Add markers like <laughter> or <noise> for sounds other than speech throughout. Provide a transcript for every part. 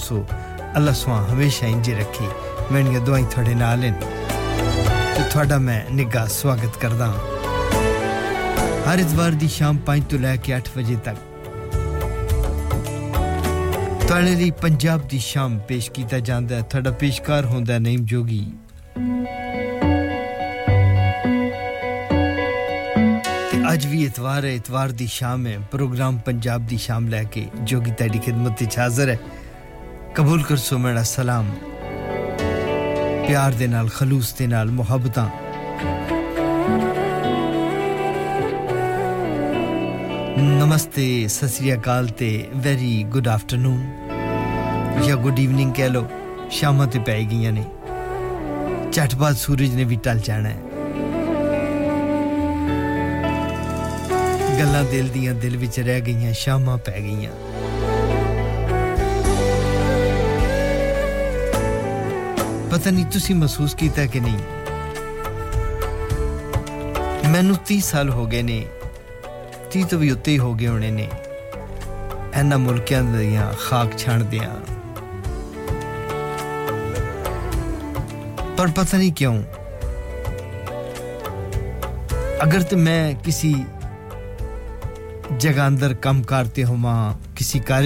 سو اللہ سواں ہمیشہ رکھی میں میں نے دعائیں تھوڑے نال ہیں تو تھوڑا نگاہ سواگت ہاں۔ ہر اتوار دی شام تو لے کے اٹھ تک تھوڑے پنجاب دی شام پیش کیتا ہے تھوڑا پیشکار ہے ہے جوگی اج بھی اتوار اتوار دی شام ہے پروگرام پنجاب دی شام لے کے جوگی خدمت حاضر ہے قبول کرسو سلام پیار دے دے نال نال خلوص محبتاں نمستے سسری اکال تے ویری گڈ آفٹر نو یا گڈ ایوننگ کہہ لو شام گئی نے چٹ بہت سورج نے بھی ٹل جانا ہے گلا دل دیاں دل وچ رہ گئیاں شاماں پی گئیاں ਪਤਾ ਨਹੀਂ ਨਹੀਂ ਤੁਸੀਂ ਮਹਿਸੂਸ ਕੀਤਾ ਕਿ ਮੈਨੂੰ پتا نہیں محسوس کیا کہ نہیں مینو تی سال ہو گئے تی ہو گئے ہونے نے خواب چھ دیا پر پتا نہیں کیوں اگر تو میں کسی جگہ اندر کام کار ہوتی کار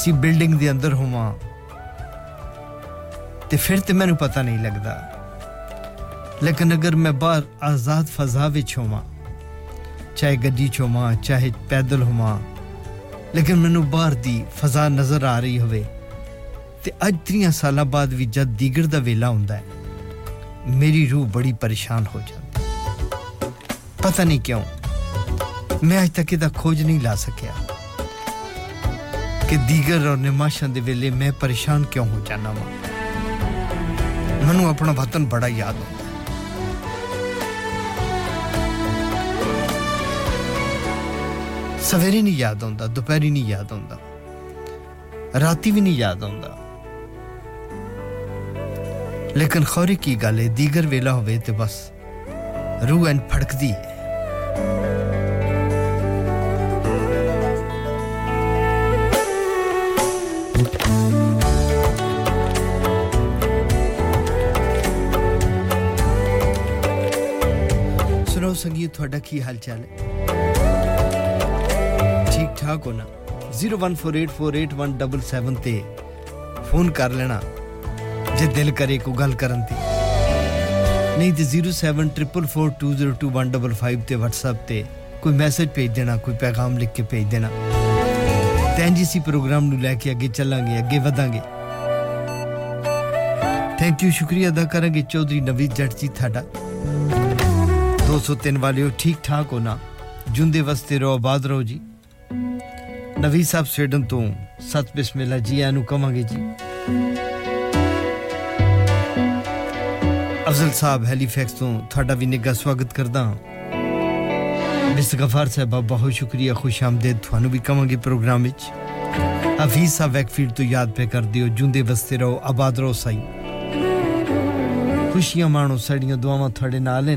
چی بلڈنگ کے اندر ہوا ਤੇ ਤੇ ਫਿਰ ਮੈਨੂੰ ਪਤਾ ਨਹੀਂ ਲੱਗਦਾ ਲੇਕਿਨ ਅਗਰ ਮੈਂ ਬਾਹਰ ਆਜ਼ਾਦ ਫਜ਼ਾ ਵਿੱਚ ਹੋਵਾਂ ਚਾਹੇ ਗੱਡੀ 'ਚ ਹੋਵਾਂ ਚਾਹੇ ਪੈਦਲ ਹੋਵਾਂ ਲੇਕਿਨ ਮੈਨੂੰ ਬਾਹਰ ਦੀ ਫਜ਼ਾ ਨਜ਼ਰ ਆ ਰਹੀ ਹੋਵੇ ਤੇ ਅੱਜ 3 ਸਾਲਾਂ ਬਾਅਦ ਵੀ ਜਦ ਦੀਗਰ ਦਾ ਵੇਲਾ ਹੁੰਦਾ ਹੈ میری روح بڑی پریشان ہو جاتی پتا نہیں کیوں میں اج تک یہ کھوج نہیں لا سکیا کہ دیگر اور نماشاں کے ویلے میں پریشان کیوں ہو جانا وا اپنا وطن بڑا یاد آ سویرے نہیں یاد آپہری نہیں یاد آتا رات بھی نہیں یاد آ لیکن خوری کی گل ہے دیگر ویلا ہو بس روح ایڈ پڑکتی ہے ٹھیک ٹھاک ہونا کوئی میسج بھیج دینا کوئی پیغام لکھ کے جی پروگرام لے کے چلیں گے شکریہ ادا کریں گے چودھری نوی جٹ جی دو سو تین والے ٹھیک ٹھاک ہو نا جندے واسطے رہو آباد رہو جی نوی صاحب سویڈن تو ست جی گے نویزنگ کردہ صاحب بہت شکریہ خوش آمدید تھانوں بھی کہاں گے پروگرام وچ حفیظ صاحب ویک فیلڈ تو یاد پہ کر دیو وستے رہو آباد رہو سائی خوشیاں مانو ماحو سڑی دعوا تھے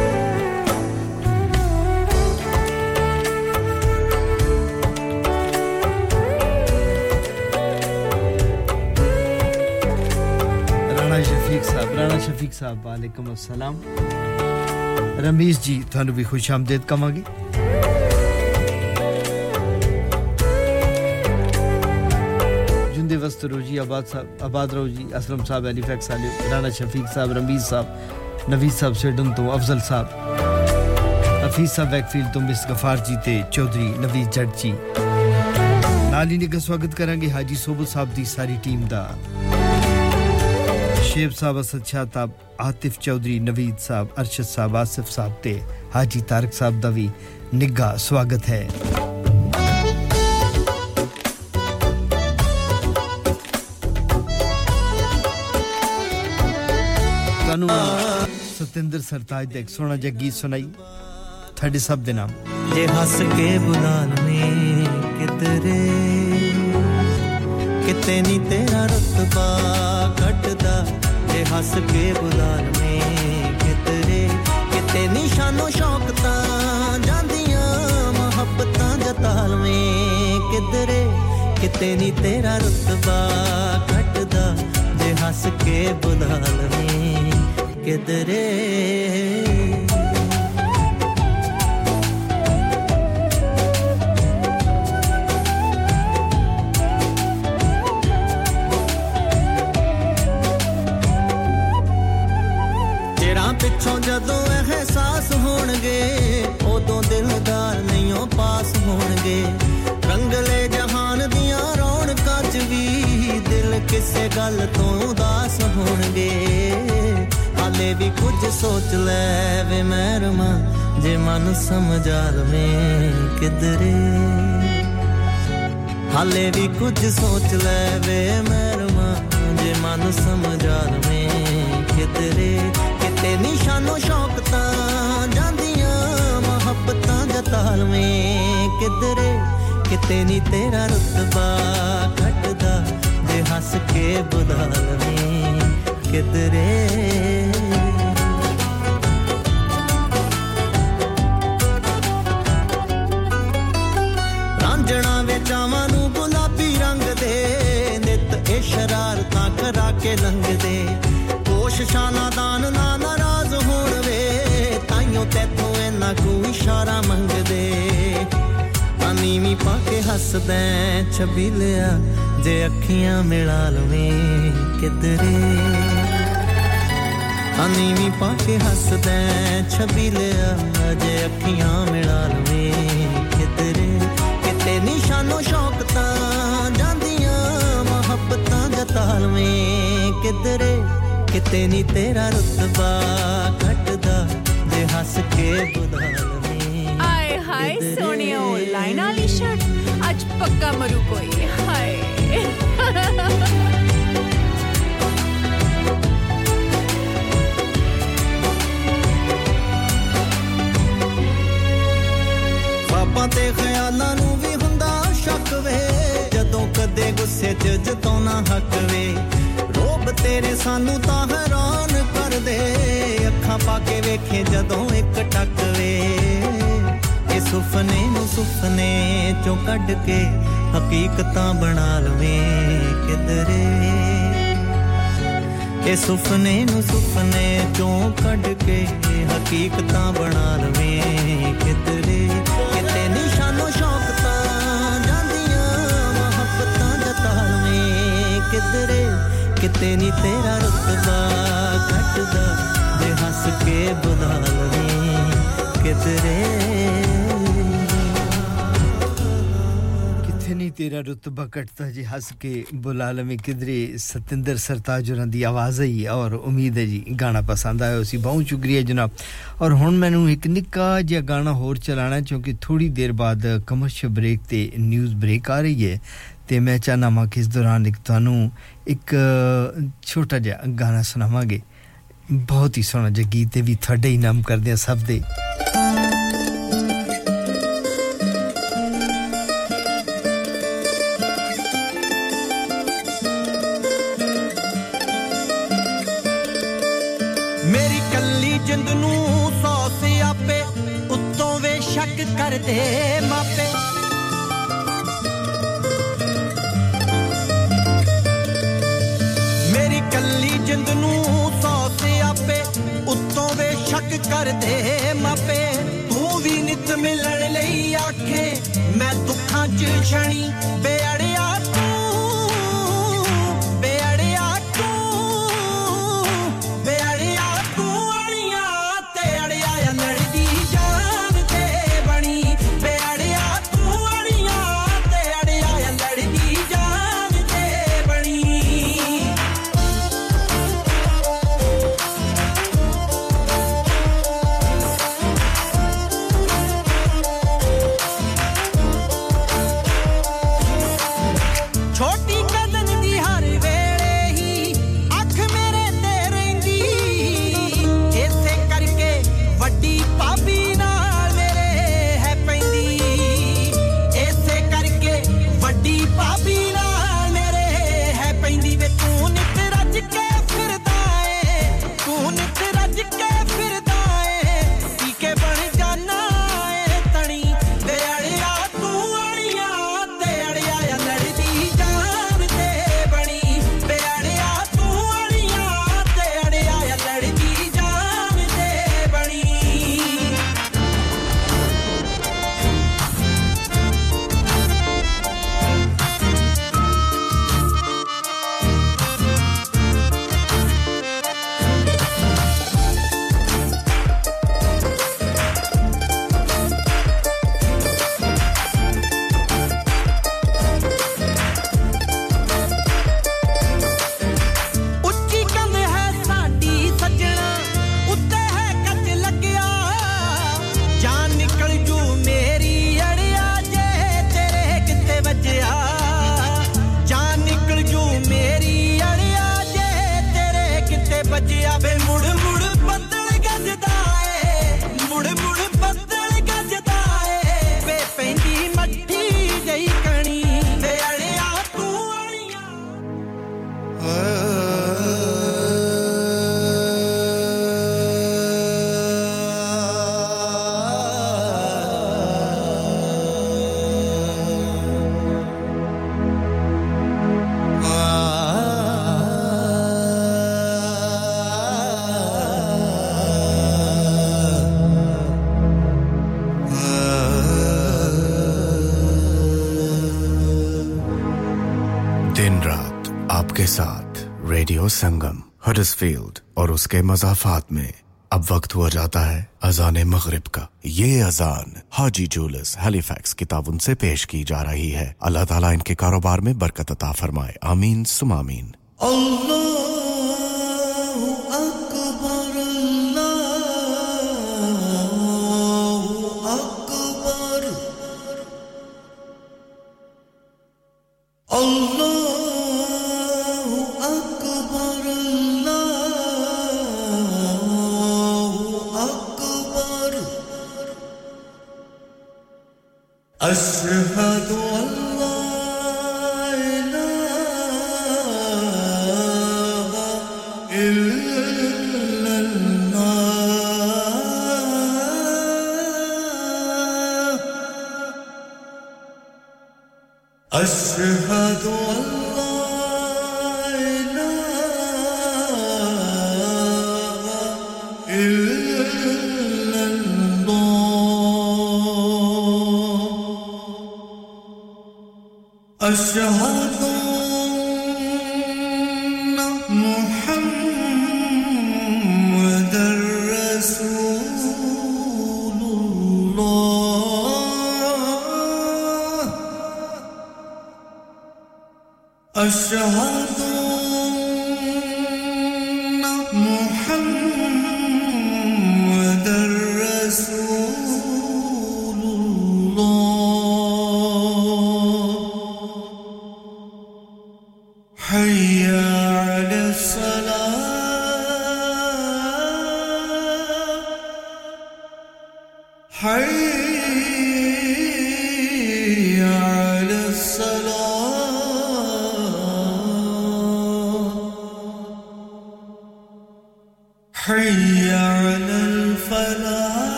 ਠੀਕ ਸਾਹਿਬ ਵਾਲੇਕਮ ਅਸਲਾਮ ਰਮੇਸ਼ ਜੀ ਤੁਹਾਨੂੰ ਵੀ ਖੁਸ਼ ਆਮਦੇਦ ਕਵਾਂਗੇ ਜਿੰਦੇ ਵਸਤਰੋ ਜੀ ਆਬਾਦ ਸਾਹਿਬ ਆਬਾਦ ਰਹੋ ਜੀ ਅਸਲਮ ਸਾਹਿਬ ਐਲੀਫੈਕਸ ਵਾਲੇ ਰਾਣਾ ਸ਼ਫੀਕ ਸਾਹਿਬ ਰਮੀਜ਼ ਸਾਹਿਬ ਨਵੀਦ ਸਾਹਿਬ ਸੇਡਨ ਤੋਂ ਅਫਜ਼ਲ ਸਾਹਿਬ ਅਫੀਸ ਸਾਹਿਬ ਵੈਕਫੀਲ ਤੋਂ ਮਿਸ ਗਫਾਰ ਜੀ ਤੇ ਚੌਧਰੀ ਨਵੀਦ ਜੱਟ ਜੀ ਨਾਲ ਹੀ ਨਿੱਘਾ ਸਵਾਗਤ ਕਰਾਂਗੇ ਹਾਜੀ ਸੋਬਤ ਸਾਹਿਬ ਦੀ ਸਾਰੀ ਟੀਮ ਦਾ شیب صاحب صاحب صاحب صاحب صاحب صاحب اسد شاہ عاطف نوید ارشد آصف تے حاجی سواگت ہے ستندر سرتاج ایک سونا جا گیت سنائی سنا سب دے نام جے ہس کے تیرا رتبہ ہس کے بلال میں شانو شوقت جانیا محبت جتال میں کدرے کتنے نی ترا رتبہ کٹ دے ہس کے بلال میں کدرے ਪਿੱਛੋਂ ਜਦੋਂ ਅਹਿਸਾਸ ਹੋਣਗੇ ਉਦੋਂ ਦਿਲਦਾਰ ਨਹੀਂੋਂ ਪਾਸ ਹੋਣਗੇ ਰੰਗਲੇ ਜਹਾਨ ਦੀਆਂ ਰੌਣਕਾਂ 'ਚ ਵੀ ਦਿਲ ਕਿਸੇ ਗੱਲ ਤੋਂ ਉਦਾਸ ਹੋਣਗੇ ਹਾਲੇ ਵੀ ਕੁਝ ਸੋਚ ਲੈ ਵੇ ਮਹਿਰਮਾ ਜੇ ਮਨ ਸਮਝਾ ਲਵੇਂ ਕਿਧਰੇ ਹਾਲੇ ਵੀ ਕੁਝ ਸੋਚ ਲੈ ਵੇ ਮਹਿਰਮਾ ਜੇ ਮਨ ਸਮਝਾ ਲਵੇਂ ਕਿਧਰੇ ਤੇ ਨਿਸ਼ਾਨੋ ਸ਼ੌਕ ਤਾਂ ਜਾਂਦੀਆਂ ਮੁਹੱਬਤਾਂ ਤਾਲਵੇਂ ਕਿਧਰੇ ਕਿਤੇ ਨਹੀਂ ਤੇਰਾ ਰਤਬਾ ਘਟਦਾ ਤੇ ਹੱਸ ਕੇ ਬੁਲਾਲਵੇਂ ਕਿਧਰੇ ਰਾਂਝਣਾ ਵਿੱਚ ਆਵਾਂ ਨੂੰ ਗੁਲਾਬੀ ਰੰਗ ਦੇ ਨਿਤ ਇਹ ਸ਼ਰਾਰਤਾਂ ਕਰਾ ਕੇ ਲੰਘਦੇ ਕੋਸ਼ਿਸ਼ਾਂ ਨਾਦਾਨ تین کو اشارہ منگ دے آنی بھی پا کے ہسد چھبلیا جی اکیا ملا لو کدری آنی بھی پا کے ہسد چھبیلیا جی اکیاں ملا لویں کدرے کتنے نی سانو شوکت محبت جتا لویں کدرے کتنے نی تیرا رتبا کٹ د باپا کے خیالوں بھی ہوں شک وے جدو کدے گا ہک وے روب تیرے سانو تا حیران ਪਿਆਰ ਦੇ ਅੱਖਾਂ ਪਾ ਕੇ ਵੇਖੇ ਜਦੋਂ ਇੱਕ ਟੱਕ ਵੇ ਇਹ ਸੁਪਨੇ ਨੂੰ ਸੁਪਨੇ ਚੋਂ ਕੱਢ ਕੇ ਹਕੀਕਤਾਂ ਬਣਾ ਲਵੇ ਕਿਦਰੇ ਇਹ ਸੁਪਨੇ ਨੂੰ ਸੁਪਨੇ ਚੋਂ ਕੱਢ ਕੇ ਹਕੀਕਤਾਂ ਬਣਾ ਲਵੇ ਕਿਦਰੇ ਕਿਤੇ ਨਿਸ਼ਾਨੋ ਸ਼ੌਕ ਤਾਂ ਜਾਂਦੀਆਂ ਮੁਹੱਬਤਾਂ ਦਾ ਤਾਲਵੇਂ ਕਿਦਰੇ ਕਿਤੇ ਨਹੀਂ ਤੇਰਾ ਰੁਤਬਾ ਘਟਦਾ ਤੇ ਹੱਸ ਕੇ ਬੁਲਾ ਲਵੇ ਕਿਤਰੇ ਕਿਤੇ ਤੇਰਾ ਰੁਤਬਾ ਘਟਦਾ ਜੀ ਹੱਸ ਕੇ ਬੁਲਾ ਲਵੇ ਕਿਦਰੇ ਸਤਿੰਦਰ ਸਰਤਾਜ ਹੋਰਾਂ ਦੀ ਆਵਾਜ਼ ਹੀ ਔਰ ਉਮੀਦ ਹੈ ਜੀ ਗਾਣਾ ਪਸੰਦ ਆਇਆ ਸੀ ਬਹੁਤ ਸ਼ੁਕਰੀਆ ਜਨਾਬ ਔਰ ਹੁਣ ਮੈਨੂੰ ਇੱਕ ਨਿੱਕਾ ਜਿਹਾ ਗਾਣਾ ਹੋਰ ਚਲਾਣਾ ਕਿਉਂਕਿ ਥੋੜੀ ਦੇਰ ਬਾਅਦ ਕਮਰਸ਼ੀਅਲ ਬ੍ਰੇਕ ਤੇ ਨਿਊਜ਼ ਬ੍ਰੇਕ ਆ ਰਹੀ ਹੈ ਤੇ ਮੈਂ ਚਾਹਨਾ ਮਾ ਕਿ ਦੌਰਾਨ ਇੱਕ ਤੁਹਾਨੂੰ ਇੱਕ ਛੋਟਾ ਜਿਹਾ ਗਾਣਾ ਸੁਣਾਵਾਂਗੇ ਬਹੁਤ ਹੀ ਸੋਹਣਾ ਜਿਹਾ ਗੀਤ ਤੇ ਵੀ ਤੁਹਾਡੇ ਹੀ ਨਾਮ ਕਰਦੇ ਆ ਸਭ ਦੇ ਮੇਰੀ ਕੱਲੀ ਜਿੰਦ ਨੂੰ ਸੌ ਸਿਆਪੇ ਉੱਤੋਂ ਵੇ ਸ਼ੱਕ ਕਰਦੇ Journey, but I اس کے مضافات میں اب وقت ہوا جاتا ہے اذان مغرب کا یہ اذان حاجی جولس ہیلی فیکس کتاب ان سے پیش کی جا رہی ہے اللہ تعالیٰ ان کے کاروبار میں برکت عطا فرمائے آمین سم آمین اللہ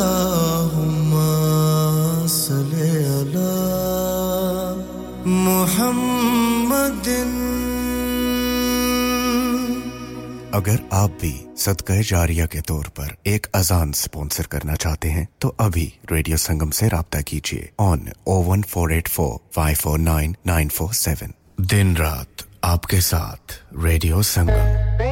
اللهم صل على محمد اگر آپ بھی صدقہ جاریہ کے طور پر ایک اذان سپونسر کرنا چاہتے ہیں تو ابھی ریڈیو سنگم سے رابطہ کیجیے on O one four eight four five four nine nine four seven دن رات آپ کے ساتھ radio Sangam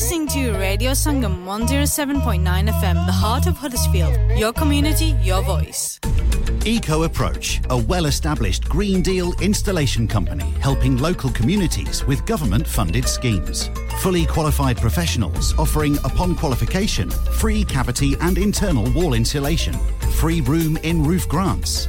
listening to Radio Sangam 107.9 FM, the heart of Huddersfield. Your community, your voice. Eco Approach, a well established Green Deal installation company helping local communities with government funded schemes. Fully qualified professionals offering, upon qualification, free cavity and internal wall insulation, free room in roof grants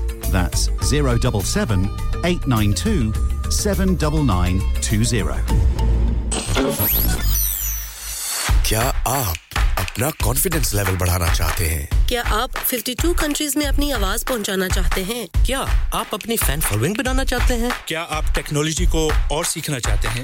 That's 077 892 کیا آپ اپنا confidence level بڑھانا چاہتے ہیں کیا آپ 52 countries میں اپنی آواز پہنچانا چاہتے ہیں کیا آپ اپنی فین فالوئنگ بنانا چاہتے ہیں کیا آپ ٹیکنالوجی کو اور سیکھنا چاہتے ہیں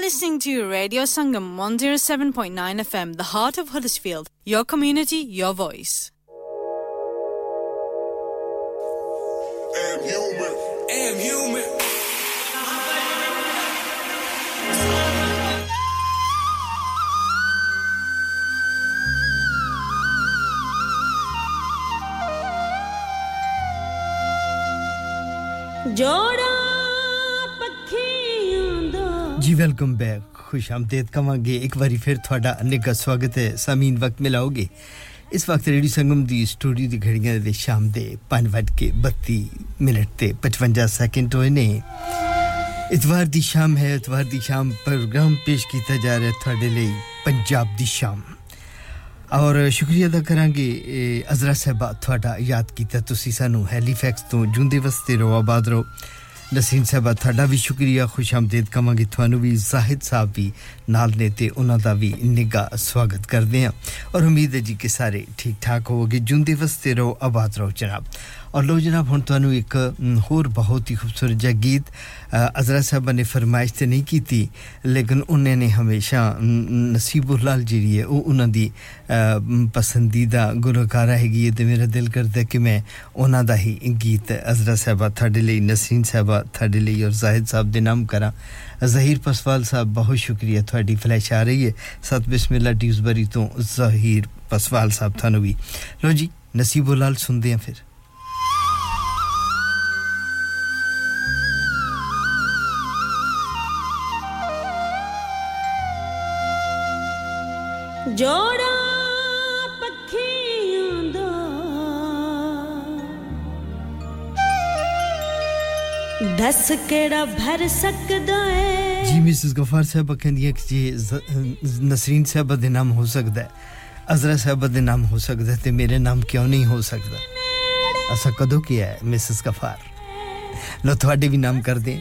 listening to Radio Sangam 107.9 FM, the heart of Huddersfield. Your community, your voice. Am human. Am human. जोड़ा جی ویلکم بیک خوش آمدید کہ ایک بار پھر تھوڑا نگا سواگت ہے سامین وقت ملاؤ گے اس وقت ریڈیو سنگم دی سٹوڈیو دی گھڑیاں دے شام دے کے پنج کے بتی منٹ تے پچوجہ سیکنڈ ہوئے نے اتوار دی شام ہے اتوار دی شام پروگرام پیش کیتا جا رہا ہے تھوڑے لئی پنجاب دی شام اور شکریہ ادا کریں گے آزرا صاحبہ تھوڑا یاد کیتا تسی سانو ہیلی فیکس تو جوندے وستے رو آباد رہو نسیم صاحبات بھی شکریہ خوش آمدید کریں گے تھوڑا بھی زاہد صاحب بھی نالے تو انہوں کا بھی نگھا سواگت کرتے ہیں اور امید ہے جی کہ سارے ٹھیک ٹھاک ہو گے جن دبس سے رہو آباد رہو جناب اور لو جناب ہوں تعینوں ایک ہو بہت ہی خوبصورت جہاں گیت عزرا صاحبہ نے فرمائش تو نہیں کی لیکن انہیں نے ہمیشہ نسیبوں لال جیڑی ہے وہ انہوں کی پسندیدہ گلوکارہ ہے میرا دل کرتا ہے کہ میں انہوں کا ہی گیت عزرا صاحبہ تھے نسیم صاحبہ تھے اور زاہد صاحب دام کرا ظہیر پسوال صاحب بہت شکریہ تھوڑی فلائش آ رہی ہے ست بسملہ ڈیوز بری تو ظہیر پسوال صاحب تھانوں بھی لو جی نسیب و لال سنتے ہیں پھر جی مسز غفار کہندی کہ جی نسرین دے نام ہو سکدا ہے ازرا صاحب نام ہو سکدا ہے تے میرے نام کیوں نہیں ہو سکدا ایسا کدو کیا ہے مسز غفار لو تھے بھی نام کر دیں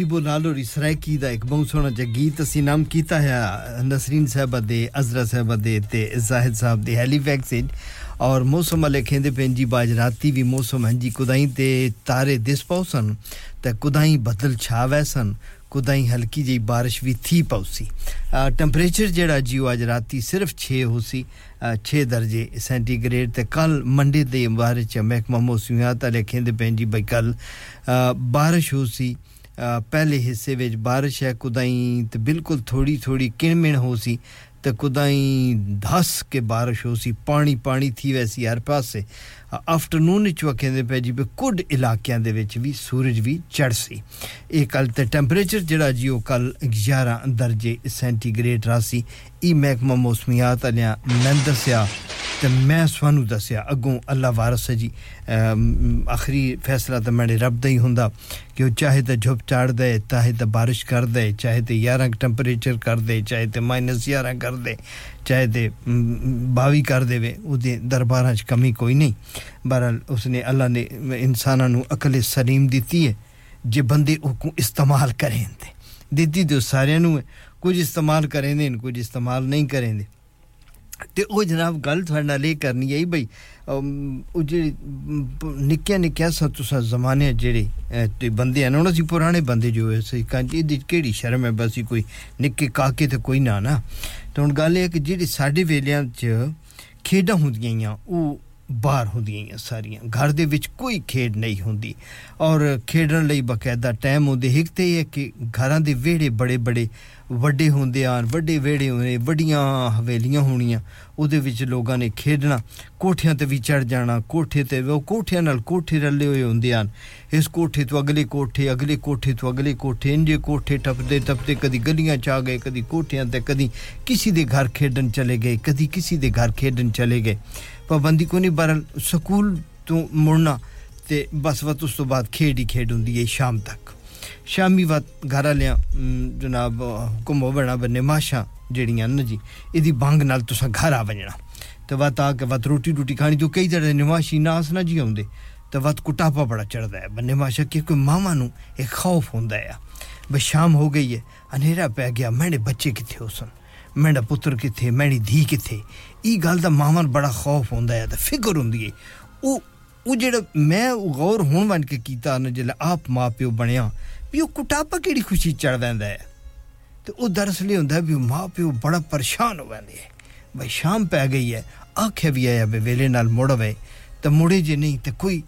ਨਸੀਬੋ ਨਾਲੋ ਰਿਸਰਾਇ ਦਾ ਇੱਕ ਬਹੁਤ ਸੋਹਣਾ ਜਿਹਾ ਗੀਤ ਅਸੀਂ ਨਾਮ ਕੀਤਾ ਹੈ ਨਸਰੀਨ ਸਾਹਿਬ ਦੇ ਅਜ਼ਰਾ ਸਾਹਿਬ ਦੇ ਤੇ ਜ਼ਾਹਿਦ ਸਾਹਿਬ ਦੇ ਹੈਲੀਫੈਕਸ ਵੈਕਸਿਨ ਔਰ ਮੌਸਮ ਵਾਲੇ ਖੇਂਦੇ ਜੀ ਬਾਜ ਰਾਤੀ ਵੀ ਮੌਸਮ ਹੈ ਜੀ ਕੁਦਾਈ ਤੇ ਤਾਰੇ ਦਿਸ ਪਉਸਨ ਤੇ ਕੁਦਾਈ ਬਦਲ ਛਾਵੇ ਸਨ ਕੁਦਾਈ ਹਲਕੀ ਜਿਹੀ بارش ਵੀ ਥੀ ਪਉਸੀ ਟੈਂਪਰੇਚਰ ਜਿਹੜਾ ਜੀ ਅੱਜ ਰਾਤੀ ਸਿਰਫ 6 ਹੋਸੀ 6 ਦਰਜੇ ਸੈਂਟੀਗ੍ਰੇਡ ਤੇ ਕੱਲ ਮੰਡੇ ਦੇ ਬਾਰੇ ਚ ਮਹਿਕਮਾ ਮੌਸਮੀਆਤ ਵਾਲੇ ਖੇਂਦੇ ਜੀ ਬਈ ਕੱਲ بارش ਹੋਸੀ ਪਹਿਲੇ ਹਿੱਸੇ ਵਿੱਚ بارش ਹੈ ਕੁਦਾਈ ਤੇ ਬਿਲਕੁਲ ਥੋੜੀ ਥੋੜੀ ਕਿਣਮਿਣ ਹੋ ਸੀ ਤੇ ਕੁਦਾਈ ਧਸ ਕੇ بارش ਹੋ ਸੀ ਪਾਣੀ ਪਾਣੀ ਥੀ ਵੈਸੀ ਹਰ ਪਾਸੇ ਆਫਟਰਨੂਨ ਵਿੱਚ ਵਕੇਂਦੇ ਪੈ ਜੀ ਕੁੱਡ ਇਲਾਕਿਆਂ ਦੇ ਵਿੱਚ ਵੀ ਸੂਰਜ ਵੀ ਚੜ ਸੀ ਇਹ ਕੱਲ ਤੇ ਟੈਂਪਰੇਚਰ ਜਿਹੜਾ ਜੀ ਉਹ ਕੱਲ 11 ਦਰਜੇ ਸੈਂਟੀਗ੍ਰੇਡ ਰਾਸੀ ਇਹ ਮਹਿਕਮਾ ਮੌਸਮੀਆਤ ਅਲਿਆ ਨੰਦਸਿਆ تو میں سانو دسیا اگوں اللہ وارس جی آخری فیصلہ تو میرے رب دا ہی ہوں کہ وہ چاہے تو جھپ چاڑ دے چاہے تو بارش کر دے چاہے تو یارہ ٹمپریچر کر دے چاہے تو مائنس یار کر دے چاہے تو باوی کر دے وہ دربار سے کمی کوئی نہیں بہرحال اس نے اللہ نے انسانوں اکلے سلیم دیتی ہے جی اک استعمال کریں دیتی تو سارے نو کچھ استعمال کریں دے کچھ استعمال نہیں کریں دے ਤੇ ਉਹ ਜਨਾਬ ਗੱਲ ਤੁਹਾਡੇ ਨਾਲ ਇਹ ਕਰਨੀ ਹੈ ਬਈ ਉਹ ਜਿਹੜੇ ਨਿੱਕਿਆ ਨਿੱਕਿਆ ਸਤੂ ਸਾ ਜ਼ਮਾਨੇ ਜਿਹੜੇ ਤੇ ਬੰਦੇ ਹਨ ਉਹਨਾਂ ਸੀ ਪੁਰਾਣੇ ਬੰਦੇ ਜੋ ਸੀ ਕਾਂਜੀ ਦੀ ਕਿਹੜੀ ਸ਼ਰਮ ਹੈ ਬਸ ਹੀ ਕੋਈ ਨਿੱਕੇ ਕਾਕੇ ਤੇ ਕੋਈ ਨਾ ਨਾ ਤੇ ਹੁਣ ਗੱਲ ਇਹ ਕਿ ਜਿਹੜੀ ਸਾਡੇ ਵੇਲਿਆਂ 'ਚ ਖੇਡਾਂ ਹੁੰਦੀਆਂ ਆ ਉਹ ਬਾਹਰ ਹੁੰਦੀਆਂ ਆ ਸਾਰੀਆਂ ਘਰ ਦੇ ਵਿੱਚ ਕੋਈ ਖੇਡ ਨਹੀਂ ਹੁੰਦੀ ਔਰ ਖੇਡਣ ਲਈ ਬਕਾਇਦਾ ਟਾਈਮ ਹੁੰਦੇ ਹਿੱਕਤੇ ਤੇ ਇਹ ਕਿ ਘਰਾਂ ਦੇ ਵਿਹੜੇ ਬੜੇ ਬੜੇ وڈے ہوں وڈے ویڑے ہوئے وڈیا ہویلیاں ہونیا وہ لوگوں نے کھیلنا کوٹھیا بھی چڑھ جانا کوٹھے کوٹھے نال کوٹھے رلے ہوئے ہوں آن اس کوٹھے تو اگلے کوٹھے اگلے کوٹھے تو اگلے کوٹھے انجے کوٹھے ٹپتے ٹپتے کدی گلیاں چی کٹھیاں کدی کسی دھر کھیڈن چلے گئے کسی دھر کھیڈ چلے گئے پابندی کو نہیں بارہ سکول تو مڑنا تو بس بس اس بعد کھیڈ ہی کھیڈ ہوں شام تک شامی وت گھر والے جناب گھمو بنا ب نماشا جڑی جی یہ بانگ نہ تر آ وجنا تو بت آ کے بت روٹی روٹی کھانی تو کئی جگہ نماشی نا آس نہ جی آتے تو بت قٹاپا بڑا چڑھتا ہے ب نماشا کیونکہ ماوا نوف ہوں بھائی شام ہو گئی ہے انہیرا پی گیا مینڈے بچے کتنے ہو سن مینڈا پتر کتنے مینڑی دھی کتنے یہ گلتا ماوا بڑا خوف ہوتا ہے فکر ہوتی ہے وہ وہ جب میں غور ہوتا ان جلدی آپ ماں پیو بنیا بھی کٹاپا کیڑی خوشی چڑھ رہا ہے تو وہ دراصل یہ ہوں بھی ماں پیو بڑا پریشان ہو جاتے ہیں بھائی شام پی گئی ہے آخ ہے بھی آیا بھی ویلے نہ مڑ ہوئے تو مڑے جی نہیں تو کوئی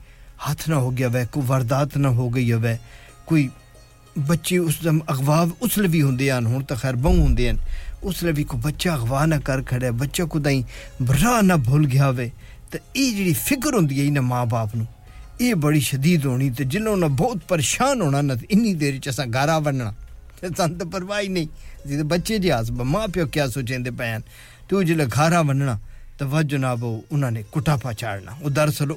ہاتھ نہ ہو گیا ہوئے کوئی واردات نہ ہو گئی ہوئی بچے اس اغوا اسلے بھی ہوں ہوں تو خیر بہو ہوں اس لیے بھی کوئی بچہ اغوا نہ کر کھڑے بچہ کتابیں براہ نہ بھول گیا ہوئے تو یہ جی فکر ہوتی ہے انہیں ماں باپ نو یہ بڑی شدید ہونی تے جی بہت پریشان ہونا نہ انی دیر چیز گارا بننا سن تو پرواہ نہیں بچے جی آس ماں پیو کیا سوچیں سوچے تو جی گارا بننا تو وہ جناب انہوں نے کٹاپا چاڑنا وہ دراصل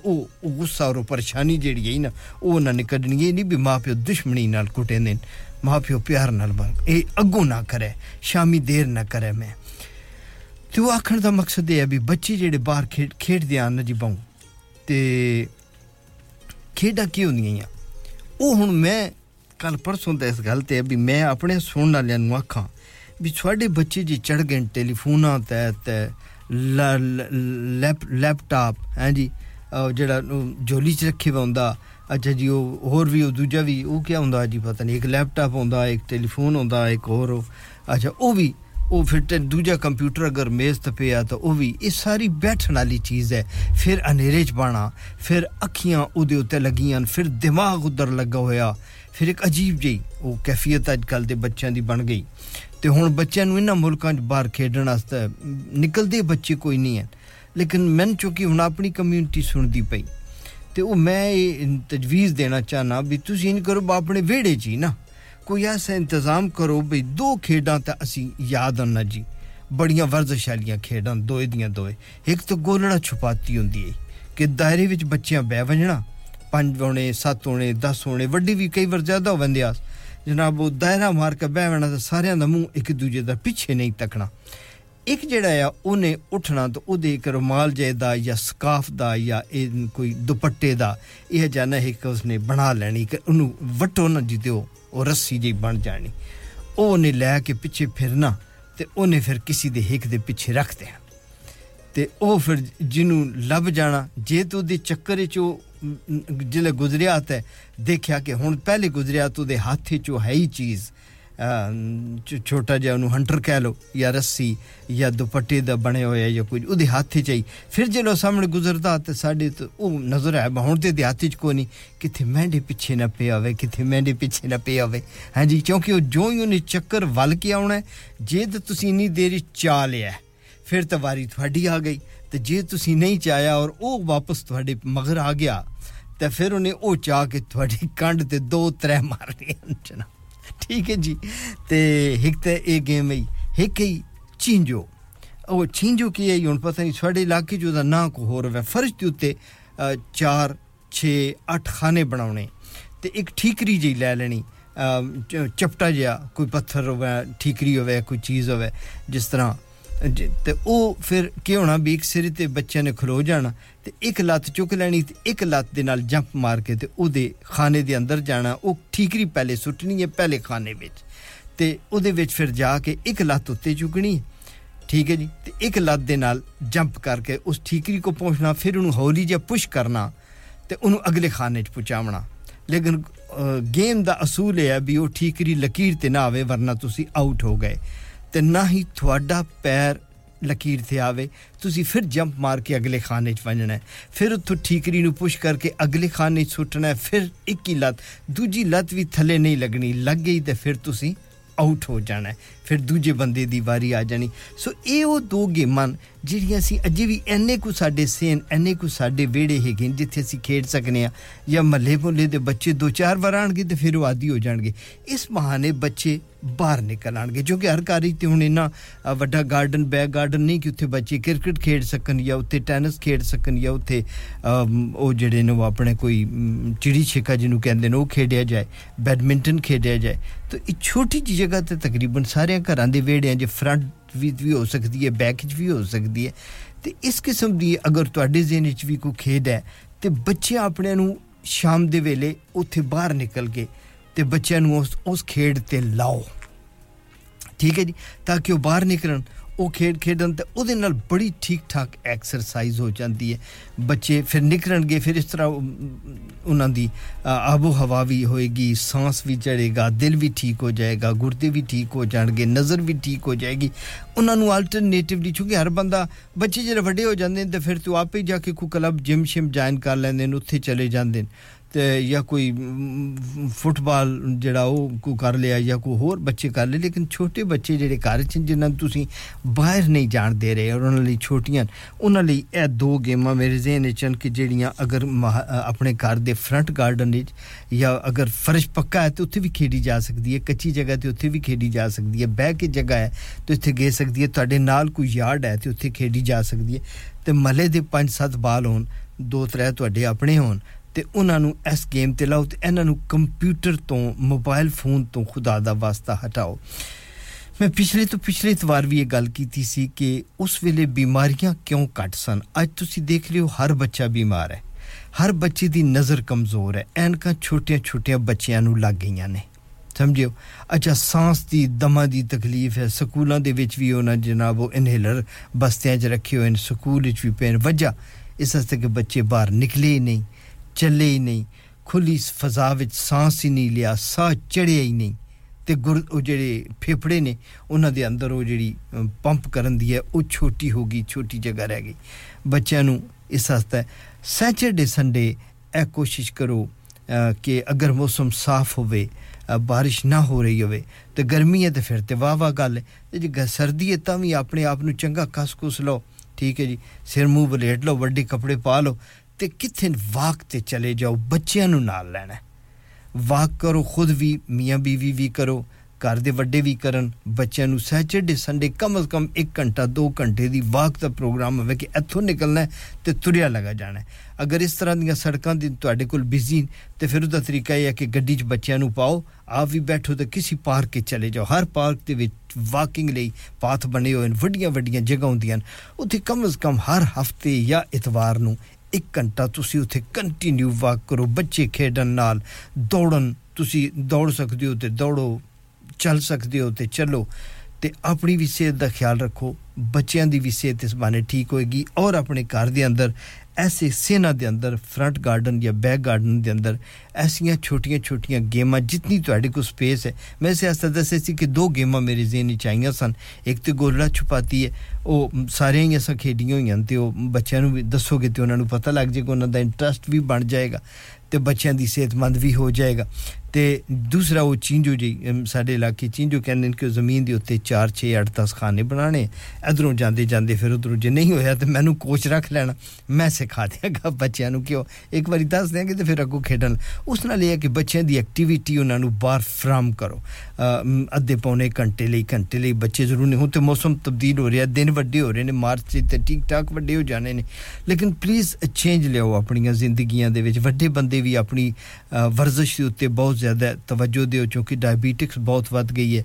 غصہ اور پریشانی جیڑی ہے نا وہ انہوں نے کڈنی ہے نہیں بھی ماں پیو دشمنی نال کٹے دین ماں پیو پیار نال اگوں نہ کرے شامی دیر نہ کرے میں تو آخر کا مقصد یہ ہے بھی بچے جڑے باہر کھیڈ کھیڑتے آ جی بہ کھیڈ ہوس گلتے بھی میں اپنے سننے والوں آخا بھی سارے بچے جی چڑھ گئے ٹلیفون تحت ل لپ لپٹاپ ہے جی جا جولی رکھے ہوتا اچھا جی وہ ہو دوجا بھی وہ کیا ہوتا جی پتا نہیں ایک لپٹاپ آتا ایک ٹیلیفون آتا ایک ہو اچھا وہ بھی تو پھر دوجا کمپیوٹر اگر میز ت پیا تو وہ بھی یہ ساری بیٹھنے والی چیز ہے پھر انے چاہیے اکیاں وہ لگ دماغ ادھر لگا ہوا پھر ایک عجیب جی وہ کیفیت اج کل کے بچوں کی بن گئی تو ہوں بچوں یہ انہوں ملکوں باہر کھیڈنے نکلتے بچے کوئی نہیں لیکن مین چونکہ ہوں اپنی کمیونٹی سنتی پی تو وہ میں یہ تجویز دینا چاہنا بھی تیس یہ نہیں کرو اپنے ویڑے چی نا کوئی ایسا انتظام کرو بھائی دو کھیڈ یاد آنا جی بڑی وردشالیاں کھیڈ دو تو گولنا چھپاتی ہوتی ہے کہ دائرے بچ بچے بہ بجنا پانچ آنے سات آنے دس آنے بھی کئی بار زیادہ ہو جناب وہ دائرہ مار کر بہ جانا تو سارے منہ ایک دوجے کے پچھے نہیں تکنا ایک جہا اٹھنا تو رومال جہاں سکاف کا یا کوئی دوپٹے کا یہ جہ نہیں ہک اس نے بنا لینی کہ اُن وٹو نہ جتنے رسی جی بن جانی وہ لے کے پچھے پھرنا تو اے پھر کسی کے پچھے رکھ دیا تو پھر جنہوں لب جانا جی تی چکر چلے گزریا تو دیکھ کہ ہوں پہلے گزریا تو ہاتھ چی چیز چھوٹا جا انہوں ہنٹر کہہ لو یا رسی یا دوپٹے کا بنے ہوئے یا کوئی وہ ہاتھ چی پھر جلو سامنے گزرتا تو سارے تو وہ نظر ہے ہوں تو ہاتھ چی کتنے مہڈے پیچھے نہ پے آئے کتنے مہڈے پیچھے نہ پے آئے ہاں جی کیونکہ وہ جو ہی انہیں چکر ول کے آنا جی تو این دیر چاہ لیا پھر تو واری تھوڑی آ گئی تو جی تھی نہیں چاہیا اور وہ واپس تھوڑے مگر آ گیا تو پھر انہیں وہ چاہ کے تھوڑی کانڈ سے دو تر مار دیا چنا ٹھیک ہے جی تے ہک تے یہ گیم ہے ہک ہی چینجو او چینجو کی ہے ہوں پتہ نہیں سارے علاقے جو دا نا کو ہو رہا ہے فرش کے اتنے چار چھ اٹھ خانے بناونے تے ایک ٹھیکری جی لے لینی چپٹا جیا کوئی پتھر ہو ٹھیکری ہوئے کوئی چیز ہوئے جس طرح جی تو وہ پھر ہونا سر بچے نے خرو جان ایک لت چک لین لال جمپ مار کے وہ خانے کے ادھر جانا ٹیکری پہلے سٹنی ہے پہلے خانے بچے بچ ایک لت چکنی ٹھیک ہے جی لت کے نال جمپ کر کے اس ٹیکری کو پہنچنا پھر انہوں ہولی جا پوش کرنا تو اون اگلے خانے پر پہنچا لیکن گیم کا اصول ہے کہ ٹیکری لکیر تہ آئے ورنہ اس آٹ ہو گئے تو نہ ہی تھا پیر لکیر سے آئے تو پھر جمپ مار کے اگلے خانے سے ونجنا ہے پھر اتو ٹھیکرین پوش کر کے اگلے خانے سٹنا ہے پھر ایک ہی لت دو لت بھی تھلے نہیں لگنی لگی تو پھر تھی آؤٹ ہو جانا پھر دوے بندے کی واری آ جانی سو یہ وہ دو گیمان جڑی ابھی بھی ایے کو سڈے سین این کے ویڑے ہے گے جیت اِسی کھیل سنے ہاں یا محلے مہلے کے بچے دو چار وار آنگے تو پھر وہ آدی ہو جان گے اس بہانے بچے باہر نکل آنگے جو کہ ہر کارج ہوں ایسا وا گارڈن بیک گارڈن نہیں کہ اتنے بچے کرکٹ کھیل سن یا ٹینس کھیل سن یا اتنے وہ جڑے نے وہ اپنے کوئی چیڑی شیکا جنوں کہ وہ کھیڈیا جائے بیڈمنٹن کھیڈیا جائے تو یہ چھوٹی جی جگہ تو تقریباً سارے ویڑے جی فرنٹ بھی ہو سکتی ہے بیک چیز ہے اس قسم کی اگر تہنے چیڈ ہے تو بچے اپنے شام کے ویلے اتنے باہر نکل گئے تو بچیا نو اس کھیڈ سے لاؤ ٹھیک ہے جی تاکہ وہ باہر نکلن وہ کھی کھی بڑی ٹھیک ٹھاک ایكسرسائز ہو جاتی ہے بچے پھر نكرن گے پھر اس طرح كی آب و ہا بھی ہوئے گی سانس بھی چڑھے گا دل بھی ٹھیک ہو جائے گا گردے بھی ٹھیک ہو جان گے نظر بھی ٹھیک ہو جائے گی انہوں آلٹرنیٹولی چونكہ ہر بندہ بچے جب وڈے ہو جائیں تو پھر تو آپ ہی جا کے كلب جم شم جوائن كل لے چلے جان یا کوئی فٹ بال جا کر لیا یا کوئی ہوئے کر لئے لیکن چھوٹے بچے جڑے گھر چی باہر نہیں جان دے رہے اور انہوں چھوٹیاں انہوں دو گیم میرے ذہن چن کہ جگہ مہا اپنے گھر کے فرنٹ گارڈن یا اگر فرش پکا ہے تو اتنے بھی کھیلی جا سکتی ہے کچی جگہ تو اتنے بھی کھیلی جا سکتی ہے بہ کے جگہ ہے تو اتنے گے سال کوئی یارڈ ہے تو اتے کھیلی جا سکتی ہے تو ملے کے پانچ سات بال ہون دو تر تے اپنے ہون تو انہوں نے اس گیم پہ لاؤ تو یہاں کمپیوٹر تو موبائل فون تو خدا کا واسطہ ہٹاؤ میں پچھلے تو پچھلے اتوار بھی یہ گل کی کہ اس ویسے بیماریاں کیوں کٹ سن اچھ تھی دیکھ لو ہر بچہ بیمار ہے ہر بچے کی نظر کمزور ہے اینکا چھوٹیاں چھوٹیاں بچیاں لگ گئی نے سمجھو اچھا سانس کی دما تکلیف ہے سکولوں کے انہوں نے جناب وہ انہیلر بستیاں رکھے ہوئے اسکول بھی پے وجہ اس واسطے کہ بچے باہر نکلے نہیں ਚੱਲੇ ਨਹੀਂ ਖੁੱਲੀ ਫਜ਼ਾ ਵਿੱਚ ਸਾਹ ਹੀ ਨਹੀਂ ਲਿਆ ਸਾਹ ਚੜਿਆ ਹੀ ਨਹੀਂ ਤੇ ਗੁਰ ਉਹ ਜਿਹੜੇ ਫੇਫੜੇ ਨੇ ਉਹਨਾਂ ਦੇ ਅੰਦਰ ਉਹ ਜਿਹੜੀ ਪੰਪ ਕਰਨ ਦੀ ਹੈ ਉਹ ਛੋਟੀ ਹੋ ਗਈ ਛੋਟੀ ਜਗ੍ਹਾ ਰਹਿ ਗਈ ਬੱਚਿਆਂ ਨੂੰ ਇਸ ਹਸਤਾ ਸੈਚਰਡੇ ਸੰਡੇ ਇਹ ਕੋਸ਼ਿਸ਼ ਕਰੋ ਕਿ ਅਗਰ ਮੌਸਮ ਸਾਫ਼ ਹੋਵੇ بارش نہ ہو رہی ہوئے تو گرمی ہے تو پھر تو واہ واہ گل ہے جی سردی ہے تو بھی اپنے آپ کو چنگا کس کس لو ٹھیک ہے جی سر منہ بلیٹ لو وڈے کپڑے پا لو تو کتنے واک چلے جاؤ بچیاں نہ لینا واک کرو خود بھی میاں بیوی بھی کرو گھر وڈے بھی کرچیا سرڈے سنڈے کم از کم ایک گھنٹہ دو گھنٹے کی واک کا پروگرام ہوتوں نکلنا ہے تو تریا لگا جانا ہے اگر اس طرح دیا سڑکیں تل بی تو پھر وہ طریقہ یہ ہے کہ گیچ بچیاں پاؤ آپ بھی بیٹھو تو کسی پارک کے چلے جاؤ ہر پارک کے واکنگ لئے پاھ بنے ہوئے وڈیا وڈیا جگہ ہوم از کم ہر ہفتے یا اتواروں گھنٹہ تکینیو واک کرو بچے کھیڑ نال دوڑ دوڑ سکتے ہو تو دوڑو چل سکتے ہو تو چلو تو اپنی بھی صحت کا خیال رکھو بچیاں بھی صحت اس زمانے ٹھیک ہوئے گی اور اپنے گھر کے اندر ਐਸੇ ਸੇਨਾ ਦੇ ਅੰਦਰ ਫਰੰਟ ਗਾਰਡਨ ਜਾਂ ਬੈਕ ਗਾਰਡਨ ਦੇ ਅੰਦਰ ਐਸੀਆਂ ਛੋਟੀਆਂ-ਛੋਟੀਆਂ ਗੇਮਾਂ ਜਿੰਨੀ ਤੁਹਾਡੇ ਕੋਲ ਸਪੇਸ ਹੈ ਮੈਂ ਸਿਆਸਤ ਦੱਸੇ ਸੀ ਕਿ ਦੋ ਗੇਮਾਂ ਮੇਰੇ ਜ਼ਿਹਨ ਵਿੱਚ ਆਈਆਂ ਸਨ ਇੱਕ ਤੇ ਗੋਲਾ ਛੁਪਾਤੀ ਹੈ ਉਹ ਸਾਰੇ ਹੀ ਅਸਾਂ ਖੇਡੀਆਂ ਹੋਈਆਂ ਤੇ ਉਹ ਬੱਚਿਆਂ ਨੂੰ ਵੀ ਦੱਸੋਗੇ ਤੇ ਉਹਨਾਂ ਨੂੰ ਪਤਾ ਲੱਗ ਜਾਏਗਾ ਉਹਨਾਂ ਦਾ ਇੰਟਰਸਟ ਵੀ ਬਣ ਜਾਏਗਾ ਤੇ ਬੱਚਿਆਂ ਦੀ ਸਿਹਤਮੰਦ ਵੀ ਹੋ ਜਾਏਗਾ تو دوسرا وہ چیجو جی سارے علاقے چیجو کہنے کہ وہ زمین کے اتنے چار چھ اٹھ دس کھانے بنا ادھرو جانے جانے پھر ادھر جی نہیں ہوا تو میں نے کوچ رکھ لینا میں سکھا دیا گا بچوں کی کہ وہ ایک بار دس دیں گے تو پھر اگوں کھیل اس یہ ہے کہ بچوں کی ایکٹیویٹی انہوں نے بار فراہم کرو ادھے پونے گھنٹے لی گھنٹے لی بچے ضرور ہوں تو موسم تبدیل ہو رہے ہیں دن وے ہو رہے ہیں مارچ تو ٹھیک ٹھاک وڈے ہو جانے نے لیکن پلیز چینج لیاؤ اپنی زندگیاں وڈے بندے بھی اپنی ورزش کے اتنے بہت ਜ਼ਿਆਦਾ ਤਵੱਜੋ ਦਿਓ ਕਿਉਂਕਿ ਡਾਇਬੀਟਿਕਸ ਬਹੁਤ ਵੱਧ ਗਈ ਹੈ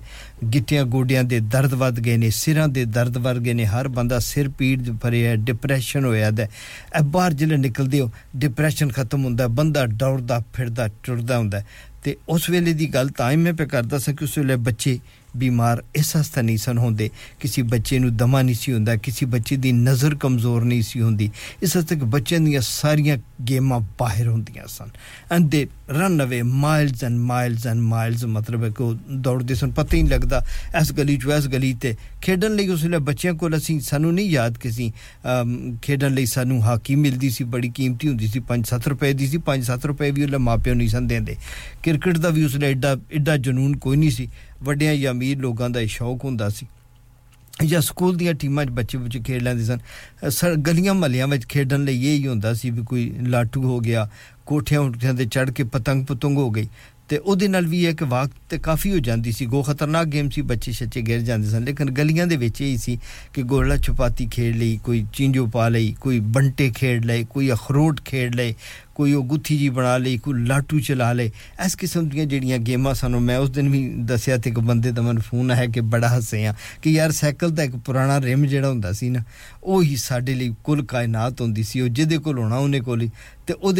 ਗਿੱਟੀਆਂ ਗੋਡਿਆਂ ਦੇ ਦਰਦ ਵੱਧ ਗਏ ਨੇ ਸਿਰਾਂ ਦੇ ਦਰਦ ਵਰਗੇ ਨੇ ਹਰ ਬੰਦਾ ਸਿਰ ਪੀੜ ਭਰੇ ਹੈ ਡਿਪਰੈਸ਼ਨ ਹੋਇਆ ਦਾ ਇਹ ਬਾਹਰ ਜਿਹੜੇ ਨਿਕਲਦੇ ਹੋ ਡਿਪਰੈਸ਼ਨ ਖਤਮ ਹੁੰਦਾ ਬੰਦਾ ਦੌੜਦਾ ਫਿਰਦਾ ਟੁਰਦਾ ਹੁੰਦਾ ਤੇ ਉਸ ਵੇਲੇ ਦੀ ਗੱਲ ਤਾਂ ਹੀ ਮੈਂ ਪੇ ਕਰਦਾ ਸਾਂ ਕਿ ਉਸ ਵੇਲੇ ਬੱਚੇ بیمار اس واسطے نہیں سن ہوتے کسی بچے دما نہیں سا ہوں کسی بچے کی نظر کمزور نہیں سی ہوں اس طرح بچوں دیا سارا گیم باہر ہوں سن and they run away miles and miles and miles مطلب دوڑتے سن پتہ ہی نہیں لگتا اس گلی چلی کھیلنے اس بچوں کو سو نہیں یاد کسی کھیلنے سنوں ہاکی ملتی سی بڑی قیمتی ہوں سی سات روپئے کی پانچ سات روپئے بھی اسلے ماں پیو نہیں سن دینے کرکٹ کا بھی اس لیے ایڈا ایڈا جنون کوئی نہیں سر وڈیا یا امیر لوگوں کا شوق ہوں یا اسکول دیا ٹیمان بچے بچے کھیل لینی سن س گلیاں محلے میں کھیلنے یہی ہوں کوئی لاٹو ہو گیا کوٹھیاں چڑھ کے پتنگ پتنگ ہو گئی تو وہ بھی ہے کہ واقع کافی ہو جاتی سی گو خطرناک گیم سی بچے شچے گر جائیں سن لیکن گلیاں یہی سر گول چھپاتی کھیڑ لی کوئی چینجو پا لی کوئی بنٹے کھیڑ لئے کوئی اخروٹ کھیڑ لے کوئی گی جی بنا لی کوئی لاٹو چلا لے اس قسم دیا جڑی گیمان سنوں میں اس دن بھی دسیا تو ایک بند کا من فون ہے کہ بڑا ہسے ہاں کہ یار سائیکل کا ایک پرانا رم جاؤ سڈے لیول کائنات ہوں جی کونا انہیں کول ہی تو وہ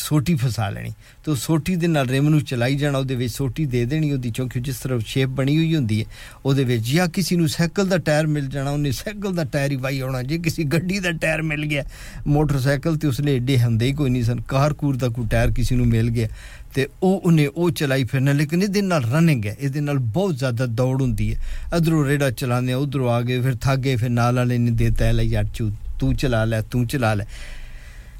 سوٹی فسا لینی تو سوٹی دال ریم نلائی جانا وہ سوٹی دے وہ چونکہ جس طرح شیپ بنی ہوئی ہوں جی کسی کو سائیکل کا ٹائر مل جانا انہیں سائیکل کا ٹائر ہی بائی ہونا جی کسی گیار ٹائر مل گیا موٹر سائیکل تو اس لیے ایڈے ہندے ہی کوئی نہیں سن کا ٹائر کسی مل گیا تو چلائی پھرنا لیکن یہ رننگ ہے اس بہت زیادہ دوڑ ہوں ادھرو ریڑا چلا ادھر آ گئے تھاگے نالے نے در لائی اٹ تلا ل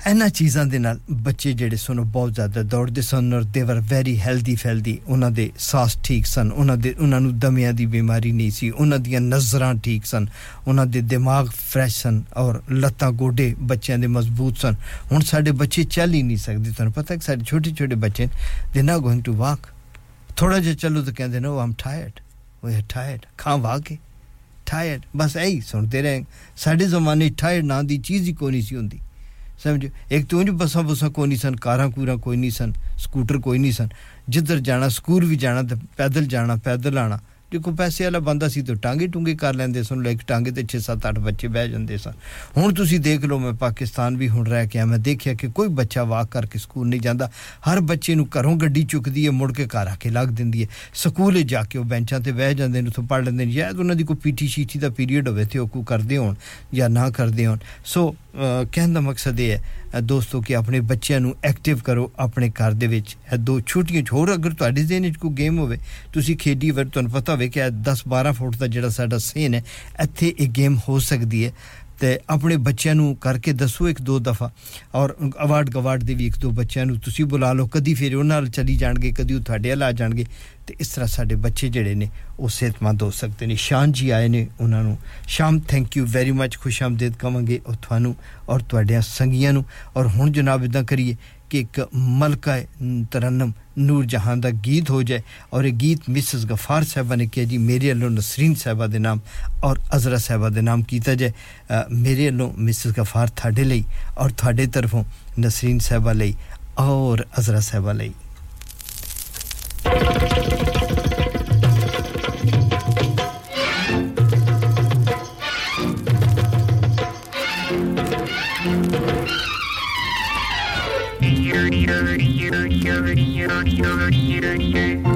انہیں چیزوں کے نال بچے جڑے سن وہ بہت زیادہ دوڑتے سن اور دی وار ویری ہیلدی فیلدی انہوں کے ساس ٹھیک سن انہوں کے انہوں دمیا بیماری نہیں سیون دیا نظراں ٹھیک سن ان کے دماغ فرش سن اور لتاں گوڈے بچیاں مضبوط سن ہوں سارے بچے چل ہی نہیں ستے تک کہ سب چھوٹے چھوٹے بچے دا گوئنگ ٹو واک تھوڑا جہا چلو تو کہیں oh, oh, ٹائرڈ ہے ٹائر کھان واہ کے ٹائرڈ بس یہی سنتے رہیں سارے زمانے ٹائرڈ نا کی چیز ہی کو نہیں سوی سمجھ ایک تو بساں کوئی نہیں سن کار کورا کوئی نہیں سن سکوٹر کوئی نہیں سن جدھر جانا سکول بھی جانا تو پیدل جانا پیدل آنا دیکھو پیسے والا بند ٹانگے ٹونگے کر لینے سن لوک ٹانگے سے چھ سات آٹھ بچے بہ جاتے سن ہوں تھی دیکھ لو میں پاکستان بھی ہوں رہا میں دیکھا کہ کوئی بچہ واک کر کے اسکول نہیں جانا ہر بچے گھروں گی چکتی ہے مڑ کے گھر آ کے لگ دینی ہے اسکول جا کے وہ بینچاں سے بہ جاتے ہیں اتوں پڑھ لینے شاید انہوں کی کوئی پی ٹی شیٹھی کا پیریئڈ ہوئے تو وہ کو کرتے ہو نہ کرتے ہو سو کہن کا مقصد یہ ہے دوستوں کہ اپنے بچوں ایکٹو کرو اپنے گھر ہے دو چھوٹیاں ہونے کی کوئی گیم ہوتی کھیلی بار تک پتا ہوگی کہ دس بارہ فٹ کا جڑا سا سین ہے اتنے یہ گیم ہو سکتی ہے تو اپنے بچوں کر کے دسو ایک دو دفعہ اور اوارڈ گوارڈ دی بچوں بلا لو کل چلی جان گے کدی وہ تھے آ جان گ تو اس طرح سارے بچے جڑے نے وہ صحت مند ہو سکتے ہیں شان جی آئے نے انہوں شام تھنک یو ویری مچ خوش آمدید کہ تھانوں اور سنگیاں اور ہوں جناب ادا کریے کہ ایک ملکا ہے ترنم نور جہان کا گیت ہو جائے اور یہ گیت مسز غفار صحبہ نے کیا جی میرے والوں نسرین صاحبہ دام اورزرا صاحبہ دام کیا جائے میرے والوں مسز غفار تھا اور تھڈے طرفوں نسرین صاحبہ لی اور اضرا صاحبہ لی Thank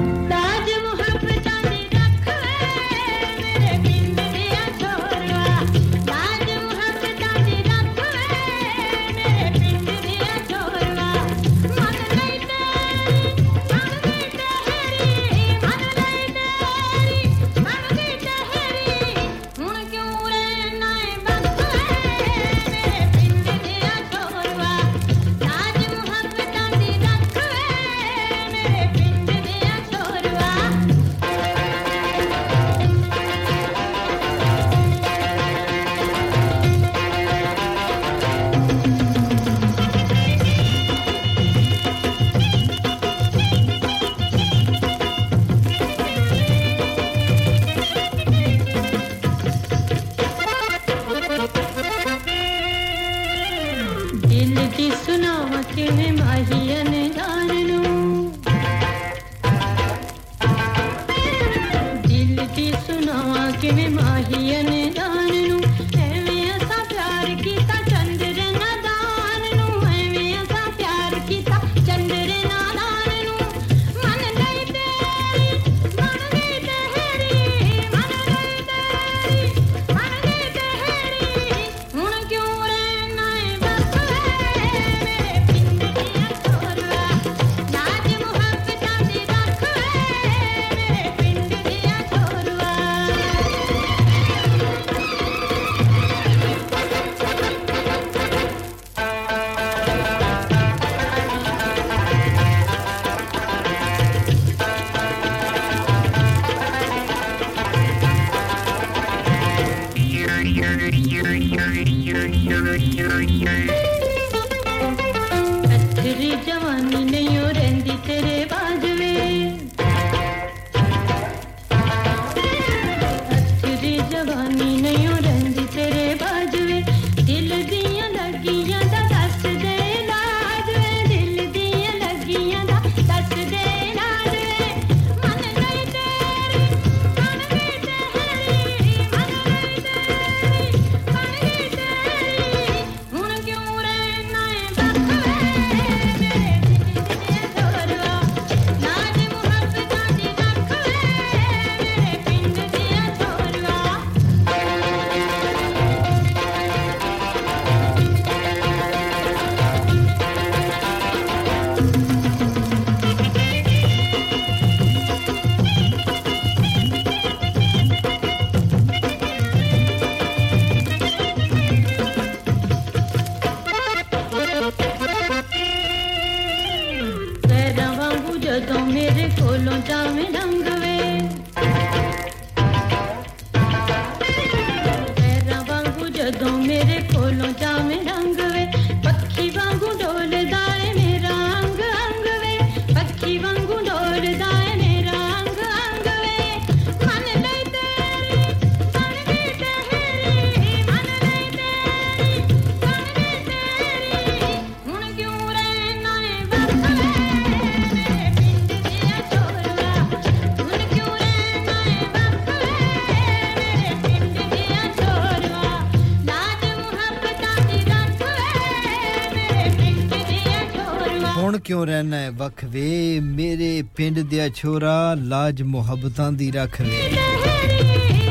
ਕਿਉਂ ਰਹਿਣਾ ਹੈ ਵਖਵੇ ਮੇਰੇ ਪਿੰਡ ਦੇ ਛੋਰਾ ਲਾਜ ਮੁਹੱਬਤਾਂ ਦੀ ਰੱਖ ਲੈ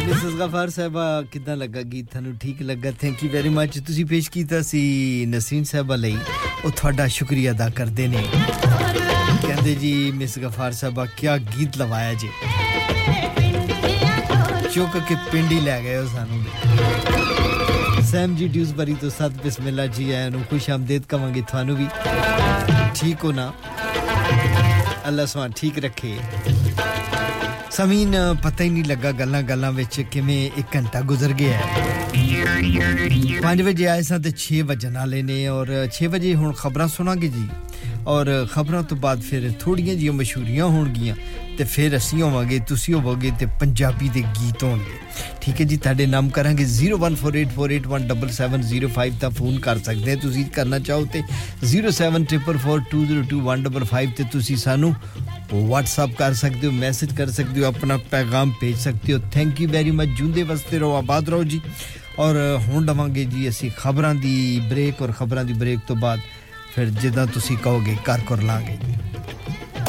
ਮਿਸਸ ਗਫਾਰ ਸਾਹਿਬਾ ਕਿਦਾਂ ਲੱਗਾ ਗੀਤ ਤੁਹਾਨੂੰ ਠੀਕ ਲੱਗਾ ਥੈਂਕ ਯੂ ਵੈਰੀ ਮੱਚ ਤੁਸੀਂ ਪੇਸ਼ ਕੀਤਾ ਸੀ ਨਸੀਨ ਸਾਹਿਬਾ ਲਈ ਉਹ ਤੁਹਾਡਾ ਸ਼ੁਕਰੀਆ ਅਦਾ ਕਰਦੇ ਨੇ ਕਹਿੰਦੇ ਜੀ ਮਿਸ ਗਫਾਰ ਸਾਹਿਬਾ ਕੀ ਗੀਤ ਲਵਾਇਆ ਜੀ ਚੁੱਕ ਕੇ ਪਿੰਡ ਹੀ ਲੈ ਗਏ ਸਾਨੂੰ ਸੈਮ ਜੀ ਡਿਊਸ ਬਰੀ ਤੋਂ ਸਤ ਬਿਸਮਿਲ੍ਲਾ ਜੀ ਆਇਆਂ ਨੂੰ ਖੁਸ਼ ਆਮਦੇਦ ਕਵਾਂਗੇ ਤੁਹਾਨੂੰ ਵੀ ठीक होना ਅੱਲਾ ਸੁਭਾਨ ਠੀਕ ਰੱਖੇ ਸਮੀਨ ਪਤਾ ਹੀ ਨਹੀਂ ਲੱਗਾ ਗੱਲਾਂ ਗੱਲਾਂ ਵਿੱਚ ਕਿਵੇਂ 1 ਘੰਟਾ ਗੁਜ਼ਰ ਗਿਆ ਹੈ 5 ਵਜੇ ਆਏ ਸਾਂ ਤੇ 6 ਵਜੇ ਨਾਲੇ ਨੇ ਔਰ 6 ਵਜੇ ਹੁਣ ਖਬਰਾਂ ਸੁਣਾਂਗੇ ਜੀ ਔਰ ਖਬਰਾਂ ਤੋਂ ਬਾਅਦ ਫਿਰ ਥੋੜੀਆਂ ਜੀਆਂ ਮਸ਼ਹੂਰੀਆਂ ਹੋਣਗੀਆਂ ਤੇ ਫਿਰ ਅਸੀਂ ਹੋਵਾਂਗੇ ਤੁਸੀਂ ਹੋਵੋਗੇ ਤੇ ਪੰਜਾਬੀ ਦੇ ਗੀਤ ਹੋਣਗੇ ٹھیک ہے جی تے نام کریں گے zero one four eight four eight one double seven zero five تون کر سکتے ہیں تھی کرنا چاہو تو zero seven triple four two zero two one double five سے تو سانو وٹسپ کر سکتے ہو میسج کر سکتے ہو اپنا پیغام بھیج سکتے ہو تھیک یو ویری مچ جوں واستے رہو آباد رہو جی اور گے جی اِسی خبروں کی بریک اور خبریں بریک تو بعد پھر جی کہ گھر کو لاؤں گے جی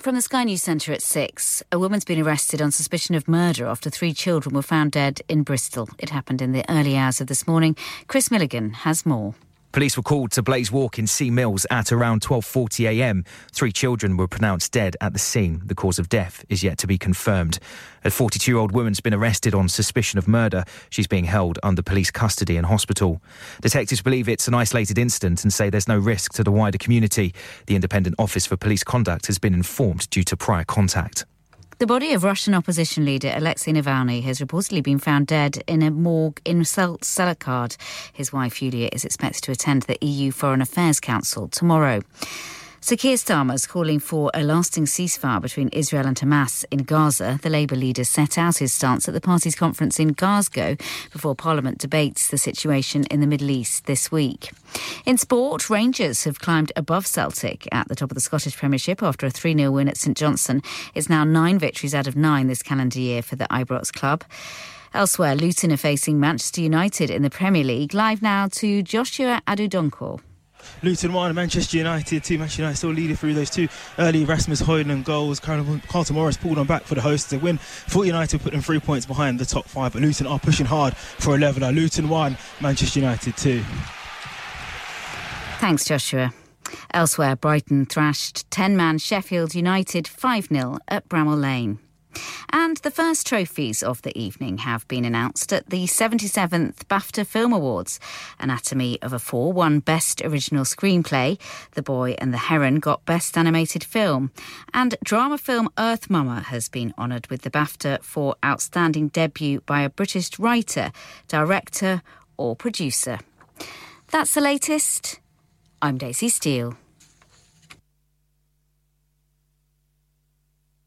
From the Sky News Centre at 6, a woman's been arrested on suspicion of murder after three children were found dead in Bristol. It happened in the early hours of this morning. Chris Milligan has more. Police were called to Blaze Walk in Sea Mills at around 12:40 a.m. Three children were pronounced dead at the scene. The cause of death is yet to be confirmed. A 42-year-old woman's been arrested on suspicion of murder. She's being held under police custody in hospital. Detectives believe it's an isolated incident and say there's no risk to the wider community. The Independent Office for Police Conduct has been informed due to prior contact. The body of Russian opposition leader Alexei Navalny has reportedly been found dead in a morgue in Selkard. His wife Yulia is expected to attend the EU Foreign Affairs Council tomorrow. Sir Keir Starmer's calling for a lasting ceasefire between Israel and Hamas in Gaza. The Labour leader set out his stance at the party's conference in Glasgow before Parliament debates the situation in the Middle East this week. In sport, Rangers have climbed above Celtic at the top of the Scottish Premiership after a 3 0 win at St Johnstone. It's now nine victories out of nine this calendar year for the Ibrox club. Elsewhere, Luton are facing Manchester United in the Premier League. Live now to Joshua Adudonkor. Luton 1, Manchester United 2. Manchester United still leading through those two early Rasmus Hoyden goals. Carlton Morris pulled on back for the hosts. to win. Fort United put them three points behind the top five, but Luton are pushing hard for a leveller. Luton 1, Manchester United 2. Thanks, Joshua. Elsewhere, Brighton thrashed 10 man Sheffield United 5 0 at Bramall Lane. And the first trophies of the evening have been announced at the 77th BAFTA Film Awards. Anatomy of a Fall won Best Original Screenplay. The Boy and the Heron got Best Animated Film. And drama film Earth Mama has been honoured with the BAFTA for Outstanding Debut by a British writer, director, or producer. That's the latest. I'm Daisy Steele.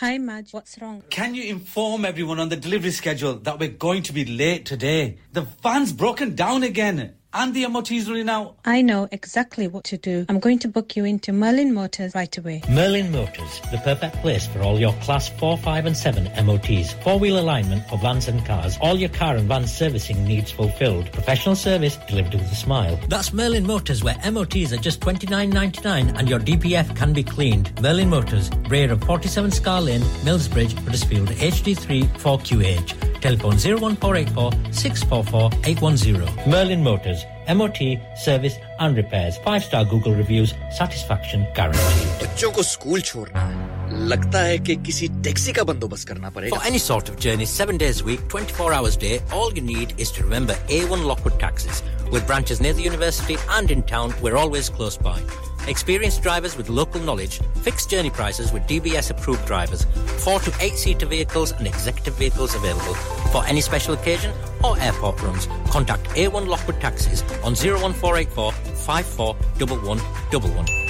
Hi, Madge. What's wrong? Can you inform everyone on the delivery schedule that we're going to be late today? The van's broken down again and the Motisserie now. I know exactly what to do. I'm going to book you into Merlin Motors right away. Merlin Motors, the perfect place for all your class 4, 5 and 7 MOTs. Four-wheel alignment for vans and cars. All your car and van servicing needs fulfilled. Professional service delivered with a smile. That's Merlin Motors where MOTs are just twenty nine ninety nine, and your DPF can be cleaned. Merlin Motors, rear of 47 Scar Lane, Millsbridge, Huddersfield, HD3 4QH. Telephone 01484 644 810. Merlin Motors, MOT, service and repairs. Five star Google reviews, satisfaction guaranteed. बच्चों को school छोड़ना है लगता है कि किसी taxi का बंदोबस्त करना पड़ेगा For any sort of journey, 7 a week, 24 a day, all you need is to remember remember A1 Lockwood Taxis with branches near the university and in town we're always close by Experienced drivers with local knowledge. Fixed journey prices with DBS approved drivers. Four to eight seater vehicles and executive vehicles available. For any special occasion or airport runs, contact A1 Lockwood Taxis on 01484 541111.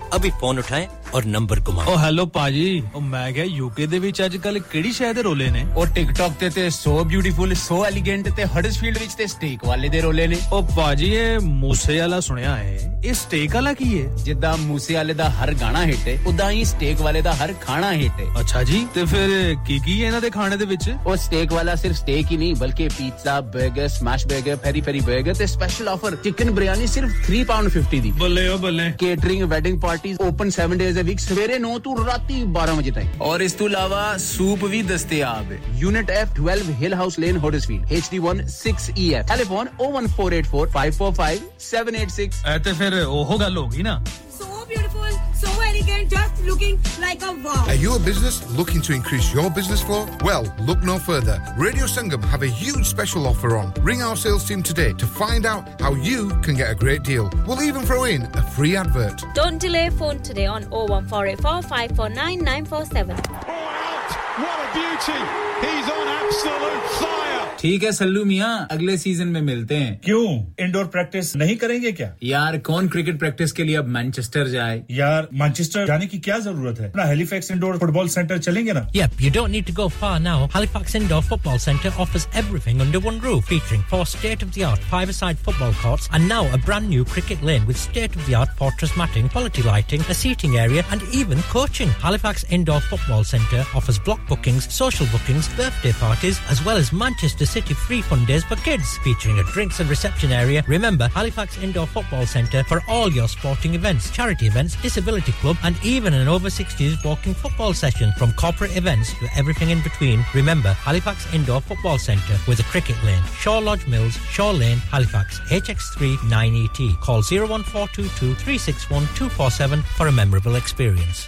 ابھی phone اٹھائیں اور number گھمائیں او او او او او hello پاجی پاجی میں UK دے دے دے دے دے وچ وچ وچ اج کل کیڑی شے رولے رولے نے نے ٹک ٹاک تے تے تے تے تے so so beautiful elegant steak steak steak steak والے والے والے اے اے والا والا سنیا کی کی کی جدا دا دا ہر ہر گانا ہٹ ہٹ ہی کھانا اچھا جی پھر انہاں کھانے والا صرف سٹیک ہی نہیں بلکہ pizza burger smash burger burger تے آفر چکن بریانی صرف 3 پاؤنڈ 50 دی بلے بلے او catering wedding party parties open 7 days a week ਸਵੇਰੇ 9 ਤੋਂ ਰਾਤੀ 12 ਵਜੇ ਤੱਕ ਔਰ ਇਸ ਤੋਂ ਇਲਾਵਾ ਸੂਪ ਵੀ ਦਸਤਿਆਬ ਹੈ unit F12 Hill House Lane Huddersfield HD16 EF telephone 01484 545 786 ਐ ਤੇ ਫਿਰ ਉਹ ਗੱਲ ਹੋ ਗਈ ਨਾ so beautiful again just looking like a Are you a business looking to increase your business flow? Well, look no further. Radio Sangam have a huge special offer on. Ring our sales team today to find out how you can get a great deal. We'll even throw in a free advert. Don't delay phone today on 01484 out! What a beauty! He's on absolute fire! ठीक है सल्लू मियाँ अगले season में मिलते हैं क्यों indoor practice नहीं करेंगे क्या यार कौन क्रिकेट प्रैक्टिस के लिए अब मैनचेस्टर जाए यार मैनचेस्टर जाने की क्या जरूरत है अपना हेलीफैक्स इंडोर फुटबॉल सेंटर चलेंगे ना Yep, you don't need to go far now. Halifax Indoor Football Centre offers everything under one roof, featuring four state-of-the-art five-a-side football courts and now a brand new cricket lane with state-of-the-art fortress matting, quality lighting, a seating area, and even coaching. Halifax Indoor Football Centre offers block bookings, social bookings, birthday parties, as well as Manchester city free fun days for kids, featuring a drinks and reception area. Remember, Halifax Indoor Football Centre for all your sporting events, charity events, disability club, and even an over 60s walking football session. From corporate events to everything in between, remember Halifax Indoor Football Centre with a cricket lane, Shaw Lodge Mills, Shaw Lane, Halifax, HX3 9ET. Call 01422 361 247 for a memorable experience.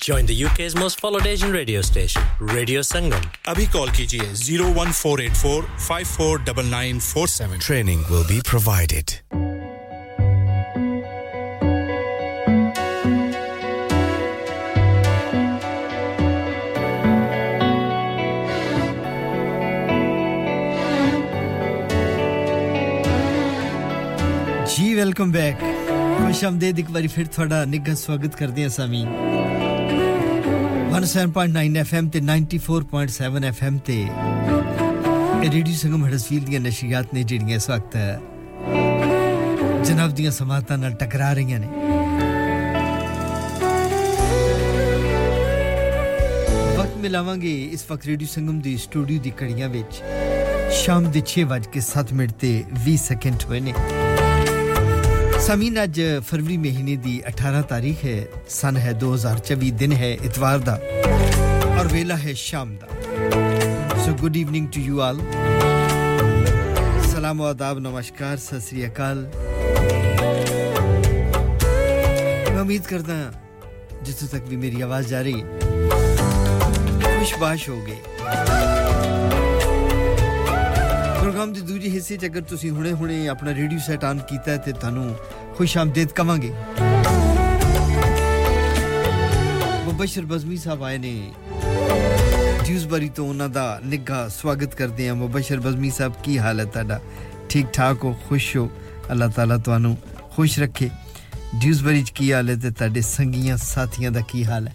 G welcome back ایک بارگا سواگت کر دیا سام 107.9 94.7 نشیات جنب دیا ٹکرا رہی وقت ملاو گے اس وقت ریڈیو سنگم کی اسٹوڈیو کی کڑیاں شام کے چھ بج کے سات منٹ سیکنڈ ہوئے سمین اج فروری مہینے کی اٹھارہ تاریخ ہے سن ہے دو ہزار چوبی دن ہے اتوار کا اور یو آل سلام آداب نمسکار ستری میں جتوں تک بھی میری آواز آ رہی باش ہو گئی ਪ੍ਰੋਗਰਾਮ ਦੀ ਦੂਜੀ ਹਿੱਸੇ 'ਚ ਅਗਰ ਤੁਸੀਂ ਹੁਣੇ-ਹੁਣੇ ਆਪਣਾ ਰੇਡੀਓ ਸੈਟ ਆਨ ਕੀਤਾ ਹੈ ਤੇ ਤੁਹਾਨੂੰ ਖੁਸ਼ ਕਵਾਂਗੇ ਮੁਬਸ਼ਰ ਬਜ਼ਮੀ ਸਾਹਿਬ ਆਏ ਨੇ ਜਿਊਜ਼ਬਰੀ ਤੋਂ ਉਹਨਾਂ ਦਾ ਨਿੱਘਾ ਸਵਾਗਤ ਕਰਦੇ ਹਾਂ ਮੁਬਸ਼ਰ ਬਜ਼ਮੀ ਸਾਹਿਬ ਕੀ ਹਾਲ ਹੈ ਤੁਹਾਡਾ ਠੀਕ ਠਾਕ ਹੋ ਖੁਸ਼ ਹੋ ਅੱਲਾਹ ਤਾਲਾ ਤੁਹਾਨੂੰ ਖੁਸ਼ ਰੱਖੇ ਜਿਊਜ਼ਬਰੀ 'ਚ ਕੀ ਹਾਲ ਹੈ ਤੇ ਤੁਹਾਡੇ ਸੰਗੀਆਂ ਸਾਥੀਆਂ ਦਾ ਕੀ ਹਾਲ ਹੈ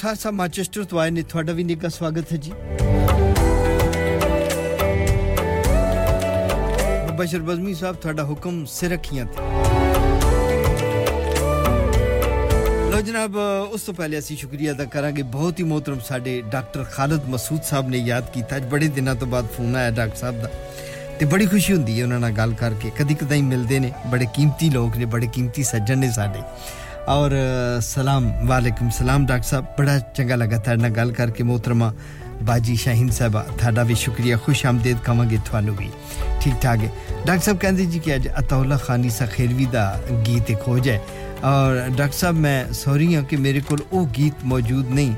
ਖਾਲਸਾ ਸਾ ਮਾਚੈਸਟਰ ਤੋਂ ਆਏ ਨੇ ਤੁਹਾਡਾ ਵੀ ਨਿੱਘਾ ਸਵਾਗਤ ਹੈ ਜੀ ਬਾਬਾ ਸ਼ਰਬਜ਼ਮੀ ਸਾਹਿਬ ਤੁਹਾਡਾ ਹੁਕਮ ਸਿਰ ਰੱਖੀਆਂ ਤੇ ਲੋ ਜਨਾਬ ਉਸ ਤੋਂ ਪਹਿਲੇ ਅਸੀਂ ਸ਼ੁਕਰੀਆ ਅਦਾ ਕਰਾਂਗੇ ਬਹੁਤ ਹੀ ਮੋਹਤਰਮ ਸਾਡੇ ਡਾਕਟਰ ਖਾਲਦ ਮਸੂਦ ਸਾਹਿਬ ਨੇ ਯਾਦ ਕੀਤਾ ਅੱਜ ਬੜੇ ਦਿਨਾਂ ਤੋਂ ਬਾਅਦ ਫੋਨ ਆਇਆ ਡਾਕਟਰ ਸਾਹਿਬ ਦਾ ਤੇ ਬੜੀ ਖੁਸ਼ੀ ਹੁੰਦੀ ਹੈ ਉਹਨਾਂ ਨਾਲ ਗੱਲ ਕਰਕੇ ਕਦੀ ਕਦਾਈ ਮਿਲਦੇ ਨੇ ਬੜੇ ਕੀਮਤੀ ਲੋਕ ਨੇ ਬੜੇ ਕੀਮਤੀ ਸੱਜਣ ਨੇ ਸਾਡੇ سلام وعلیکم السلام ڈاکٹر صاحب بڑا چنگا لگا تھے گل کر کے محترما باجی شاہین صاحب آ شکریہ خوش آمدید کہ ٹھیک ٹھاک ہے ڈاکٹر صاحب کہیں جی کہ اب اطولا خان ساخیلوی کا گیت ایک خوج ہے اور ڈاکٹر صاحب میں سہری ہاں کہ میرے کوت موجود نہیں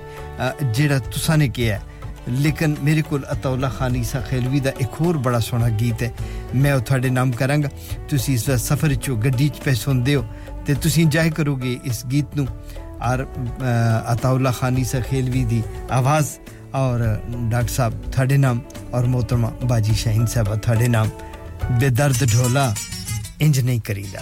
جڑا تو سی ہے لیکن میرے کو اطولا خان سکھیلوی کا ایک ہوا سونا گیت ہے میں تھوڑے نام کروں گا تُ سفر چو گی پیسوں د تو تھی جائے کرو گے اس گیت نر اطاؤ خانی سخیلوی دی آواز اور ڈاکٹر صاحب تھڈے نام اور محترما باجی شاہین صاحب نام بے درد ڈھولا انج نہیں کریلا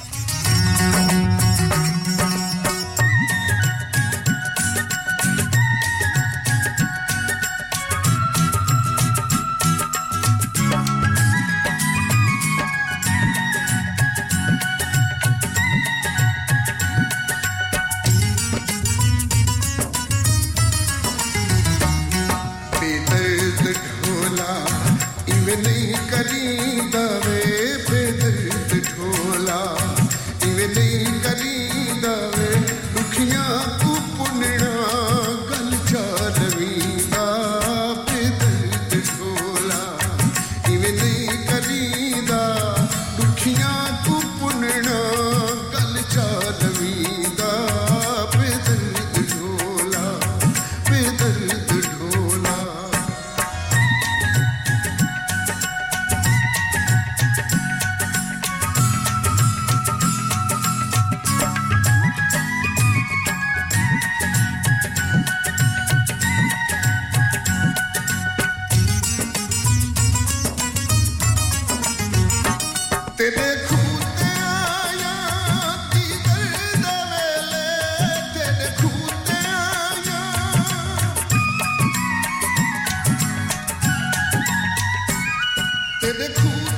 Baby, cool.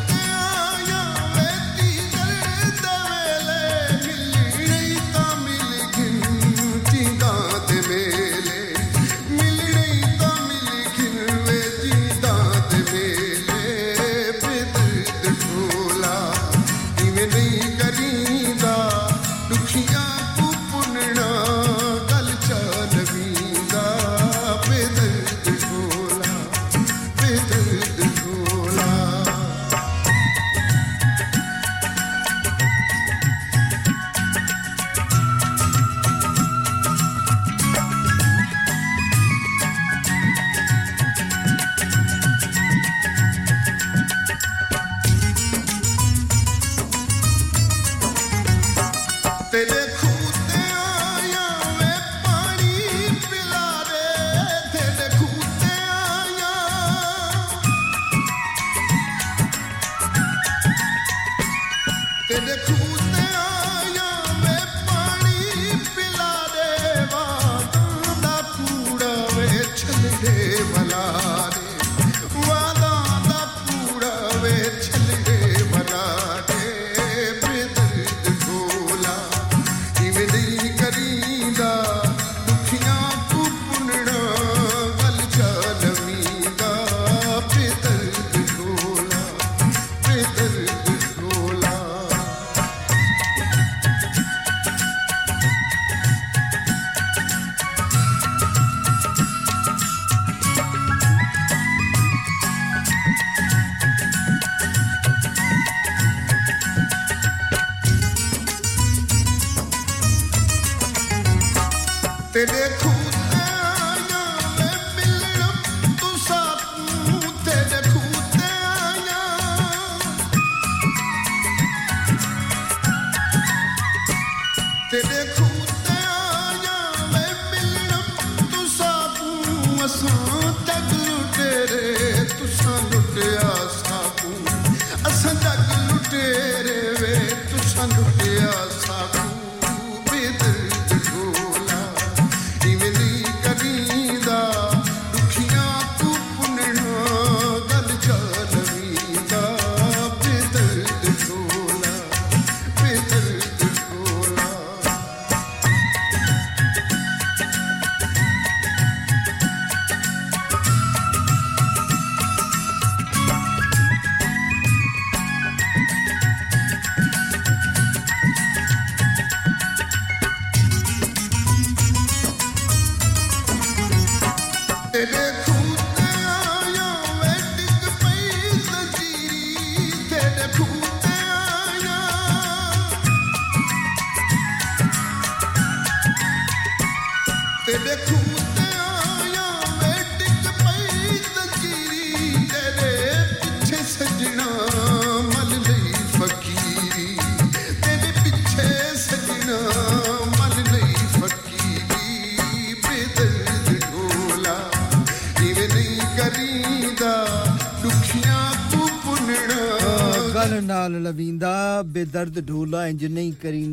درد ڈاج نہیں کری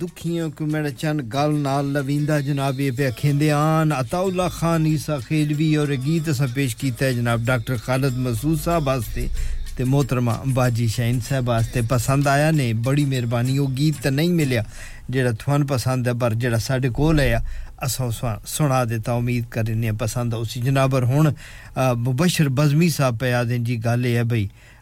دکھان گل نال لوگ جناب یہ پیش کیا جناب ڈاکٹر خالد مسود صاحب محترما امبازی شاہین صاحب پسند آیا نہیں بڑی مہربانیت نہیں ملے جا پسند ہے پر ساڑے کو سنا دیتا امید کرسند جناب مبشر بزمی صاحب پہ آن جی گی ہے بھائی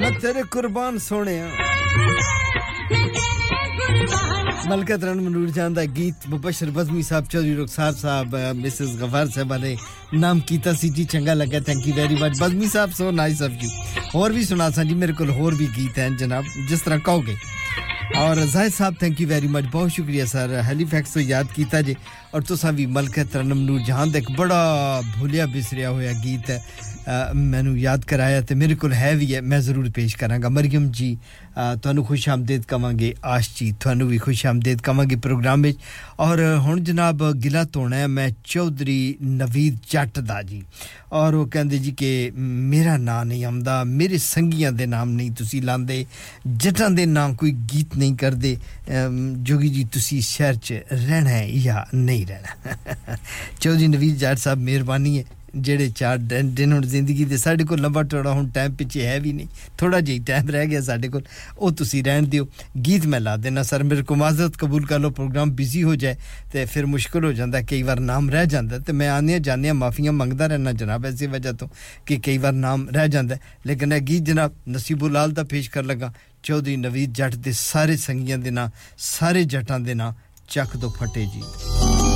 میں تیرے قربان سونے ہاں۔ ملکت رن منور جان دا گیت گیت مبشر بزمی بزمی صاحب صاحب صاحب صاحب غفار نے نام کیتا سی جی جی چنگا لگا thank you you very much so nice اور اور بھی جی، بھی سنا سا میرے ہیں جناب جس طرح کہو گے ਔਰ ਜ਼ਾਹਿਦ ਸਾਹਿਬ ਥੈਂਕ ਯੂ ਵੈਰੀ ਮਚ ਬਹੁਤ ਸ਼ੁਕਰੀਆ ਸਰ ਹੈਲੀਫੈਕਸ ਤੋਂ ਯਾਦ ਕੀਤਾ ਜੀ ਔਰ ਤੁਸੀਂ ਵੀ ਮਲਕਾ ਤਰਨਮ ਨੂਰ ਜਹਾਂ ਦਾ ਇੱਕ ਬੜਾ ਭੁੱਲਿਆ ਬਿਸਰਿਆ ਹੋਇਆ ਗੀਤ ਹੈ ਮੈਨੂੰ ਯਾਦ ਕਰਾਇਆ ਤੇ ਮੇਰੇ ਕੋਲ ਹੈ ਵੀ ਹੈ ਮੈਂ ਜ਼ਰੂਰ ਪੇਸ਼ ਕਰਾਂਗਾ ਮਰੀਮ ਜੀ تھنوں خوش آمدید کہ آش جی تھوانوں بھی خوش آمد کہ پروگرام میں اور ہوں جناب گلا تو میں چودھری نویز جٹ دا جی اور وہ کہتے جی کہ میرا نام نہیں آپ سنگیاں نام نہیں تی لے جٹاں نام کوئی گیت نہیں کرتے جو کہ جی تُسے سیرنا ہے یا نہیں رہنا چودھری نویز جٹ صاحب مہربانی ہے جہیں چار دن دن ہوں زندگی کے سارے کو لمبا ٹوڑا ہوں ٹائم پیچھے ہے بھی نہیں تھوڑا جہ ٹائم رہ گیا سارے کوئی رین دوں گیت میں لا دینا سر میرے کو معذرت قبول کر لو پروگرام بزی ہو جائے تو پھر مشکل ہو جاتا ہے کئی بار نام رہتا تو میں آدیا جانیا معافیا منگتا رہنا جناب ایسی وجہ تو کہ کئی بار نام رہ لیکن یہ گیت جناب نصیب و لال کا پیش کر لگا چودھری نوی جٹ کے سارے سنگیاں نام سارے جٹاں نام چک تو پٹے جی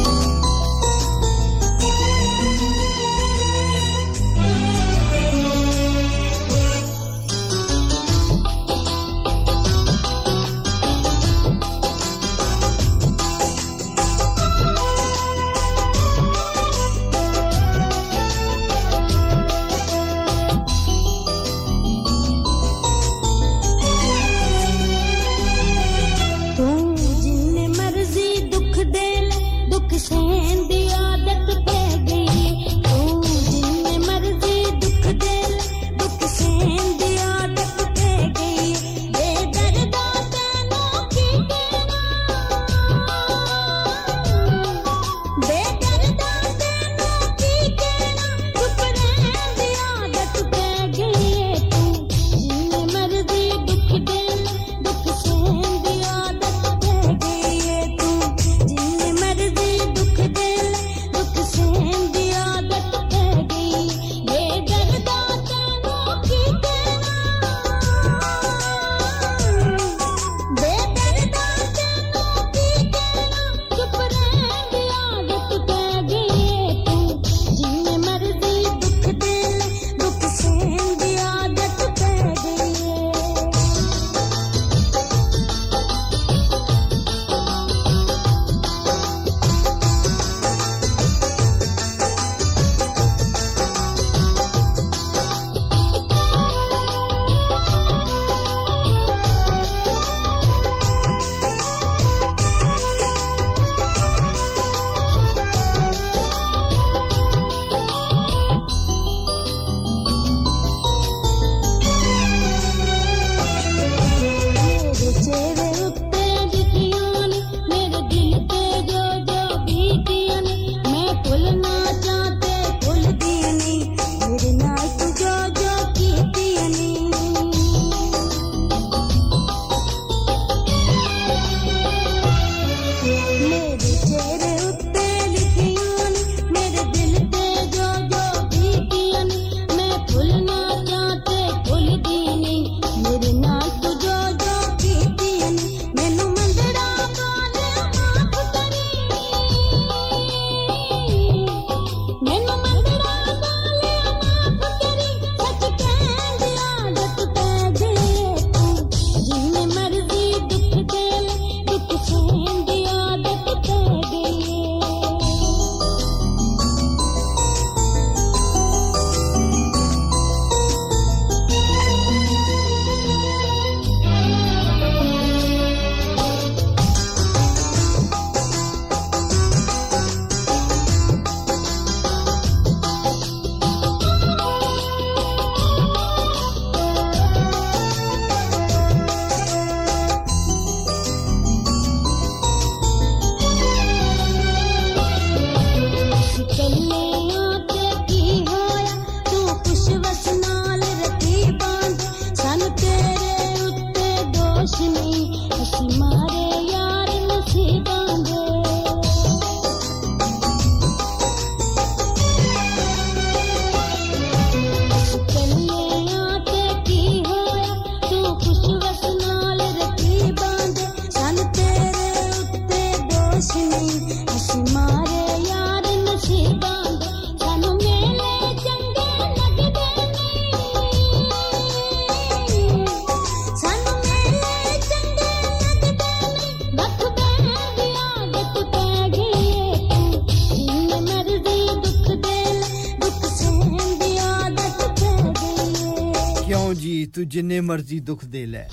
جنہیں مرضی دکھ دل ہے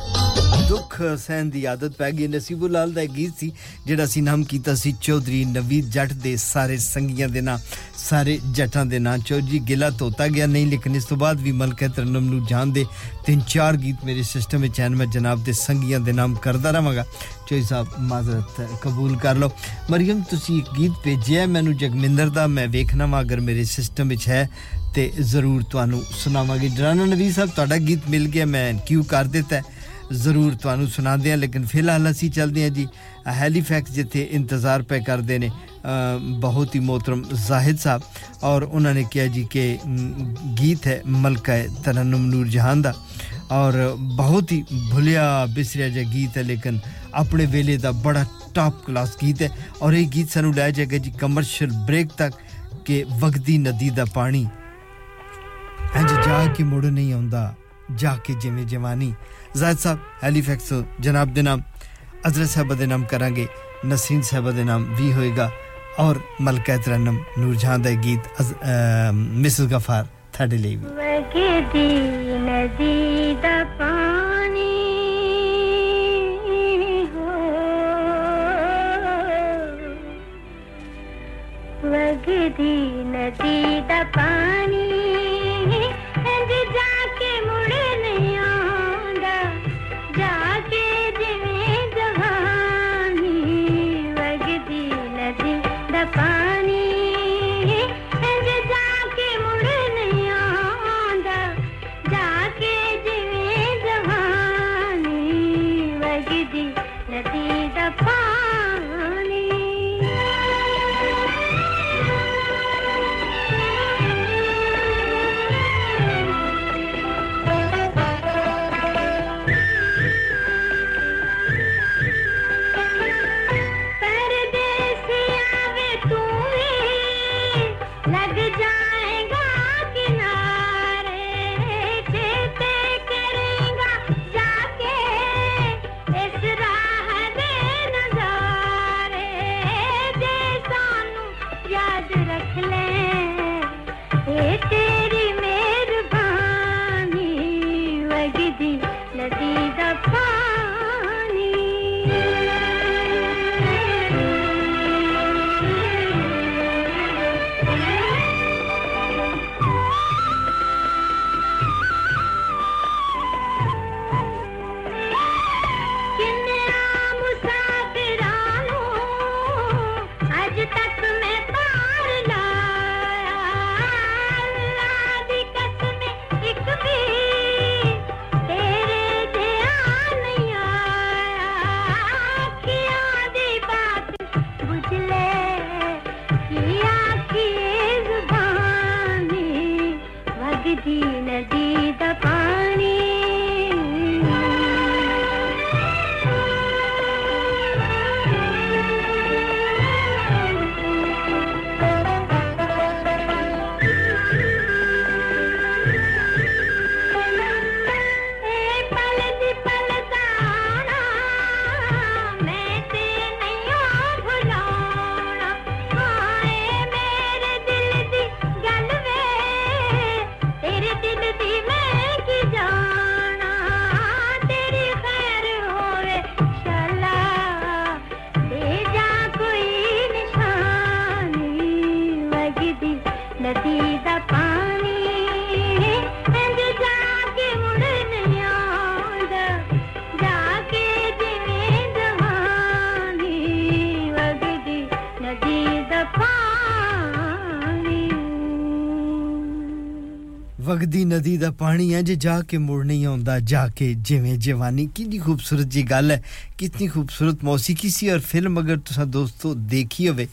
دکھ سہن کی عادت پی گئی نسیبو لال کا ایک گیت سے جڑا اِسی نام کیا چودھری نوی جٹ دے سارے سنگیاں نام سارے جٹاں نام چوجی گیلا دوتا گیا نہیں لیکن استعد بھی ملک ترنم جانے تین چار گیت میرے سسٹم چین میں جناب کے سنگیاں نام کرد رہا چوی صاحب ماد قبول کر لو مریم تُسی ایک گیت بھیجے مینو جگمندر کا میں دیکھنا وا اگر میرے سسٹم اس ہے تو ضرور تعینوں سناواں گے جرانا نویز صاحب تاڈا گیت مل گیا میں کیوں کر دیتا ہے ضرور تو سنا دیا لیکن فی الحال اِسی چلتے ہیں جی ہیلیفیکس جیت انتظار پے کرتے ہیں بہت ہی محترم زاہد صاحب اور انہوں نے کیا جی کہ گیت ہے ملکہ ہے تنا نم نور جہان کا اور بہت ہی بھولیا بسریا جہ گیت ہے لیکن اپنے ویلے کا بڑا ٹاپ کلاس گیت ہے اور یہ گیت سنوں لیا جائے گا جی کمرشل بریک تک کہ وغدی ندی کا پانی ਇੰਜ ਜਾ ਕੇ ਮੁੜ ਨਹੀਂ ਆਉਂਦਾ ਜਾ ਕੇ ਜਿਵੇਂ ਜਵਾਨੀ ਜ਼ਾਇਦ ਸਾਹਿਬ ਹੈਲੀਫੈਕਸ ਜਨਾਬ ਦੇ ਨਾਮ ਅਜ਼ਰਤ ਸਾਹਿਬ ਦੇ ਨਾਮ ਕਰਾਂਗੇ ਨਸੀਨ ਸਾਹਿਬ ਦੇ ਨਾਮ ਵੀ ਹੋਏਗਾ ਔਰ ਮਲਕਾ ਇਤਰਨਮ ਨੂਰਜਾਨ ਦਾ ਗੀਤ ਮਿਸਿਸ ਗਫਰ ਤੁਹਾਡੇ ਲਈ ਵੀ ਵਗਦੀ ਨਦੀ ਦਾ ਪਾਣੀ ندی کا پانی ہے جی جا کے مڑ نہیں آتا جا کے جے جانی کنگنی خوبصورت جی گل ہے کتنی خوبصورت موسیقی سے اور فلم اگر تو سر دوستوں دیکھی ہوئے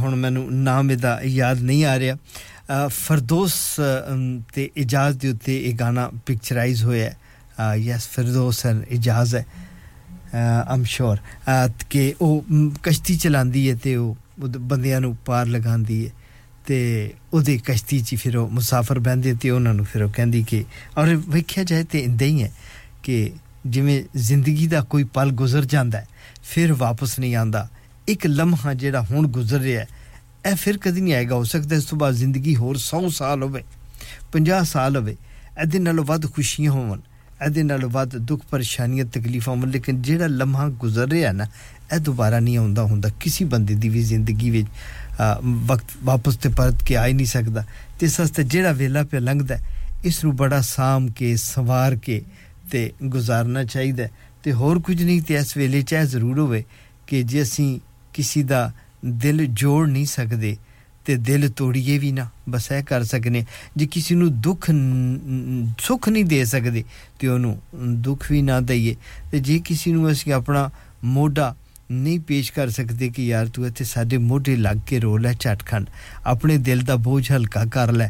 ہوں منامہ یاد نہیں آ رہا فردوس اعجاز کے اُتے یہ گانا پکچرائز ہوا ہے یس فردوس اینڈ ایجاز ہے آم شور کہ وہ کشتی چلا ہے تو بندیاں پار لگا ہے ਤੇ ਉਹਦੀ ਕਸ਼ਤੀ 'ਚ ਫਿਰ ਉਹ ਮੁਸਾਫਰ ਬੰਦੇ ਤੇ ਉਹਨਾਂ ਨੂੰ ਫਿਰ ਉਹ ਕਹਿੰਦੀ ਕਿ ਔਰ ਵੇਖਿਆ ਜਾਏ ਤੇ ਇੰਦਾ ਹੀ ਹੈ ਕਿ ਜਿਵੇਂ ਜ਼ਿੰਦਗੀ ਦਾ ਕੋਈ ਪਲ ਗੁਜ਼ਰ ਜਾਂਦਾ ਫਿਰ ਵਾਪਸ ਨਹੀਂ ਆਂਦਾ ਇੱਕ ਲਮਹਾ ਜਿਹੜਾ ਹੁਣ ਗੁਜ਼ਰ ਰਿਹਾ ਇਹ ਫਿਰ ਕਦੀ ਨਹੀਂ ਆਏਗਾ ਹੋ ਸਕਦਾ ਇਸ ਤੋਂ ਬਾਅਦ ਜ਼ਿੰਦਗੀ ਹੋਰ 100 ਸਾਲ ਹੋਵੇ 50 ਸਾਲ ਹੋਵੇ ਇਹਦੇ ਨਾਲੋਂ ਵੱਧ ਖੁਸ਼ੀਆਂ ਹੋਣ ਇਹਦੇ ਨਾਲੋਂ ਵੱਧ ਦੁੱਖ ਪਰੇਸ਼ਾਨੀਆਂ ਤਕਲੀਫਾਂ ਹੋਣ ਲੇਕਿਨ ਜਿਹੜਾ ਲਮਹਾ ਗੁਜ਼ਰ ਰਿਹਾ ਨਾ ਇਹ ਦੁਬਾਰਾ ਨਹੀਂ ਆਉਂਦਾ ਹੁੰਦਾ ਕਿਸੇ ਬੰਦੇ ਦੀ ਵੀ ਜ਼ਿੰਦਗੀ ਵਿੱਚ ਵਕਤ ਵਾਪਸ ਤੇ ਪਰਤ ਕੇ ਆ ਹੀ ਨਹੀਂ ਸਕਦਾ ਤੇ ਸਸਤੇ ਜਿਹੜਾ ਵੇਲਾ ਪਿਆ ਲੰਘਦਾ ਇਸ ਨੂੰ ਬੜਾ ਸਾਮ ਕੇ ਸਵਾਰ ਕੇ ਤੇ ਗੁਜ਼ਾਰਨਾ ਚਾਹੀਦਾ ਤੇ ਹੋਰ ਕੁਝ ਨਹੀਂ ਤੇ ਇਸ ਵੇਲੇ ਚਾਹ ਜ਼ਰੂਰ ਹੋਵੇ ਕਿ ਜੇ ਅਸੀਂ ਕਿਸੇ ਦਾ ਦਿਲ ਜੋੜ ਨਹੀਂ ਸਕਦੇ ਤੇ ਦਿਲ ਤੋੜੀਏ ਵੀ ਨਾ ਬਸ ਇਹ ਕਰ ਸਕਨੇ ਜੇ ਕਿਸੇ ਨੂੰ ਦੁੱਖ ਸੁੱਖ ਨਹੀਂ ਦੇ ਸਕਦੇ ਤੇ ਉਹਨੂੰ ਦੁੱਖ ਵੀ ਨਾ ਦਈਏ ਤੇ ਜੇ ਕਿਸੇ ਨੂੰ ਅਸੀਂ ਆਪਣਾ ਮੋਢਾ نہیں پیش کر ستے کہ یار تے سارے موڈے لگ کے رول ہے جٹ کھنڈ اپنے دل کا بوجھ ہلکا کر لے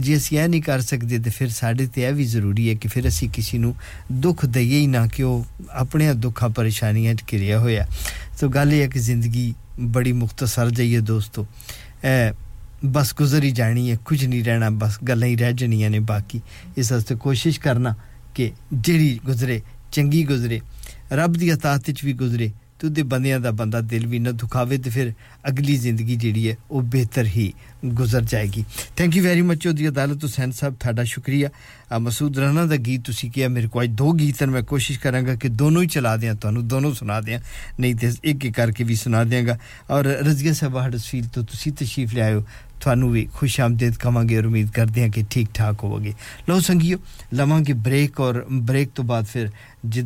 جی اِسی یہ نہیں کر سکتے تو پھر سارے تو یہ بھی ضروری ہے کہ پھر اِسی کسی نے دکھ دئیے ہی نہ کہ وہ اپنے دکھا پریشانیاں گریا ہوا تو گل یہ ہے کہ زندگی بڑی مختصر جی ہے دوستوں بس گزر ہی جانی ہے کچھ نہیں رہنا بس گلیں رہ جانا نے باقی اس واسطے کوشش کرنا کہ جیڑی گزرے چنگی گزرے رب دتا بھی گزرے تو بندے کا بندہ دل بھی نہ دکھا تو پھر اگلی زندگی جیڑی ہے وہ بہتر ہی گزر جائے گی تھنک یو ویری مچ وہ عدالت حسین صاحب تا شکریہ مسود رانا کا گیت تُسے کیا میرے کو آج دو گیت میں کوشش کروں گا کہ دونوں ہی چلا دیا تو دونوں سنا دیں نہیں تو ایک کر کے بھی سنا دیں گا اور رضیا صاحبہ ڈیل تو تشریف لیاؤن بھی خوش آمدید کہ امید کر دیں کہ ٹھیک ٹھاک ہوو گے لو سنگھی لواں گے بریک اور بریک تو بعد پھر جی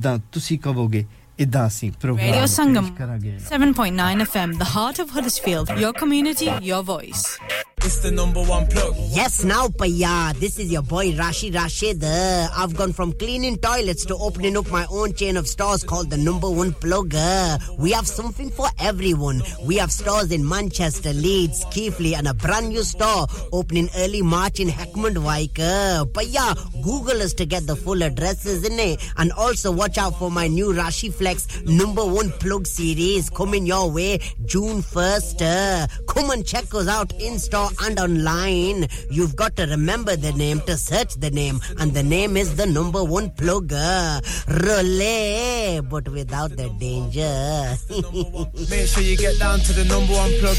کہ इदा सी programme radio 7.9 FM the heart of Huddersfield your community your voice it's the number one plug. Yes, now, Paya. This is your boy Rashi Rashid. I've gone from cleaning toilets to opening up my own chain of stores called the number one plug. We have something for everyone. We have stores in Manchester, Leeds, Keighley, and a brand new store opening early March in Heckmondwike. Paya, Google us to get the full addresses innit? it. And also watch out for my new Rashi number one plug series coming your way June 1st. Uh, come and check us out in store and online. You've got to remember the name to search the name, and the name is the number one plug. Uh, Relay, but without the danger. <laughs> Make sure you get down to the number one plug.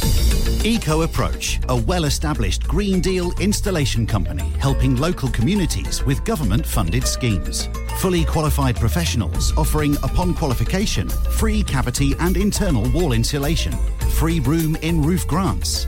Eco Approach, a well established Green Deal installation company helping local communities with government funded schemes. Fully qualified professionals offering upon qualification qualification, free cavity and internal wall insulation, free room in roof grants,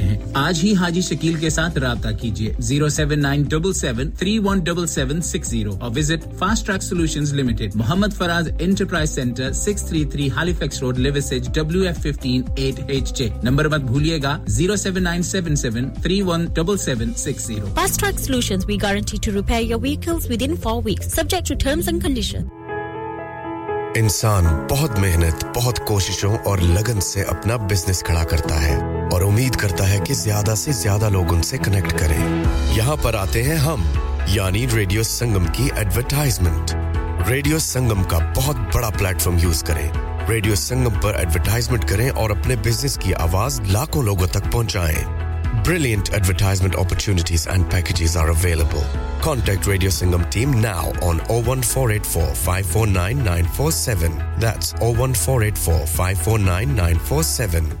سکتے ہیں آج ہی حاجی شکیل کے ساتھ رابطہ کیجیے zero seven nine double seven three one double seven six zero اور visit fast track solution limited Muhammad Faraz enterprise centre six three three Halifax Road W F fifteen eight H J number مت گا zero zero seven seven seven seven nine three one double six fast track solution we guarantee to to repair your within four weeks subject terms and condition انسان بہت محنت بہت کوششوں اور لگن سے اپنا بزنس کھڑا کرتا ہے اور امید کرتا ہے کہ زیادہ سے زیادہ لوگ ان سے کنیکٹ کریں یہاں پر آتے ہیں ہم یعنی ریڈیو سنگم کی ایڈورٹائزمنٹ ریڈیو سنگم کا بہت بڑا پلیٹ فارم یوز کریں ریڈیو سنگم پر ایڈورٹائزمنٹ کریں اور اپنے بزنس کی آواز لاکھوں لوگوں تک پہنچائیں Brilliant advertisement opportunities and packages are available. Contact Radio Singham team now on 01484 549 947. That's 01484 549 947.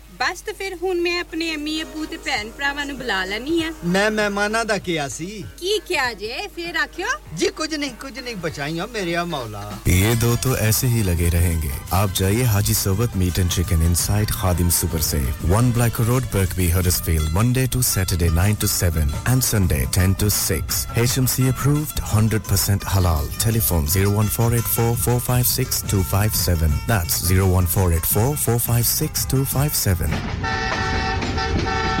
ਬਸ ਤੇ ਫਿਰ ਹੁਣ ਮੈਂ ਆਪਣੇ ਅੰਮੀ ਅਬੂ ਤੇ ਭੈਣ ਭਰਾਵਾਂ ਨੂੰ ਬੁਲਾ ਲੈਣੀ ਆ ਮੈਂ ਮਹਿਮਾਨਾਂ ਦਾ ਕੀ ਆਸੀ ਕੀ ਕਿਹਾ ਜੇ ਫਿਰ ਆਖਿਓ ਜੀ ਕੁਝ ਨਹੀਂ ਕੁਝ ਨਹੀਂ ਬਚਾਈਆਂ ਮੇਰੇ ਮੌਲਾ ਇਹ ਦੋ ਤੋਂ ਐਸੇ ਹੀ ਲਗੇ ਰਹਿਣਗੇ ਆਪ ਜਾਈਏ Haji ਸਵਤ meat and chicken inside Khadim super ਸੇ 1 black road Birkby Huddersfield Monday to Saturday 9 to 7 and Sunday 10 to 6 HMC approved 100% ਹਲਾਲ telephone 01484456257 that's 01484456257なんだ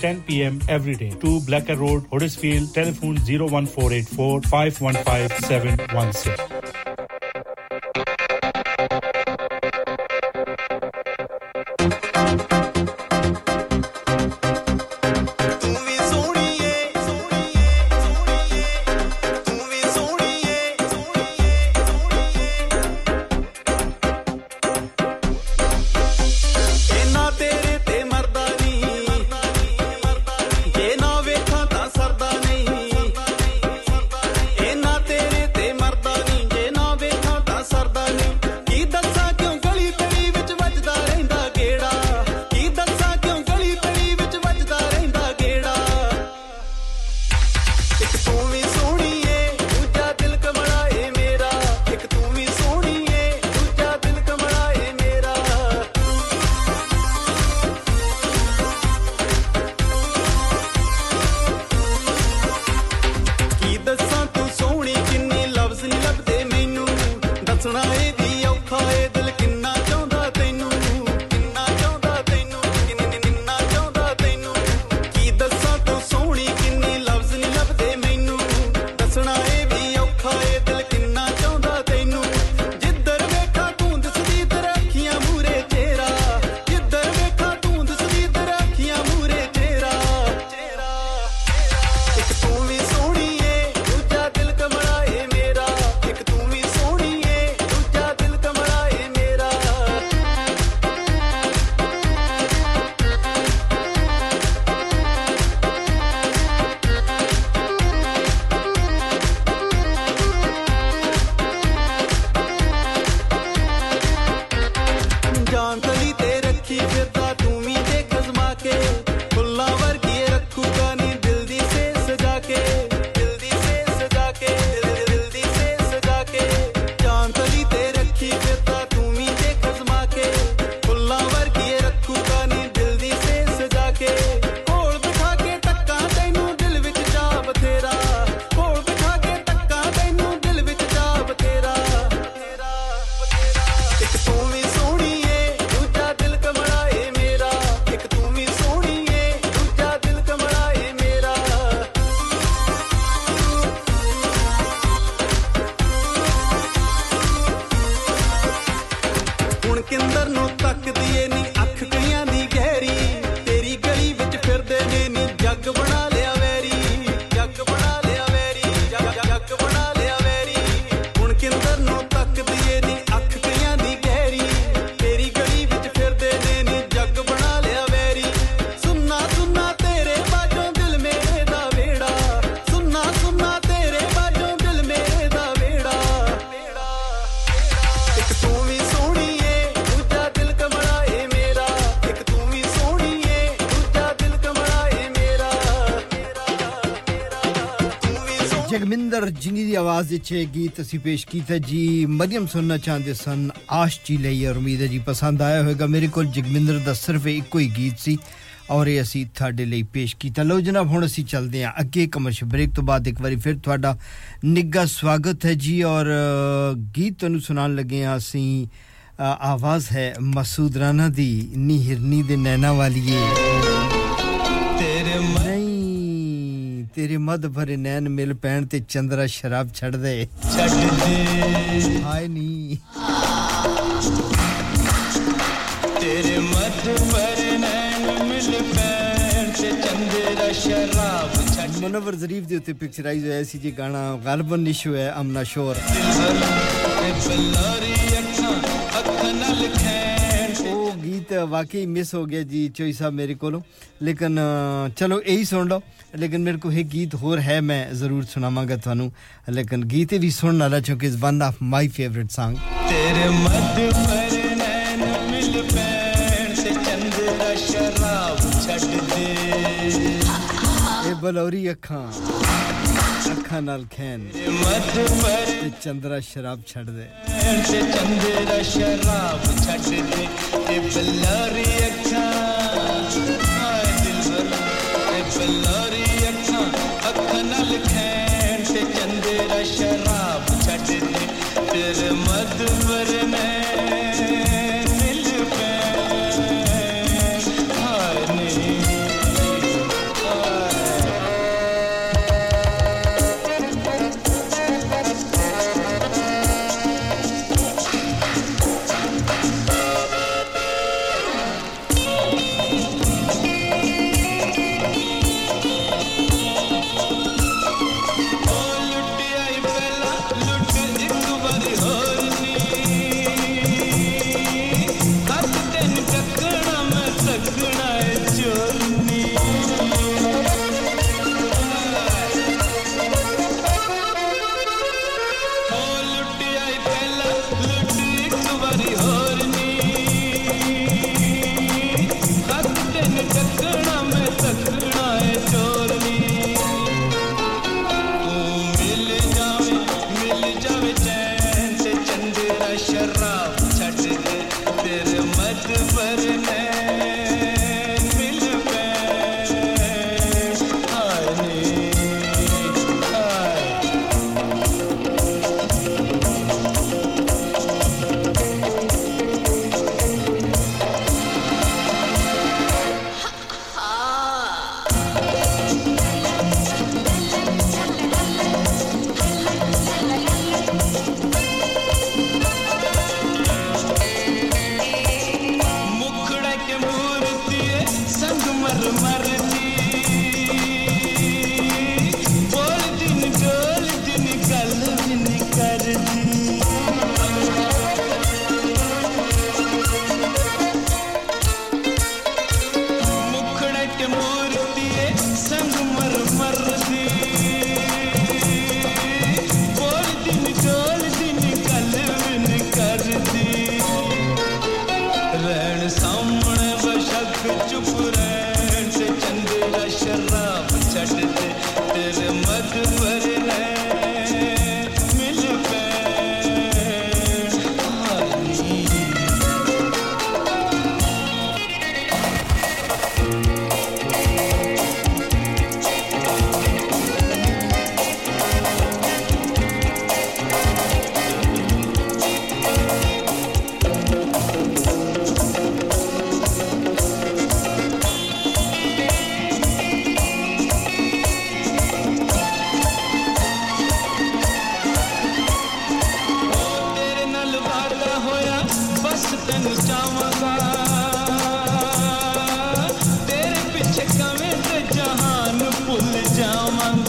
10 p.m. every day. 2 Blacker Road, Huddersfield, telephone 01484 515 ਜਿੰਗੀ ਦੀ ਆਵਾਜ਼ ਵਿੱਚ ਇਹ ਗੀਤ ਅਸੀਂ ਪੇਸ਼ ਕੀਤਾ ਜੀ ਮਰੀਮ ਸੁਣਨਾ ਚਾਹੁੰਦੇ ਸਨ ਆਸ਼ਕੀ ਲਈ ਔਰ ਉਮੀਦ ਹੈ ਜੀ ਪਸੰਦ ਆਇਆ ਹੋਵੇਗਾ ਮੇਰੇ ਕੋਲ ਜਗਮਿੰਦਰ ਦਾ ਸਿਰਫ ਇੱਕੋ ਹੀ ਗੀਤ ਸੀ ਔਰ ਇਹ ਅਸੀਂ ਤੁਹਾਡੇ ਲਈ ਪੇਸ਼ ਕੀਤਾ ਲਓ ਜਨਾਬ ਹੁਣ ਅਸੀਂ ਚੱਲਦੇ ਹਾਂ ਅੱਗੇ ਕਮਰਸ਼ ਬ੍ਰੇਕ ਤੋਂ ਬਾਅਦ ਇੱਕ ਵਾਰੀ ਫਿਰ ਤੁਹਾਡਾ ਨਿੱਘਾ ਸਵਾਗਤ ਹੈ ਜੀ ਔਰ ਗੀਤ ਤੁਹਾਨੂੰ ਸੁਣਾਉਣ ਲੱਗੇ ਹਾਂ ਅਸੀਂ ਆਵਾਜ਼ ਹੈ ਮਸੂਦ ਰਾਣਾ ਦੀ ਨਿਹਰਨੀ ਦੇ ਨੈਣਾ ਵਾਲੀਏ تیرے مد مد بھرے بھرے نین نین مل مل پین پین تے تے چندرا چندرا شراب شراب چھڑ دے دے ہائے نی منور ظریف پکچرائز ہویا سی جی گانا نشو ہے امنا شور دل بلاری اکھ نہ واقی ہو گیا جی چوئی صاحب میرے کو لیکن چلو یہی سن لو لیکن میرے کو یہ گیت ہو میں ضرور سناواں گا تھوت ہی سنا چونکہ مدور چندر شراب چھ چند شراب چڑ دے بلاری اکانے بلاری اکا اکھ چند شراب چڈ گئے مدبر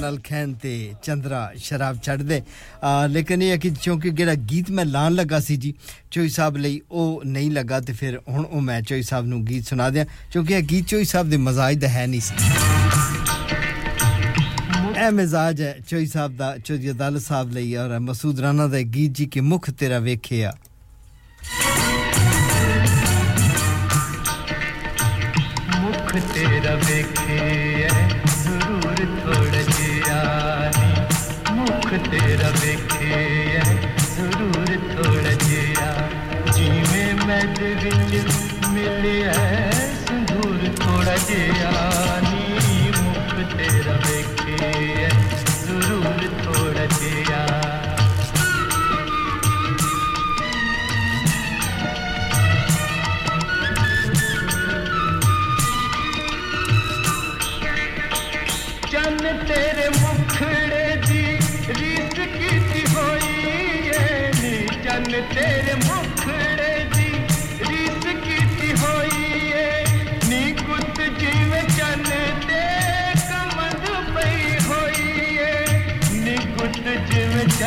مزاج ہے چوئی سا چوئی ادال اور مسود رانا دیت جی مکھ تیرا وی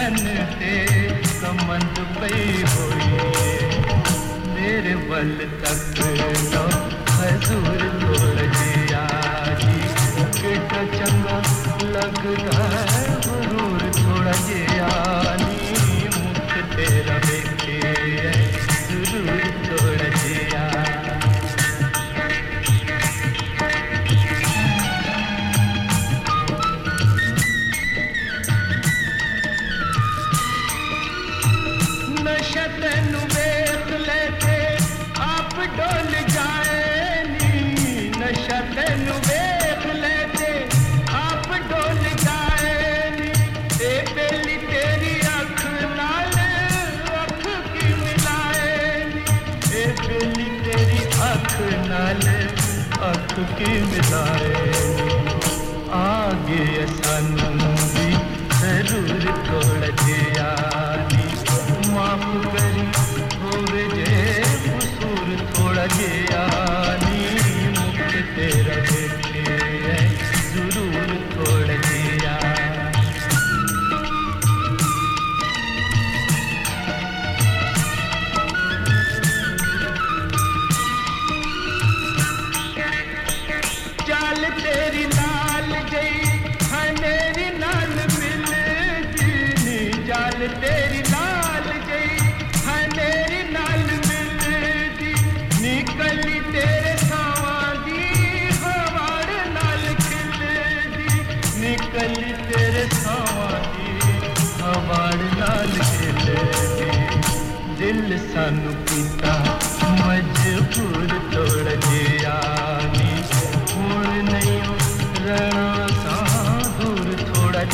کمن ہو تک مزدور لوگ جی۔ چنگا لگ گیا मिला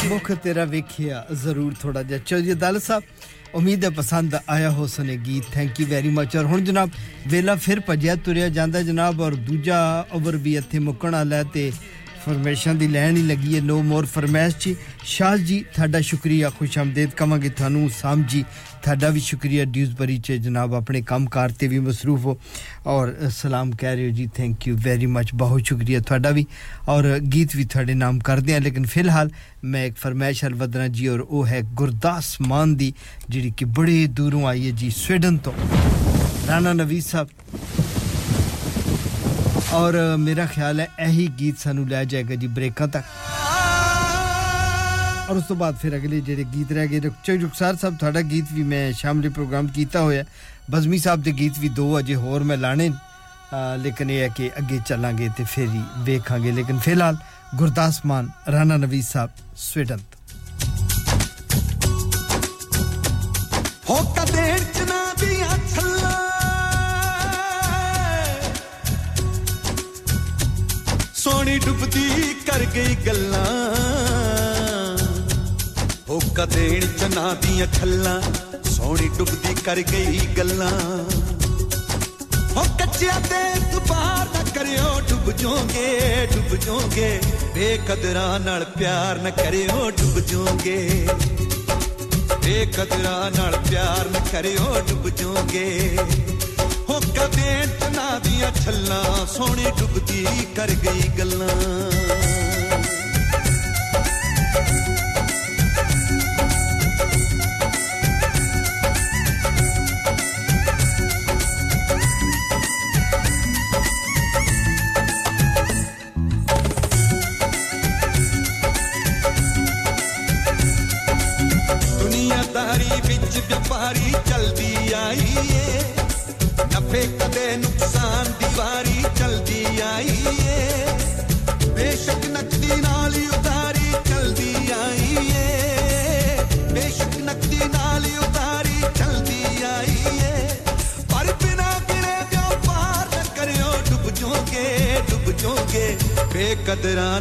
بکھ تیرا ویك ضرور تھوڑا جہا چليے جی، دل صاحب امید ہے پسند آيا ہو سنيگت تھينک يو ويری مچ اور ہوں جناب ويلا فرجيا تريا جا جناب اور دوجا اوبر بھى اتيں مكن آ فرمائشوں کی لہن ہی لگی ہے نو مور فرمائش جی شال جی تھا شکریہ خوش آمدید کہاں کے تھانوں سام جی تھا بھی شکریہ ڈیوز بری سے جناب اپنے کام کار سے بھی مصروف ہو اور سلام کہہ رہے ہو جی تھنک یو ویری مچ بہت شکریہ تھوڑا بھی اور گیت بھی تھوڑے نام کر دیا لیکن فی الحال میں ایک فرمائش ہر ود رہا جی اور وہ ہے گرداس مان دی جی بڑے دور آئی ہے جی سویڈن تو رانا نویز صاحب ਔਰ ਮੇਰਾ ਖਿਆਲ ਹੈ ਇਹੀ ਗੀਤ ਸਾਨੂੰ ਲੈ ਜਾਏਗਾ ਜੀ ਬ੍ਰੇਕਾਂ ਤੱਕ ਔਰ ਉਸ ਤੋਂ ਬਾਅਦ ਫਿਰ ਅਗਲੇ ਜਿਹੜੇ ਗੀਤ ਰਹਿ ਗਏ ਰੁਕਚੇ ਜੁਕਸਾਰ ਸਾਹਿਬ ਤੁਹਾਡਾ ਗੀਤ ਵੀ ਮੈਂ ਦੇ ਪ੍ਰੋਗਰਾਮ ਕੀਤਾ ਹੋਇਆ ਬਜ਼ਮੀ ਸਾਹਿਬ ਦੇ ਗੀਤ ਵੀ ਦੋ ਅਜੇ ਹੋਰ ਮੈਂ ਲਾਣੇ ਲੇਕਿਨ ਇਹ ਹੈ ਕਿ ਅੱਗੇ ਚੱਲਾਂਗੇ ਤੇ ਫਿਰ ਹੀ ਵੇਖਾਂਗੇ ਲੇਕਿਨ ਫਿਲਹਾਲ ਗੁਰਦਾਸ ਮਾਨ ਰਾਣਾ ਨਵੀਦ ਸਾਹਿਬ ਸਵੀਡਨ ਹੋ ਕਦੇ ਸੋਹਣੀ ਡੁੱਬਦੀ ਕਰ ਗਈ ਗੱਲਾਂ ਹੋ ਕਦੇਣ ਚਨਾ ਦੀਆਂ ਖੱਲਾਂ ਸੋਹਣੀ ਡੁੱਬਦੀ ਕਰ ਗਈ ਗੱਲਾਂ ਹੋ ਕੱਚਿਆ ਤੇ ਦੁਬਾਰ ਨਾ ਕਰਿਓ ਡੁੱਬ ਜੋਗੇ ਡੁੱਬ ਜਾਓਗੇ ਬੇਕਦਰਾਂ ਨਾਲ ਪਿਆਰ ਨਾ ਕਰਿਓ ਡੁੱਬ ਜਾਓਗੇ ਬੇਕਦਰਾਂ ਨਾਲ ਪਿਆਰ ਨਾ ਕਰਿਓ ਡੁੱਬ ਜੋਗੇ ਕਦੇ ਤਨਾ ਦੀਆਂ ਛੱਲਾਂ ਸੋਹਣੀ ਡੁੱਬਦੀ ਕਰ ਗਈ ਗੱਲਾਂ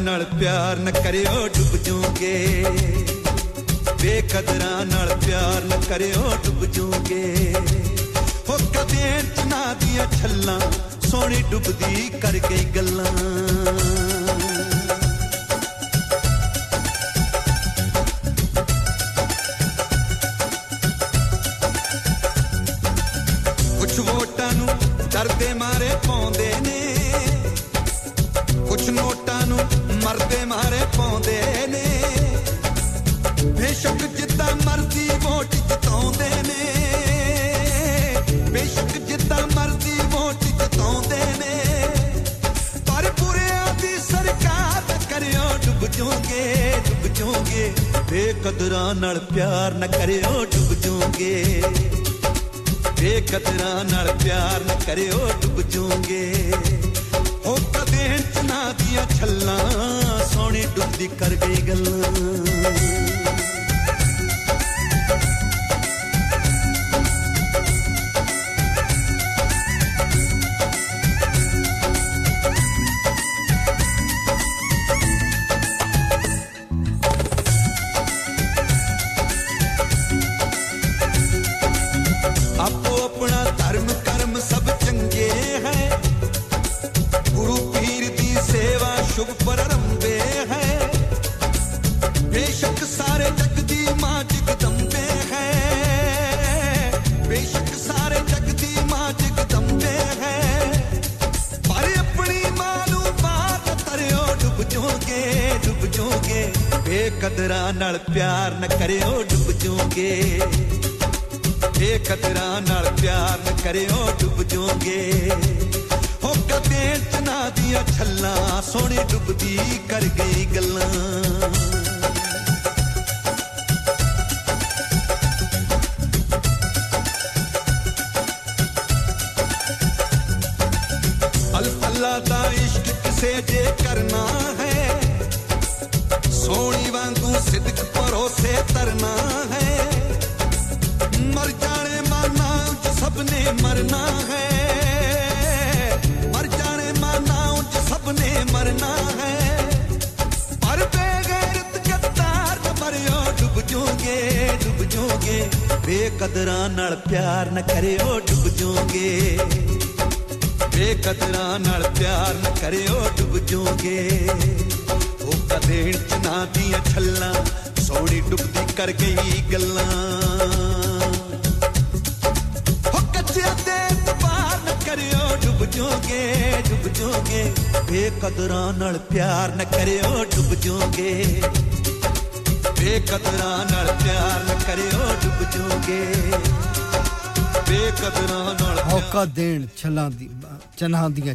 ਨਾਲ ਪਿਆਰ ਨਾ ਕਰਿਓ ਡੁੱਬ ਜੂਗੇ ਬੇਕਦਰਾਂ ਨਾਲ ਪਿਆਰ ਨਾ ਕਰਿਓ ਡੁੱਬ ਜੂਗੇ ਹੋ ਕਦੇ ਚਨਾ ਦੀਆਂ ਛੱਲਾਂ ਸੋਹਣੀ ਡੁੱਬਦੀ ਕਰ ਗਈ ਗੱਲਾਂ نہ ڈب جوں گے بے نال پیار نہ کرو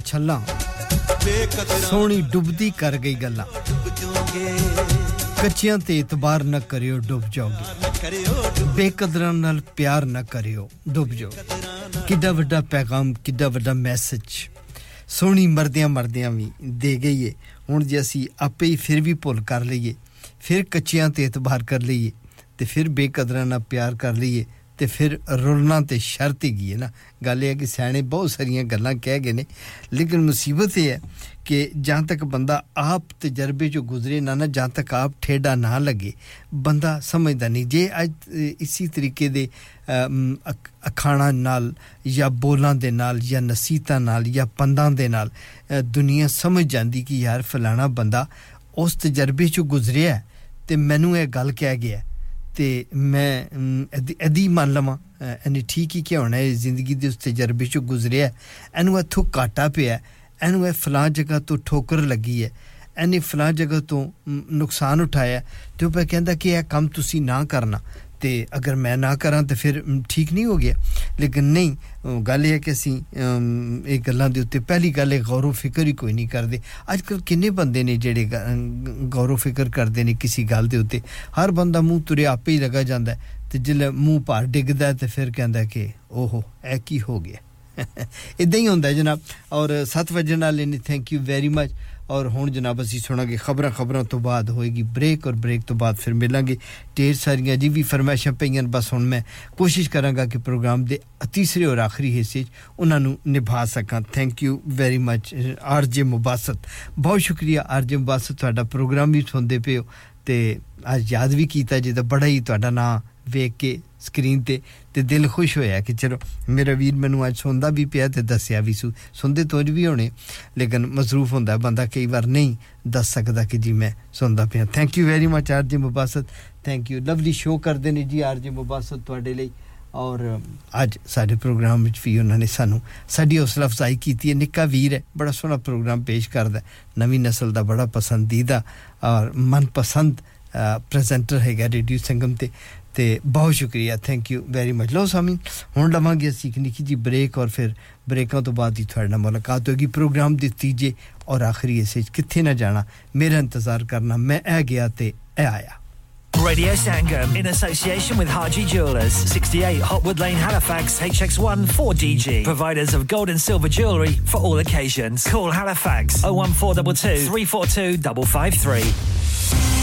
چلام سونی ڈبتی کر گئی گلا کچھ اتبار نہ کرو ڈب جاؤ گے بے قدر پیار نہ کرو ڈبے کیغام کیسج سونی مردا مرد بھی دے گئیے ہوں جی اِسی آپ ہی پھر بھی بھول کر لیے پھر کچیاں تو اعتبار کر لیے تو پھر بے قدروں پیار کر لیے تو پھر رولنا تو شرط ہی ہے نا گل یہ ہے کہ سیانے بہت سارے گلان کہہ گئے ਲੇਕਿਨ ਮੁਸੀਬਤ ਇਹ ਹੈ ਕਿ ਜਾਂ ਤੱਕ ਬੰਦਾ ਆਪ ਤਜਰਬੇ ਚੋਂ ਗੁਜ਼ਰੇ ਨਾ ਨਾ ਜਾਂ ਤੱਕ ਆਪ ਠੇਡਾ ਨਾ ਲੱਗੇ ਬੰਦਾ ਸਮਝਦਾ ਨਹੀਂ ਜੇ ਅੱਜ ਇਸੇ ਤਰੀਕੇ ਦੇ ਅਖਾਣਾ ਨਾਲ ਜਾਂ ਬੋਲਾਂ ਦੇ ਨਾਲ ਜਾਂ ਨਸੀਤਾ ਨਾਲ ਜਾਂ ਪੰਦਾਂ ਦੇ ਨਾਲ ਦੁਨੀਆ ਸਮਝ ਜਾਂਦੀ ਕਿ ਯਾਰ ਫਲਾਣਾ ਬੰਦਾ ਉਸ ਤਜਰਬੇ ਚੋਂ ਗੁਜ਼ਰਿਆ ਤੇ ਮੈਨੂੰ ਇਹ ਗੱਲ ਕਹਿ ਗਿਆ ਤੇ ਮੈਂ ਅਦੀ ਮੰਨ ਲਵਾਂ ਐਨੀ ਠੀਕ ਹੀ ਕਿ ਹੋਣਾ ਹੈ ਜ਼ਿੰਦਗੀ ਦੇ ਉਸ ਤਜਰਬੇ ਚੋਂ ਗੁਜ਼ਰਿਆ ਐਨੂੰ ਇਥੋਂ ਕਾਟਾ ਪਿਆ ਐਨੂੰ ਇਹ ਫਲਾਂ ਜਗ੍ਹਾ ਤੋਂ ਠੋਕਰ ਲੱਗੀ ਹੈ ਐਨੀ ਫਲਾਂ ਜਗ੍ਹਾ ਤੋਂ ਨੁਕਸਾਨ ਉਠਾਇਆ ਤੇ ਉਹ ਕਹਿੰਦਾ ਕਿ ਇਹ ਕੰਮ ਤੁਸੀਂ ਨਾ ਕਰਨਾ تے اگر میں نہ کراں تے پھر ٹھیک نہیں ہو گیا لیکن نہیں گل یہ ہے کہ اِسی یہ دے اوتے پہلی گل ہے غور و فکر ہی کوئی نہیں کردے اج کل کنے بندے نے جڑے غور و فکر کردے نے کسی گل دے اوتے ہر بندہ منہ ترے آپ ہی لگا جاندا ہے تے جل منہ پار ڈگدا ہے تے پھر کہندا ہے کہ اوہو اے کی ہو گیا <laughs> ادا ہی ہوندا ہے جناب اور ست وجن والے تھینک یو ویری مچ اور ہوں جناب اسی سنا گے خبروں خبروں تو بعد ہوئے گی بریک اور بریک تو بعد پھر ملیں گے ساریاں جی بھی فرمائشاں پہ بس ہوں میں کوشش کروں گا کہ پروگرام دے تیسرے اور آخری حصے نبھا سکاں thank you very much R J مباست بہت شکریہ آر جے مباست پروگرام بھی سنتے پی ہو تے آج یاد بھی کیتا جی تو بڑا ہی تا نام ਵੇਖ ਕੇ ਸਕਰੀਨ ਤੇ کے سکرین تو دل خوش ہوا کہ چلو میرا بھی مجھے اج سا بھی پہ دسیا بھی سو سنتے تو ہونے لیکن مصروف ہوتا بندہ کئی بار نہیں دس سکتا کہ جی میں سنتا پیا thank you very much R جی مباست تھنک یو لولی شو کرتے ہیں جی آر جی مباست اور اج سڈے پروگرام میں بھی انہوں نے سانوں ساری حوصلہ افزائی کی نکا بھی بڑا سونا پروگرام پیش کرد ہے نو نسل کا بڑا پسندیدہ اور من پسند پرزنٹر ہے گا ریڈیو سنگم ਤੇ ਬਹੁਤ ਸ਼ੁਕਰੀਆ ਥੈਂਕ ਯੂ ਵੈਰੀ ਮਚ ਲੋ ਸਾਮੀ ਹੁਣ ਲਵਾਂਗੇ ਅਸੀਂ ਇੱਕ ਨਿੱਕੀ ਜੀ ਬ੍ਰੇਕ ਔਰ ਫਿਰ ਬ੍ਰੇਕਾਂ ਤੋਂ ਬਾਅਦ ਹੀ ਤੁਹਾਡੇ ਨਾਲ ਮੁਲਾਕਾਤ ਹੋਏਗੀ ਪ੍ਰੋਗਰਾਮ ਦੇ ਤੀਜੇ ਔਰ ਆਖਰੀ ਹਿੱਸੇ ਕਿੱਥੇ ਨਾ ਜਾਣਾ ਮੇਰਾ ਇੰਤਜ਼ਾਰ ਕਰਨਾ ਮੈਂ ਇਹ ਗਿਆ ਤੇ ਇਹ ਆਇਆ Radio Sangam, in association with Haji Jewelers. 68 Hotwood Lane, Halifax, HX1 4DG. Providers of gold and silver jewellery for all occasions. Call Halifax, 01422 342 553.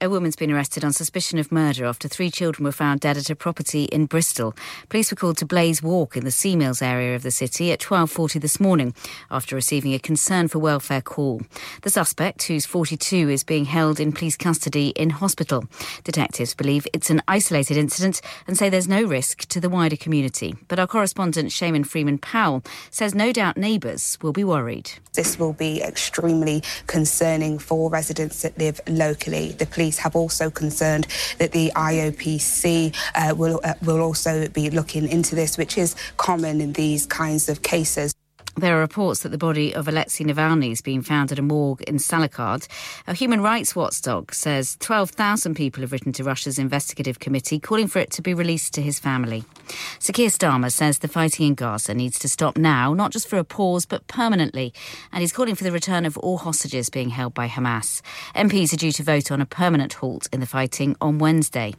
A woman's been arrested on suspicion of murder after three children were found dead at her property in Bristol. Police were called to Blaze Walk in the Sea Mills area of the city at 12:40 this morning after receiving a concern for welfare call. The suspect, who's 42, is being held in police custody in hospital. Detectives believe it's an isolated incident and say there's no risk to the wider community. But our correspondent Shaman Freeman Powell says no doubt neighbours will be worried. This will be extremely concerning for residents that live locally. The police police have also concerned that the IOPC uh, will, uh, will also be looking into this, which is common in these kinds of cases. There are reports that the body of Alexei Navalny is being found at a morgue in Salikard. A human rights watchdog says 12,000 people have written to Russia's investigative committee calling for it to be released to his family. Sir Keir Starmer says the fighting in Gaza needs to stop now, not just for a pause, but permanently. And he's calling for the return of all hostages being held by Hamas. MPs are due to vote on a permanent halt in the fighting on Wednesday.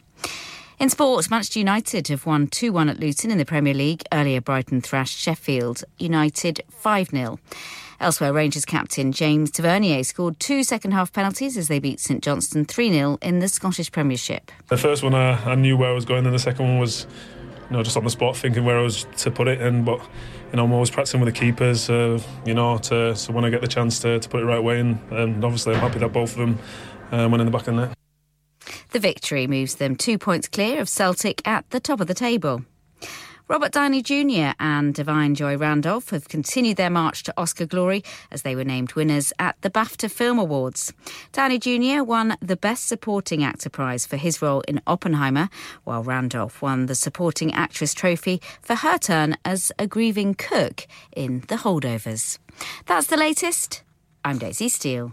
In sport, Manchester United have won 2 1 at Luton in the Premier League. Earlier, Brighton thrashed Sheffield United 5 0. Elsewhere, Rangers captain James Tavernier scored two second half penalties as they beat St Johnston 3 0 in the Scottish Premiership. The first one I, I knew where I was going, and the second one was you know, just on the spot thinking where I was to put it in. But you know, I'm always practicing with the keepers, uh, you know, to so when I get the chance to, to put it right away, and, and obviously I'm happy that both of them uh, went in the back of the net. The victory moves them two points clear of Celtic at the top of the table. Robert Downey Jr. and Divine Joy Randolph have continued their march to Oscar glory as they were named winners at the BAFTA Film Awards. Downey Jr. won the Best Supporting Actor prize for his role in Oppenheimer, while Randolph won the Supporting Actress trophy for her turn as a grieving cook in The Holdovers. That's the latest. I'm Daisy Steele.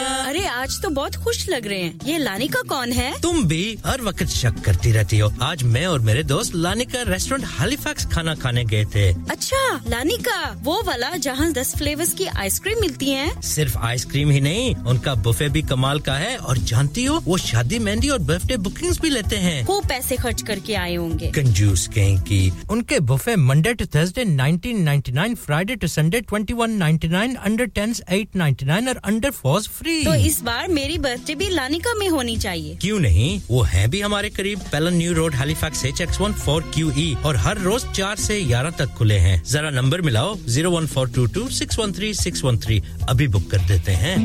ارے آج تو بہت خوش لگ رہے ہیں یہ لانیکا کون ہے تم بھی ہر وقت شک کرتی رہتی ہو آج میں اور میرے دوست لانیکا ریسٹورینٹ ہالی فیکس کھانا کھانے گئے تھے اچھا لانیکا وہ والا جہاں دس فلیورز کی آئس کریم ملتی ہیں صرف آئس کریم ہی نہیں ان کا بفے بھی کمال کا ہے اور جانتی ہو وہ شادی مہندی اور برتھ ڈے بکنگ بھی لیتے ہیں وہ پیسے خرچ کر کے آئے ہوں گے کنجوس کہیں کی ان کے buffet Monday to Thursday nineteen ninety nine Friday to Sunday twenty one ninety nine under tens eight ninety nine اور انڈر فورس فری اس بار میری برتھ ڈے بھی لانیکا میں ہونی چاہیے کیوں نہیں وہ ہے بھی ہمارے قریب Pellon New Road Halifax H X one four Q E اور ہر روز چار سے گیارہ تک کھلے ہیں ذرا نمبر ملاؤ zero one four two two six one three six one three ابھی بک کر دیتے ہیں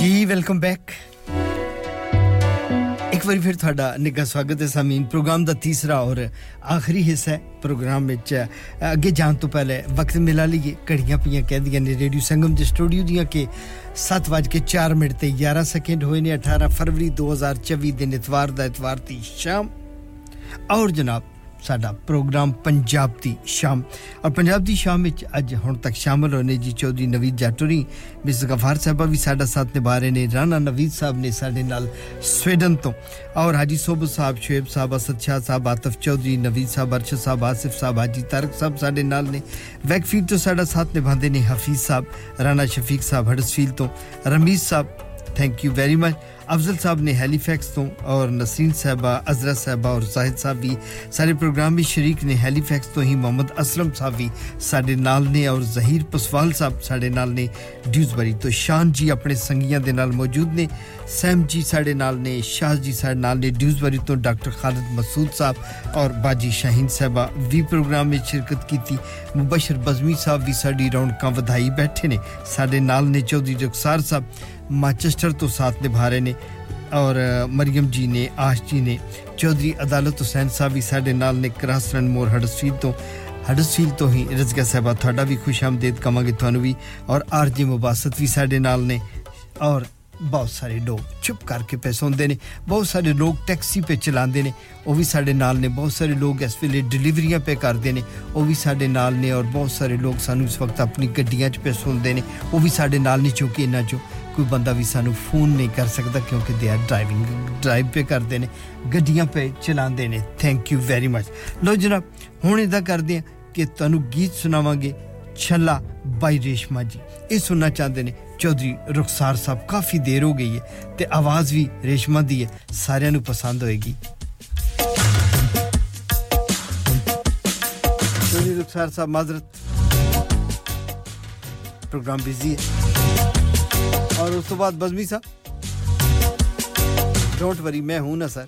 جی ویلکم بیک ایک بار پھر تھرڈا نگھا سواگت ہے سامیں پروگرام کا تیسرا اور آخری حصہ ہے پروگرام میں اگیں جان تے وقت ملا لیے کڑیاں پہ کہ ریڈیو سنگم کے اسٹوڈیو دیا کہ سات بج کے چار منٹ تو گیارہ سیکنڈ ہوئے نے اٹھارہ فروری دو ہزار چوبی دن اتوار دتوار تھی شام اور جناب سا پروگرام پنجابی شام اور پجاب کی شام میں اج ہوں تک شامل ہونے جی چودھری نویز جاٹوی بیس گفار صاحبہ بھی ساڈا ساتھ نبھا رہے ہیں رانا نویز صاحب نے سارے نال سویڈن تو اور حاجی سوبھو صاحب شعیب صاحب اسد شاہ صاحب آتف چودھری نویز صاحب ارشد صاحب آصف صاحب حاجی تارک صاحب سب نالکفیلڈ تو ساڈا ساتھ نبھا رہے ہیں حفیظ صاحب رانا شفیق صاحب ہڑس فیلڈ تو رمیز صاحب thank you very much Afzal صاحب نے ہیلی فیکس تو اور نسرین صاحبہ عزرا صاحبہ اور زاہد صاحب بھی سارے پروگرام میں شریک نے ہیلی فیکس تو ہی محمد اسلم صاحب بھی سارے نال نے اور ظہیر پسوال صاحب سارے نال نے ڈیوز بری تو شان جی اپنے سنگیاں دے نال موجود نے سیم جی سارے نال نے شاہ جی ساڑے نال نے ڈیوز بری تو ڈاکٹر خالد مسعود صاحب اور باجی شاہین صاحبہ بھی پروگرام میں شرکت کی تھی مبشر بزمی صاحب بھی ساری رونک ودھائی بیٹھے نے سارے نال نے چودھری جگسار صاحب مانچسٹر تو ساتھ نبھا رہے نے اور مریم جی نے آش جی نے چودھری عدالت حسین صاحب بھی ساڈے نال نے کراس رن مور ہڈیل تو ہڈشیل تو ہی رزگا صاحبہ تھوڑا بھی خوش آمدید کریں گے تھوانوں بھی اور آر جی مباست بھی ساڈے نال نے اور بہت سارے لوگ چپ کر کے پیسے پہسوتے ہیں بہت سارے لوگ ٹیکسی پہ چلا سارے نال نے بہت سارے لوگ اس ویلے ڈلیوریاں پہ کرتے ہیں وہ بھی سڈے نال نے اور بہت سارے لوگ سنو اس وقت اپنی گڈیا پیسے پہ سونے وہ بھی سارے نال نے چونکہ انہیں جو کوئی بندہ بھی سانو فون نہیں کر سکتا کیونکہ دیر ڈرائیونگ ڈرائیو پہ کرتے ہیں گڈیاں پہ چلانے ہیں تھنک یو ویری مچ لو جناب ہوں ادا کرتے ہیں کہ تمہیں گیت سناو گے چلا بائی ریشما جی یہ سننا چاہتے ہیں چودھری رخسار صاحب کافی دیر ہو گئی ہے تو آواز بھی ریشما دی سارا پسند ہوئے گی چودھری رخسار صاحب معذرت پروگرام بزی ہے اور اس بعد بزمی صاحب ڈونٹ وری میں ہوں نا سر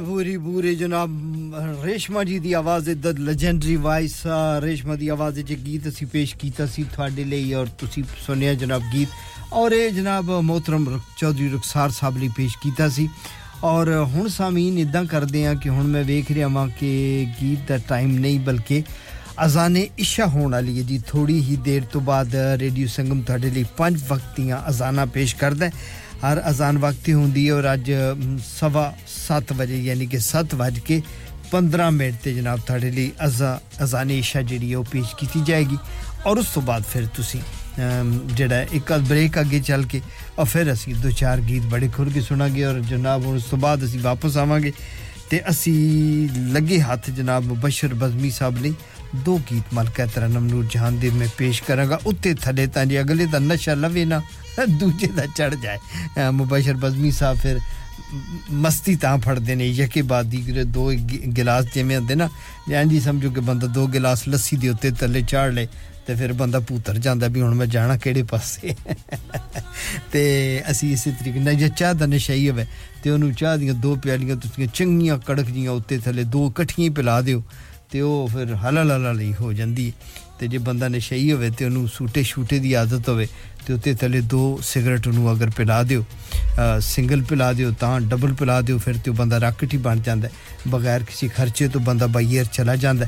پوری پوری جناب ریشما جی دی آواز دد لیجنڈری وائس ریشما دی آواز گیت اسی پیش کیتا سی تھوڑے لئی اور تسی سنیا جناب گیت اور اے جناب محترم رخ چودھری رخسار صاحب لئے پیش کیتا سی اور ہن سامین ادا کرتے ہیں کہ ہن میں رہا ہاں کہ گیت دا ٹائم نہیں بلکہ اذان عشاء ہونے والی ہے جی تھوڑی ہی دیر تو بعد ریڈیو سنگم تھوڑے پانچ وقت دیاں ازانا پیش کرد ہے ہر اذان وقت ہی ہوتی ہے اور اج سوا سات بجے یعنی کہ سات بج کے پندرہ منٹ سے جناب تھرڈے لیشا جی وہ پیش کی جائے گی اور اس کے بعد پھر تھی جڑا ایک بریک اگے چل کے اور پھر ابھی دو چار گیت بڑے کھل کے سناں گے اور جناب اس کے بعد ابھی واپس آواں گے تو اِسی لگے ہاتھ جناب مبشر بزمی صاحب لئے دو گیت ملک ہے تم نور جہاں دیں پیش کروں گا اتنے تھلے تو جی اگلے کا نشہ لو نا دوجے کا چڑھ جائے مبشر بزمی صاحب پھر مستی تاں پھڑ دینے بعد دادی دو گلاس جیسے دینا نا یعنی جی سمجھو کہ بندہ دو گلاس لسی ہوتے تلے چاڑ لے تے پھر بندہ پوتر جانا بھی میں جانا کیڑے پاسے <laughs> تے اسی اسی طریقے نہ چاہ دا نشائی ہوئے تے انہوں چاہ دیا دو پیالیاں تو چنگیاں کڑک جیاں اتنے تھلے دو کٹھیاں پلا دوں تو وہ حلال ہی ہو جاتی تے جے بندہ نشائی ہوئے تے انہوں سوٹے شوٹے دی عادت ہوئے تو وہ تعلے دو سگریٹ اگر پلا دنگل پلا دوں تو ڈبل پلا دوں پھر تو بندہ راکٹ ہی بن جانا بغیر کسی خرچے تو بندہ بائی ایئر چلا جان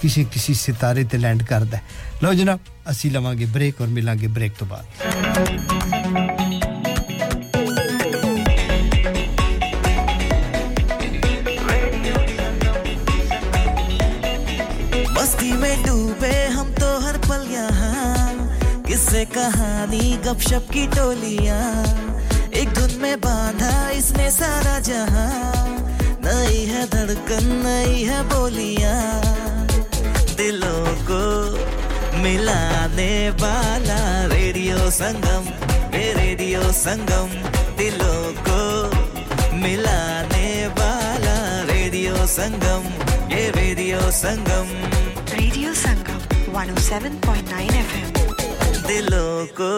کسی کسی ستارے سے لینڈ کر دب اے لوگے بریک اور ملیں گے بریک تو بعد سے کہانی گپ شپ کی ٹولیاں ایک دن میں باندھا اس نے سارا جہاں نئی ہے دھڑکن نئی ہے بولیاں دلوں کو ملانے والا ریڈیو سنگم اے ریڈیو سنگم دلوں کو ملانے والا ریڈیو سنگم اے radio Sangam radio Sangam 107.9 FM دلوں کو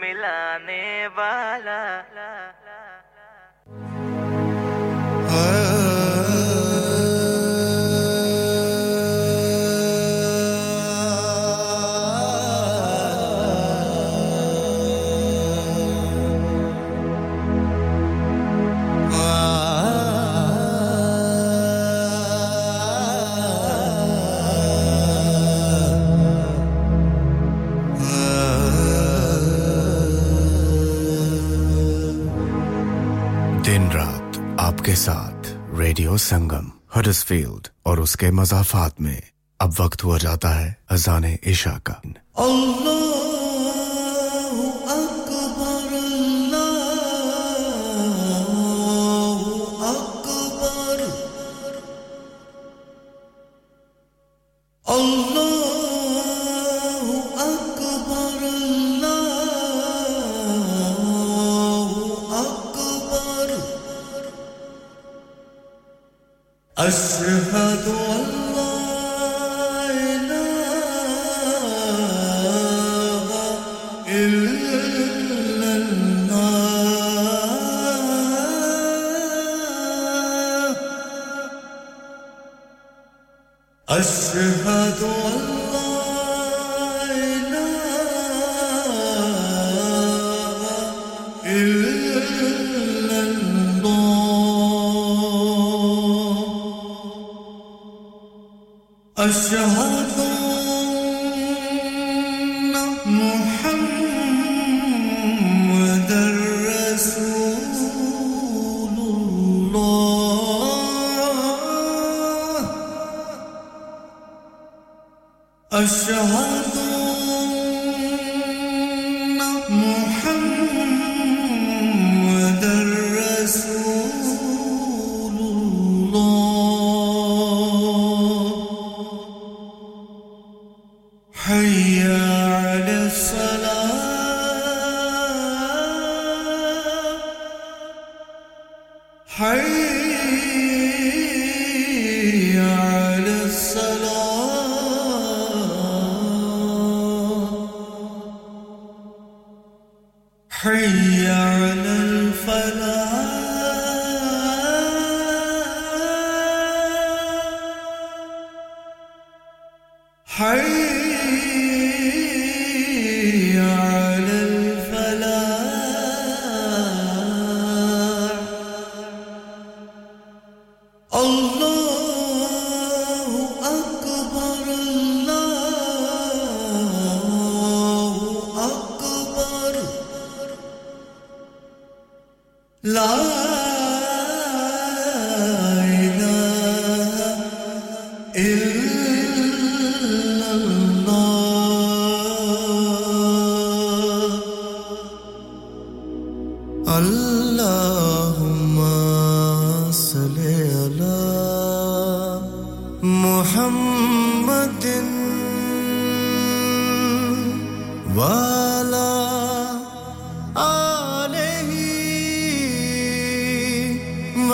ملانے والا ساتھ ریڈیو سنگم ہر فیلڈ اور اس کے مضافات میں اب وقت ہوا جاتا ہے اذان عشاء کا اللہ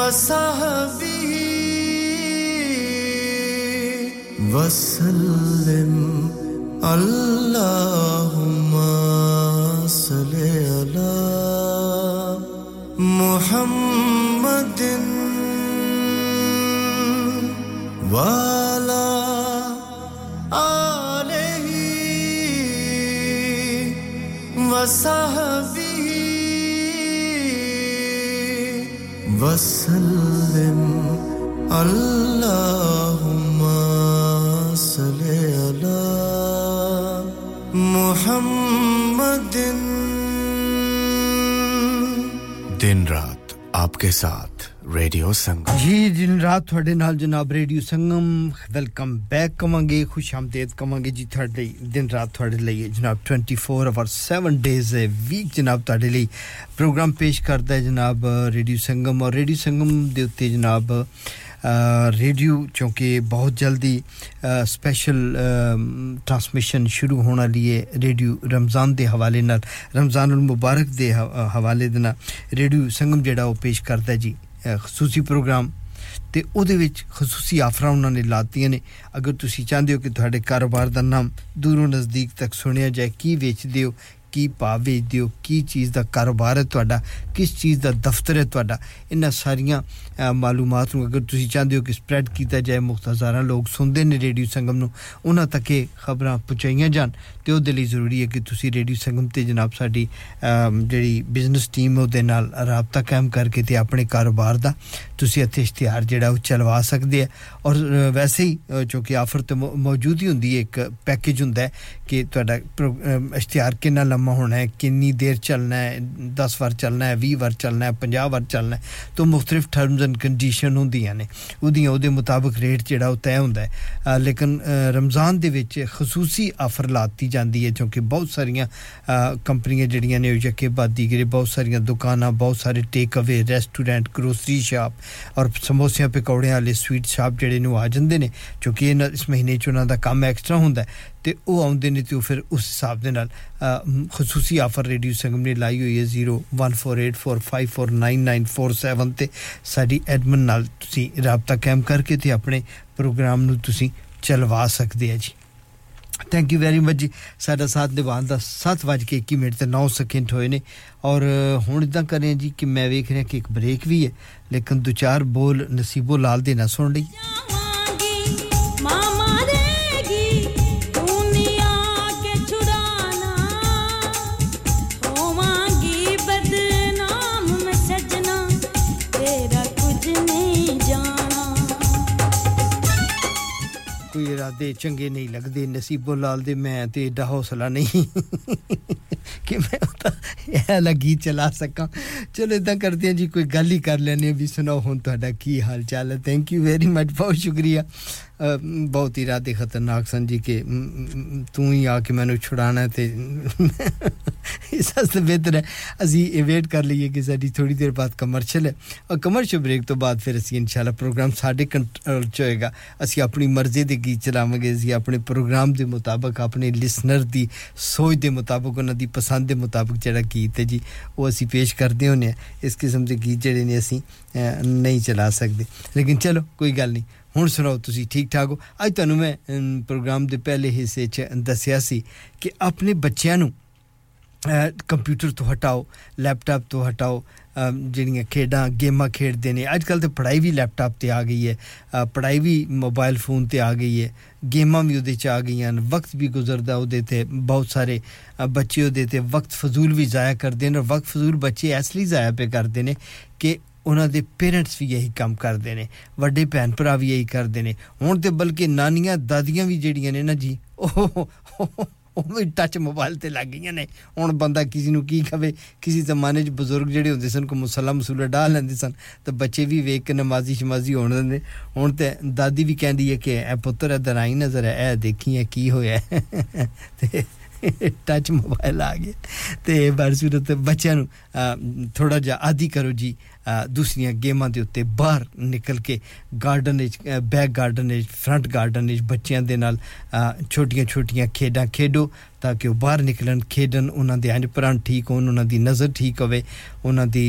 وصحبه وسلم اللهم صل على محمد وعلى آله وصحبه وسلم اللهم صل على محمد دن رات آپ کے ساتھ ਰੇਡੀਓ ਸੰਗਮ ਜੀ ਦਿਨ ਰਾਤ ਤੁਹਾਡੇ ਨਾਲ ਜਨਾਬ ਰੇਡੀਓ ਸੰਗਮ ਵੈਲਕਮ ਬੈਕ ਕਵਾਂਗੇ ਖੁਸ਼ ਆਮਦੀਦ ਕਵਾਂਗੇ ਜੀ ਤੁਹਾਡੇ ਦਿਨ ਰਾਤ ਤੁਹਾਡੇ ਲਈ ਜਨਾਬ 24 ਆਵਰ 7 ਡੇਜ਼ ਅ ਵੀਕ ਜਨਾਬ ਤੁਹਾਡੇ ਲਈ ਪ੍ਰੋਗਰਾਮ ਪੇਸ਼ ਕਰਦਾ ਹੈ ਜਨਾਬ ਰੇਡੀਓ ਸੰਗਮ ਔਰ ਰੇਡੀਓ ਸੰਗਮ ਦੇ ਉੱਤੇ ਜਨਾਬ ਰੇਡੀਓ ਕਿਉਂਕਿ ਬਹੁਤ ਜਲਦੀ ਸਪੈਸ਼ਲ ਟਰਾਂਸਮਿਸ਼ਨ ਸ਼ੁਰੂ ਹੋਣ ਵਾਲੀ ਹੈ ਰੇਡੀਓ ਰਮਜ਼ਾਨ ਦੇ ਹਵਾਲੇ ਨਾਲ ਰਮਜ਼ਾਨੁਲ ਮੁਬਾਰਕ ਦੇ ਹਵਾਲੇ ਦੇ ਨਾਲ ਰੇਡੀਓ ਸੰਗਮ ਜਿਹੜਾ ਉਹ ਪੇਸ਼ ਕਰਦਾ ਜੀ ਖਸੂਸੀ ਪ੍ਰੋਗਰਾਮ ਤੇ ਉਹਦੇ ਵਿੱਚ ਖਸੂਸੀ ਆਫਰਾਂ ਉਹਨਾਂ ਨੇ ਲਾਤੀਆਂ ਨੇ ਅਗਰ ਤੁਸੀਂ ਚਾਹੁੰਦੇ ਹੋ ਕਿ ਤੁਹਾਡੇ ਕਾਰੋਬਾਰ ਦਾ ਨਾਮ ਦੂਰੋਂ ਨਜ਼ਦੀਕ ਤੱਕ ਸੁਣਿਆ ਜਾਏ ਕੀ ਵੇਚਦੇ ਹੋ ਕੀ ਭਾਅ ਵੇਚਦੇ ਹੋ ਕੀ ਚੀਜ਼ ਦਾ ਕਾਰੋਬਾਰ ਹੈ ਤੁਹਾਡਾ ਕਿਸ ਚੀਜ਼ ਦਾ ਦਫ਼ਤਰ ਹੈ ਤੁਹਾਡਾ ਇਹਨਾਂ ਸਾਰੀਆਂ معلومات اگر تھی چاہتے ہو کہ سپرڈ کیا جائے مخت ہزار لوگ سنتے ہیں ریڈیو سنگم انہوں تک یہ خبر پہنچائی جان تو وہ ضروری ہے کہ تھی ریڈیو سنگم جناب ساڑی جی بزنس ٹیم وہ رابطہ قائم کر کے تو اپنے کاروبار کاشتہار جڑا وہ چلو سکتے ہیں اور ویسے ہی چونکہ آفر تو موجود ہی ہوں ایک پیکج ہوں کہ تا پرو اشتہار کنا لما ہونا ہے کنی دیر چلنا ہے 10 بار چلنا ہے 20 وار چلنا ہے 50 وار چلنا ہے تو مختلف ٹرمز کنڈیشن ہوتے مطابق ریٹ جا تے ہوتا ہے لیکن رمضان دصوصی آفر لا دی جاتی ہے کیونکہ بہت سارا کمپنیاں جہاں نے بادی گری بہت سارے دکانیں بہت سارے ٹیک اوے ریسٹورینٹ گروسری شاپ اور سموسے پکوڑے والے سویٹ شاپ جہن آ جوں کہ اس مہینے چاند کا کم ایکسٹرا ہوں ਤੇ ਉਹ ਆਉਂਦੇ ਨੇ ਤੇ ਉਹ ਫਿਰ ਉਸ ਹਿਸਾਬ ਦੇ ਨਾਲ ਖਸੂਸੀ ਆਫਰ ਰੇਡੀਓ ਸੰਗਮ ਨੇ ਲਾਈ ਹੋਈ ਹੈ 01484549947 ਤੇ ਸਾਡੀ ਐਡਮਨ ਨਾਲ ਤੁਸੀਂ رابطہ ਕਾਇਮ ਕਰਕੇ ਤੇ ਆਪਣੇ ਪ੍ਰੋਗਰਾਮ ਨੂੰ ਤੁਸੀਂ ਚਲਵਾ ਸਕਦੇ ਆ ਜੀ تھنک یو ویری مچ جی, جی۔ سا ساتھ دباندہ سات بج کے ایک منٹ تو نو سیکنڈ ہوئے ہیں اور ہوں ادا کر رہے ہیں جی کہ میں دیکھ رہا کہ ایک بریک بھی ہے لیکن دو چار بول نصیبوں لال دے سن لیے کوئی اردے چنگے نہیں لگتے نصیبوں لالتے میں تو ایڈا حوصلہ نہیں کہ میں چلا سکا چلو ادا کرتے ہیں جی کوئی گل ہی کر لینی بھی سناؤ ہوں تا حال چال ہے تھنک یو ویری مچ بہت شکریہ بہت ہی رات کے خطرناک سن جی کہ توں ہی آ کے میں نے چھڑا تو اس واسطے بہتر ہے ابھی ویٹ کر لیے کہ ساری تھوڑی دیر بعد کمرشل ہے اور کمرشل بریک تو بعد پھر اِسی ان شاء اللہ پروگرام سارے کنٹرول ہوئے گا اِسی اپنی مرضی کے گیت چلاو گے اِسی اپنے پروگرام کے مطابق اپنے لسنر کی سوچ کے مطابق انہوں کی پسند کے مطابق جا گیت ہے جی وہ اِسی پیش کرتے ہونے ہیں اس قسم کے گیت جہاں نے اِسی نہیں چلا سکتے لیکن چلو کوئی گل نہیں ਹੁਣ ਸੁਣਾਓ ਤੁਸੀਂ ਠੀਕ ਠਾਕ ਹੋ ਅੱਜ ਤੁਹਾਨੂੰ ਮੈਂ ਪ੍ਰੋਗਰਾਮ ਦੇ ਪਹਿਲੇ ਹਿੱਸੇ 'ਚ ਦੱਸਿਆ ਸੀ ਕਿ ਆਪਣੇ ਬੱਚਿਆਂ ਨੂੰ ਕੰਪਿਊਟਰ ਤੋਂ ਹਟਾਓ ਲੈਪਟਾਪ ਤੋਂ ਹਟਾਓ ਜਿਹੜੀਆਂ ਖੇਡਾਂ ਗੇਮਾਂ ਖੇਡਦੇ ਨੇ ਅੱਜ ਕੱਲ ਤੇ ਪੜ੍ਹਾਈ ਵੀ ਲੈਪਟਾਪ ਤੇ ਆ ਗਈ ਹੈ ਪੜ੍ਹਾਈ ਵੀ ਮੋਬਾਈਲ ਫੋਨ ਤੇ ਆ ਗਈ ਹੈ ਗੇਮਾਂ ਵੀ ਉਹਦੇ ਚ ਆ ਗਈਆਂ ਨੇ ਵਕਤ ਵੀ ਗੁਜ਼ਰਦਾ ਉਹਦੇ ਤੇ ਬਹੁਤ ਸਾਰੇ ਬੱਚੇ ਉਹਦੇ ਤੇ ਵਕਤ ਫਜ਼ੂਲ ਵੀ ਜ਼ਾਇਆ ਕਰਦੇ ਨੇ ਵਕਤ ਫਜ਼ੂਲ ਬੱਚੇ ਇਸ ਜ਼ਾਇਆ ਪੇ ਕਰਦੇ ਨੇ ਕਿ انہوں کے پیرنٹس بھی یہی کام کرتے ہیں وڈے بھن برا بھی یہی کرتے ہیں ہوں تو بلکہ نانیاں دیا بھی جڑی نے نا جی او ٹچ موبائل سے لگ گئی ہیں ہوں بندہ کسی کو کی کبھی کسی زمانے سے بزرگ جہے ہوتے سن کو مسلا مسولہ ڈال لینے سن تو بچے بھی ویک کے نمازی شمازی ہوتے ہوں تو دادی بھی کہہ دی ہے کہ یہ پوتر ہے درائی نظر ہے یہ دیکھی ہے کی ہوا ہے ٹچ موبائل آ گئے تو برسورت بچوں تھوڑا جہا آدی کرو جی ਦੂਸਰੀਆਂ ਗੇਮਾਂ ਦੇ ਉੱਤੇ ਬਾਹਰ ਨਿਕਲ ਕੇ ਗਾਰਡਨ ਵਿੱਚ ਬੈਕ ਗਾਰਡਨ ਵਿੱਚ ਫਰੰਟ ਗਾਰਡਨ ਵਿੱਚ ਬੱਚਿਆਂ ਦੇ ਨਾਲ ਛੋਟੀਆਂ-ਛੋਟੀਆਂ ਖੇਡਾਂ ਖੇਡੋ ਤਾਂ ਕਿ ਉਹ ਬਾਹਰ ਨਿਕਲਣ ਖੇਡਣ ਉਹਨਾਂ ਦੇ ਅੰਜ ਪਰਾਂ ਠੀਕ ਹੋਣ ਉਹਨਾਂ ਦੀ ਨਜ਼ਰ ਠੀਕ ਹੋਵੇ ਉਹਨਾਂ ਦੀ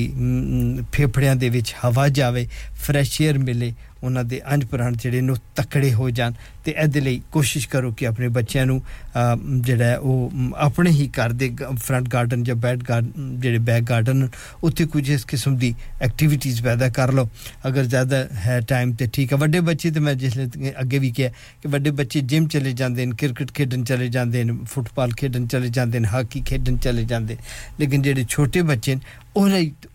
ਫੇਫੜਿਆਂ ਦੇ ਵਿੱਚ ਹਵਾ ਜਾਵੇ ਫਰੈਸ਼ 에ਅਰ ਮਿਲੇ انہوں کے انج پراڑھ جڑے تکڑے ہو جان کے یہ کوشش کرو کہ اپنے بچیا نو جا اپنے ہی گھر کے فرنٹ گارڈن یا بیک گارڈ جی بیک گارڈن اتنے کچھ اس قسم کی ایکٹیویٹیز پیدا کر لو اگر زیادہ ہے ٹائم تو ٹھیک ہے وڈے بچے تو میں جس نے اگیں بھی کیا کہ وڈے بچے جم چلے جانے کرکٹ کھیل چلے جال کھیلنے چلے جائیں ہاکی کھیل چلے جائیں لیکن جہے چھوٹے بچے اور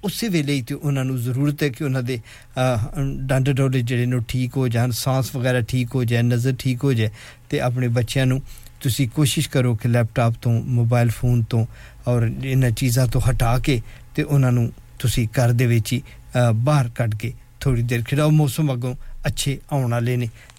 اسی ویلے ہی تو انہوں نے ضرورت ہے کہ انہوں نے ڈانڈ ڈوڈ جڑے ٹھیک ہو جان سانس وغیرہ ٹھیک ہو جائے نظر ٹھیک ہو جائے تو اپنے بچیا تیسی کوشش کرو کہ لیپٹاپ تو موبائل فون تو اور انہیں چیزوں کو ہٹا کے تو انہوں تھی گھر دے ہی باہر کٹ کے تھوڑی دیر کھڑاؤ موسم اگوں اچھے آن آئے ہیں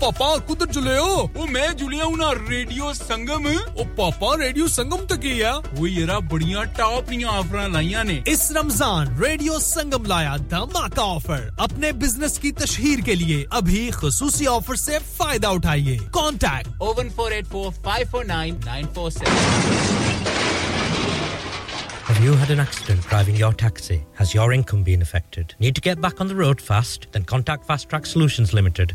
پاپا جلے ہو میں جلیا ہوں ریڈیو سنگم سنگم تو اس رمضان ریڈیو سنگم لایا دافر اپنے بزنس کی تشہیر کے لیے ابھی خصوصی آفر سے فائدہ اٹھائیے کانٹیکٹ فور نائنگ ل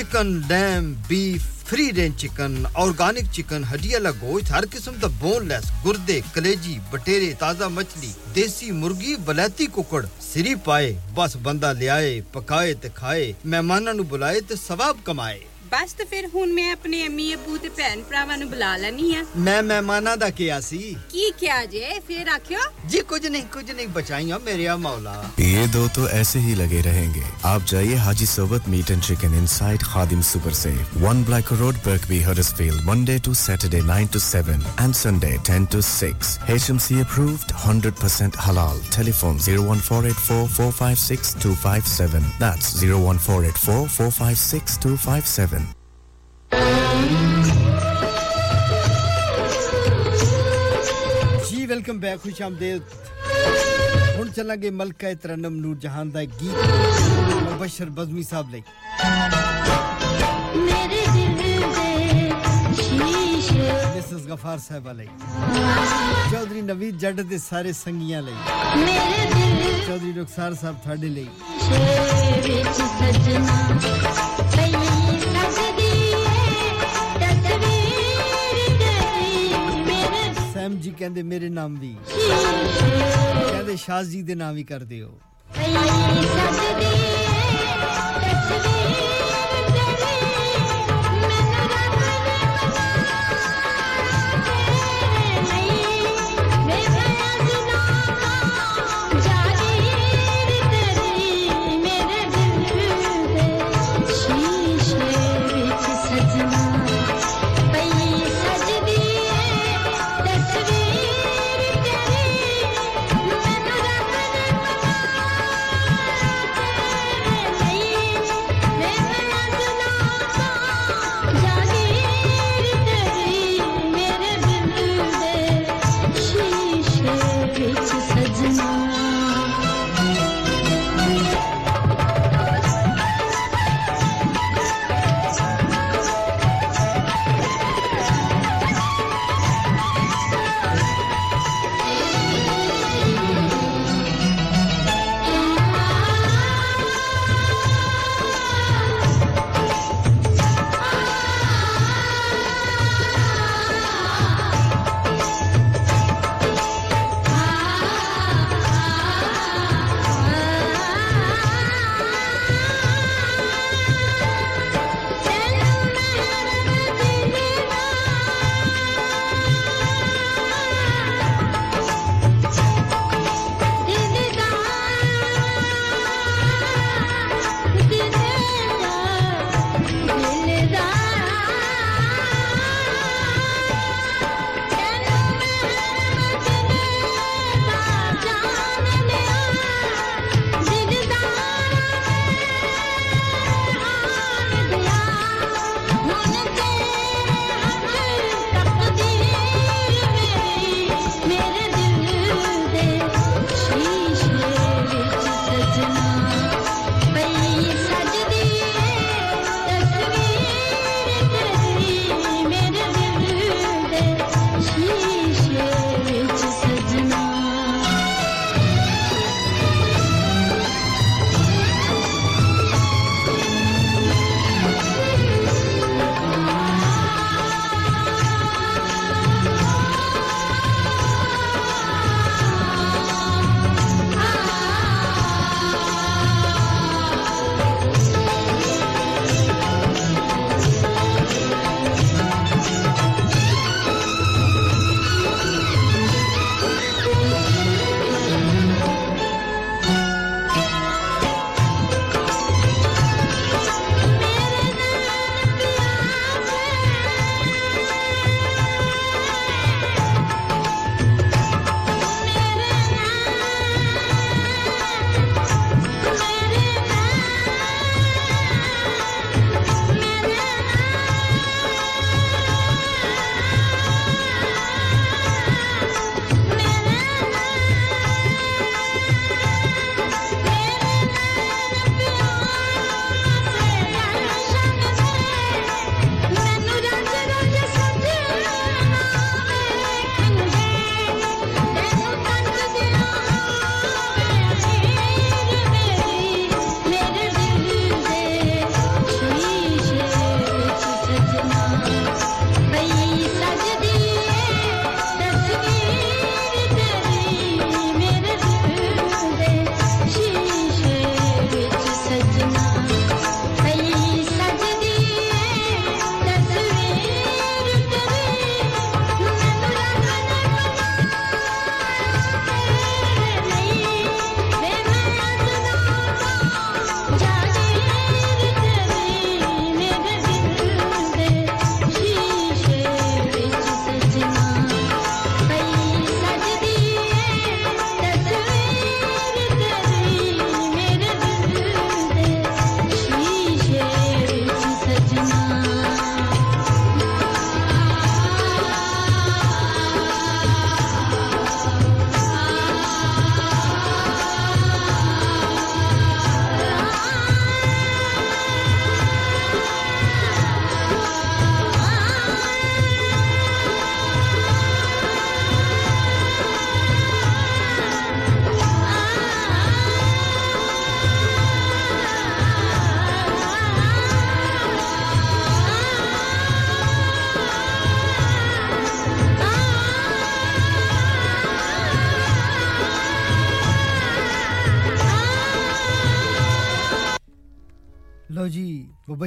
chicken beef free range chicken organic chicken ہڈی والا گوشت ہر قسم کا بون لیس گردے کلیجی بٹیرے تازہ مچھلی دیسی مرغی بلےتی ککڑ سری پائے بس بندہ لیا پکائے تے کھائے مہمانوں نو تے ثواب کمائے ਬਸ ਤੇ ਫਿਰ ਹੁਣ ਮੈਂ ਆਪਣੇ ਅਮੀ ਅਪੂ ਤੇ ਭੈਣ ਭਰਾਵਾਂ ਨੂੰ ਬੁਲਾ ਲੈਣੀ ਆ ਮੈਂ ਮਹਿਮਾਨਾਂ ਦਾ ਕਿਹਾ ਸੀ ਕੀ ਕਿਹਾ ਜੇ ਫਿਰ ਆਖਿਓ ਜੀ ਕੁਝ ਨਹੀਂ ਕੁਝ ਨਹੀਂ ਬਚਾਈਆਂ ਮੇਰੇ ਆ ਮੌਲਾ ਇਹ ਦੋ ਤੋਂ ਐਸੇ ਹੀ ਲਗੇ ਰਹਿਣਗੇ ਆਪ ਜਾਈਏ Haji Sarwat meat and chicken inside Khadim super safe 1 black Road Birkby Huddersfield Monday to Saturday 9 to 7 and Sunday 10 to 6 HMC approved 100% ਹਲਾਲ telephone 01484456257 that's 01484456257 G welcome back خوش آمدید ہن گے ملکہ ترنم نور جہان دا گیت مبشر بزمی صاحب صاحب مسز غفار دے لئی چودھری نوی جڈیاں چوہدری نخسار ਐਮ ਜੀ ਕਹਿੰਦੇ ਮੇਰੇ ਨਾਮ ਵੀ ਕਹਿੰਦੇ ਸ਼ਾਹ ਜੀ ਦੇ ਨਾਮ ਵੀ ਕਰ ਦਿਓ ਤਸਵੀਰ ਤਸਵੀਰ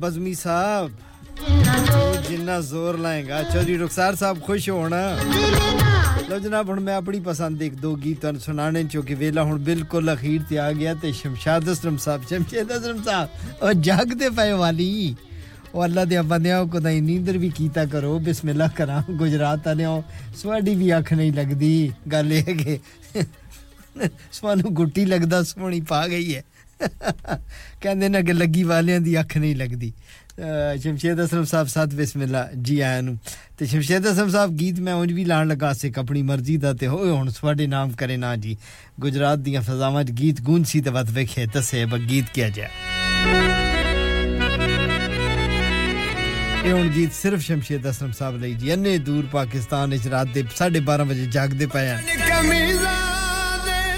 بزمی صاحب جنا زور لائے گا اچھا چوری جی، رخسار سا خوش ہونا لو جناب میں اپنی پسندے چونکہ بالکل اخیر تیا شمشاد جگتے پہ والی وہ اللہ دیا بندے آؤ کتا بھی کرو بسملہ کرا گجرات آ لیاؤ سی بھی اکھ نہیں لگتی گل یہ ہے کہ سنو گی لگتا سونی پا گئی ہے <laughs> ن لگی والمشد آسرم صاحب ساتھ جی شمشید آسر صاحب گیت میں اونج بھی لان لگا سکھ اپنی مرضی کا جی گجرات دیا سزاواں گیت گونجی تو بت وی دسے ب گیت کیا جہاں گیت صرف شمشید آسرم صاحب لائی جی این دور پاکستان اس رات کے ساڈے بارہ بجے جگتے پے ہیں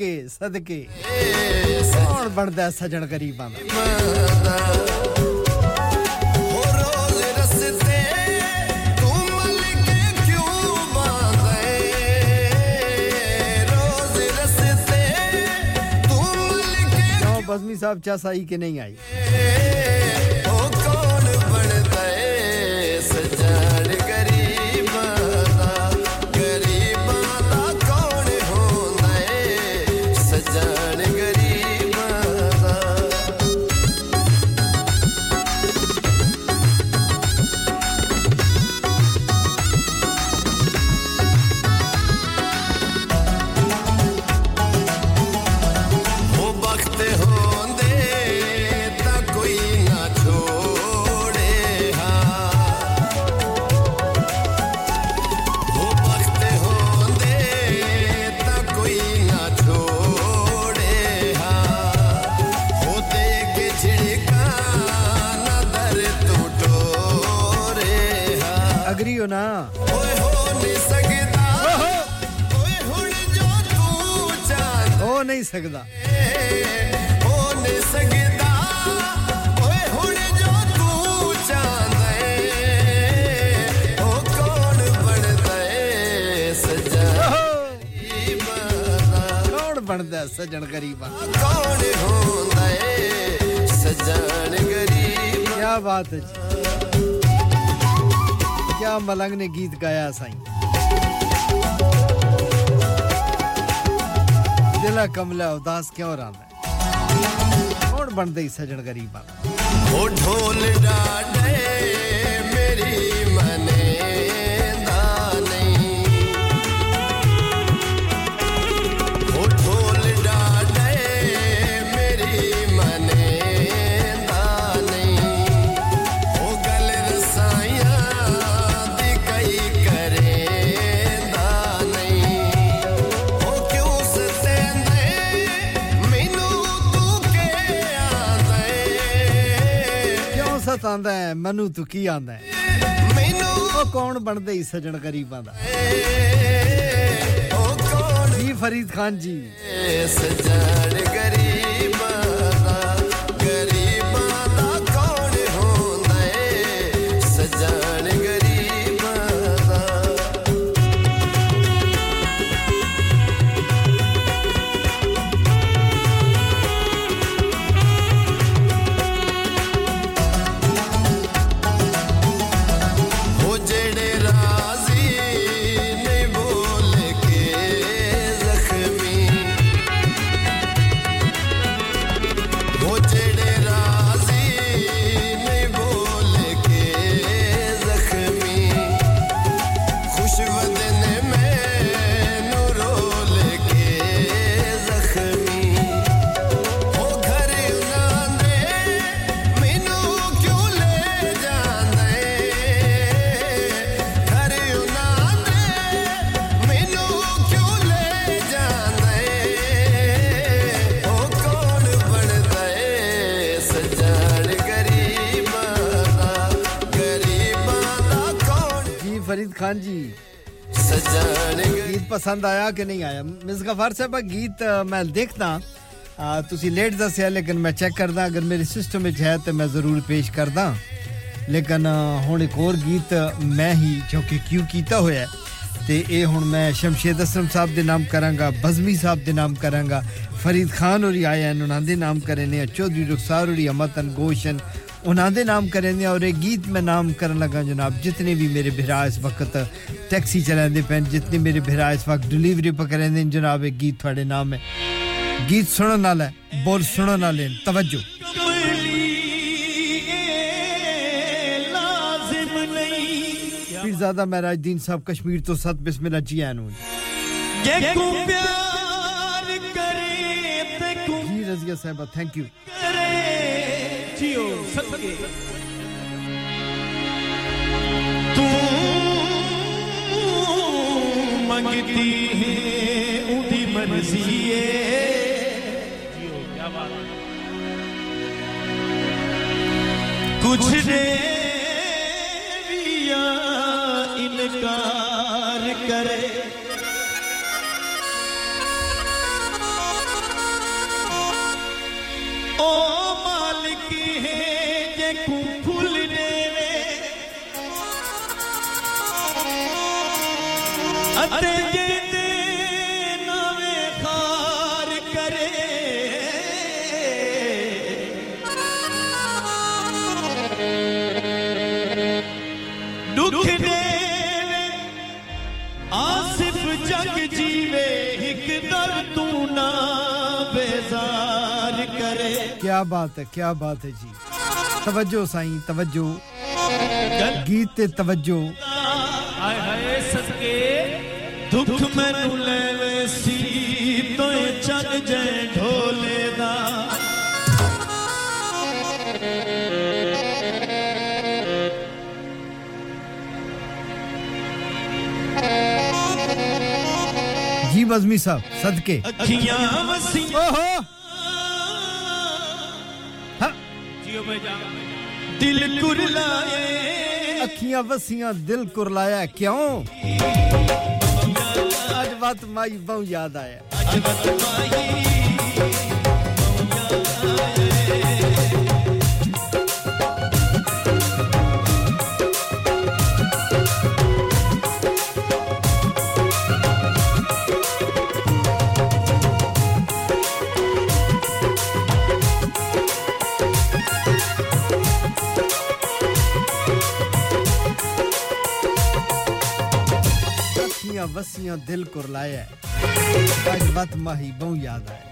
صدقے صدقے ہے سجن صاحب چس آئی کہ نہیں آئی سجن گریبات سجن گریبیا بات جی؟ کیا ملنگ نے گایا سائی کملا اواس کیوں را کون بن گئی سجن گری بات منو تو آدھا موقع بن دجن گری بند ہی فرید خان جی سجن گری خان جی گیت پسند آیا کہ نہیں آیا مس غفار صاحب گیت میں دیکھنا ہوں تھی لیٹ ہے لیکن میں چیک کردہ اگر میرے سسٹم ہے تو میں ضرور پیش کردہ لیکن ہوں ایک اور گیت میں ہی جو کہ کیوں کیتا ہوا ہے یہ ہوں میں شمشید اسلم صاحب کے نام گا بزمی صاحب کے نام گا فرید خان ہوئی آئے ناندے نام کرے نے چودھری رخسار ہو امتن گوشن انہوں دے نام کریں دے اور ایک گیت میں نام کرن لگا جناب جتنے بھی میرے بھرا اس وقت ٹیکسی چلیں دے پین جتنے میرے بھرا اس وقت ڈیلیوری پہ کریں دے جناب ایک گیت گیت تھوڑے نام ہے بول توجہ مہراج دین صاحب کشمیر تو ست بسم اللہ جی آئین جی رضیہ صاحبہ تھینک یو جیو صدقے تو ہے ادی مرضی کچھ نے دے انکار کرے آصف جگ جی مےکرام سار کرے کیا بات ہے جی توجہ توجہ توجہ سائیں گیت تے ہائے ہائے دکھ میں لے ویسی تو ڈھولے دا جی بزمی صاحب اکھیاں اوہو دل کرلائے اکھیاں وسیاں دل کرلایا کیوں اج وقت مائی بہو یاد آیا دل کور لایا ہے مت ماہی بہو یاد آئے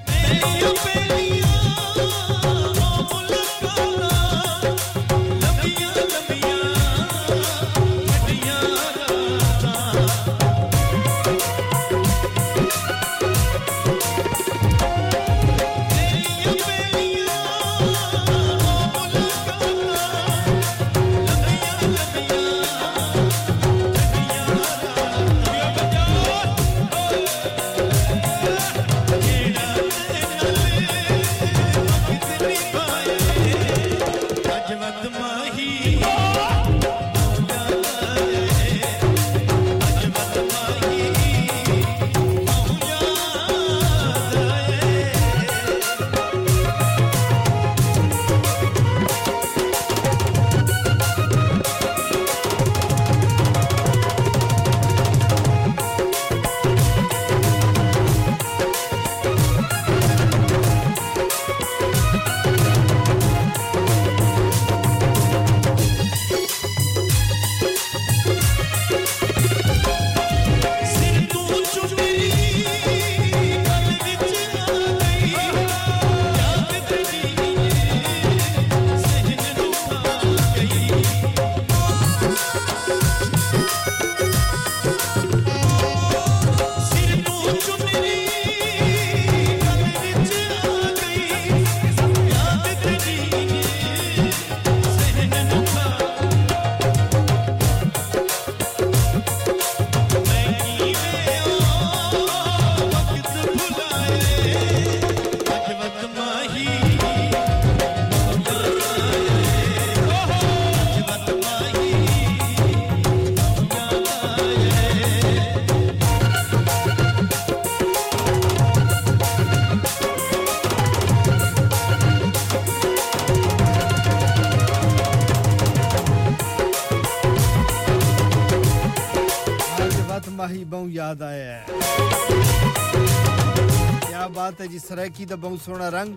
جی سرائکی دا بہت سونا رنگ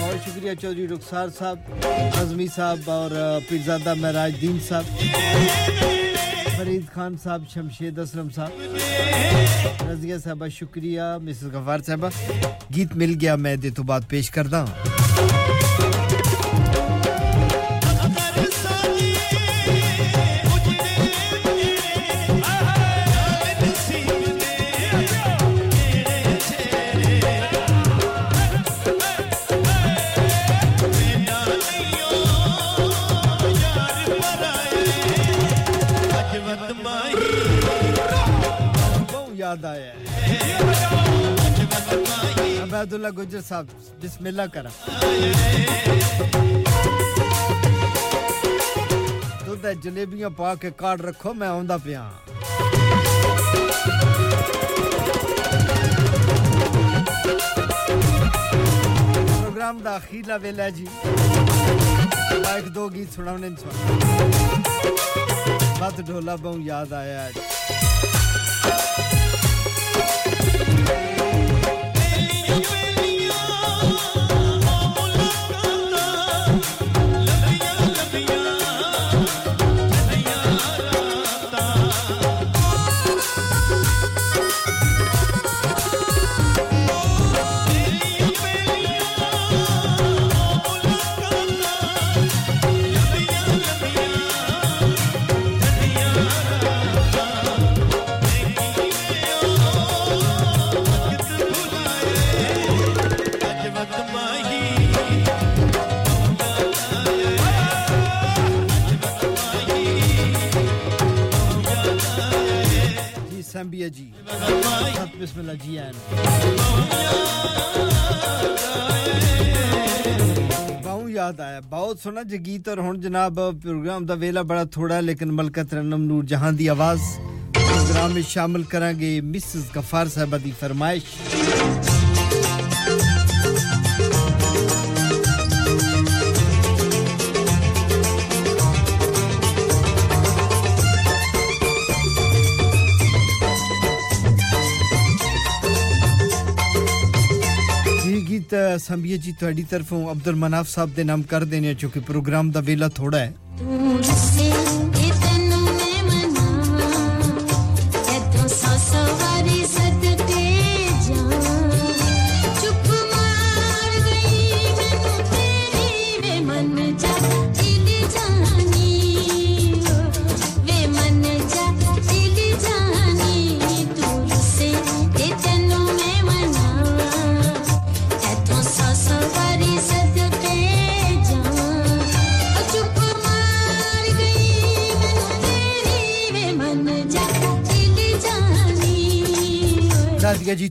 اور شکریہ چودھری رخسار صاحب ازمی صاحب اور پیرزادہ مہراج دین صاحب فرید خان صاحب شمشید اسلم صاحب رضیہ صاحبہ شکریہ مسز غفار صاحبہ گیت مل گیا میں دے تو بات پیش ہوں گجر صاحب بسم اللہ کرا د جلیبیاں پا کے کارڈ رکھو میں آندا پیا پروگرام دا آخرلا ویلا جی لائک ڈھولا بہوں یاد آیا ہے بسم اللہ جی یاد آیا بہت سونا جگیت اور ہن جناب پروگرام دا ویلا بڑا تھوڑا لیکن ملکت رنم نور جہاں دی آواز پروگرام میں شامل کر گے غفار صاحبہ دی فرمائش ਸੰਭੀਏ ਜੀ ਤੁਹਾਡੀ ਤਰਫੋਂ ਅਬਦੁਲ ਮਨਾਫ ਸਾਹਿਬ ਦੇ ਨਾਮ ਕਰ ਦੇਣੇ ਕਿਉਂਕਿ ਪ੍ਰੋਗਰਾਮ ਦਾ ਵੇਲਾ ਥੋੜਾ ਹੈ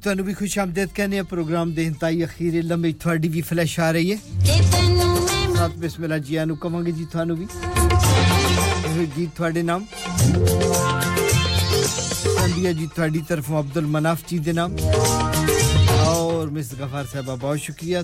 بھی خوش آمدید کہنے پروگرام آ رہی ہے جی, جی نام جی طرف ابد ال مناف جی نام اور بہت شکریہ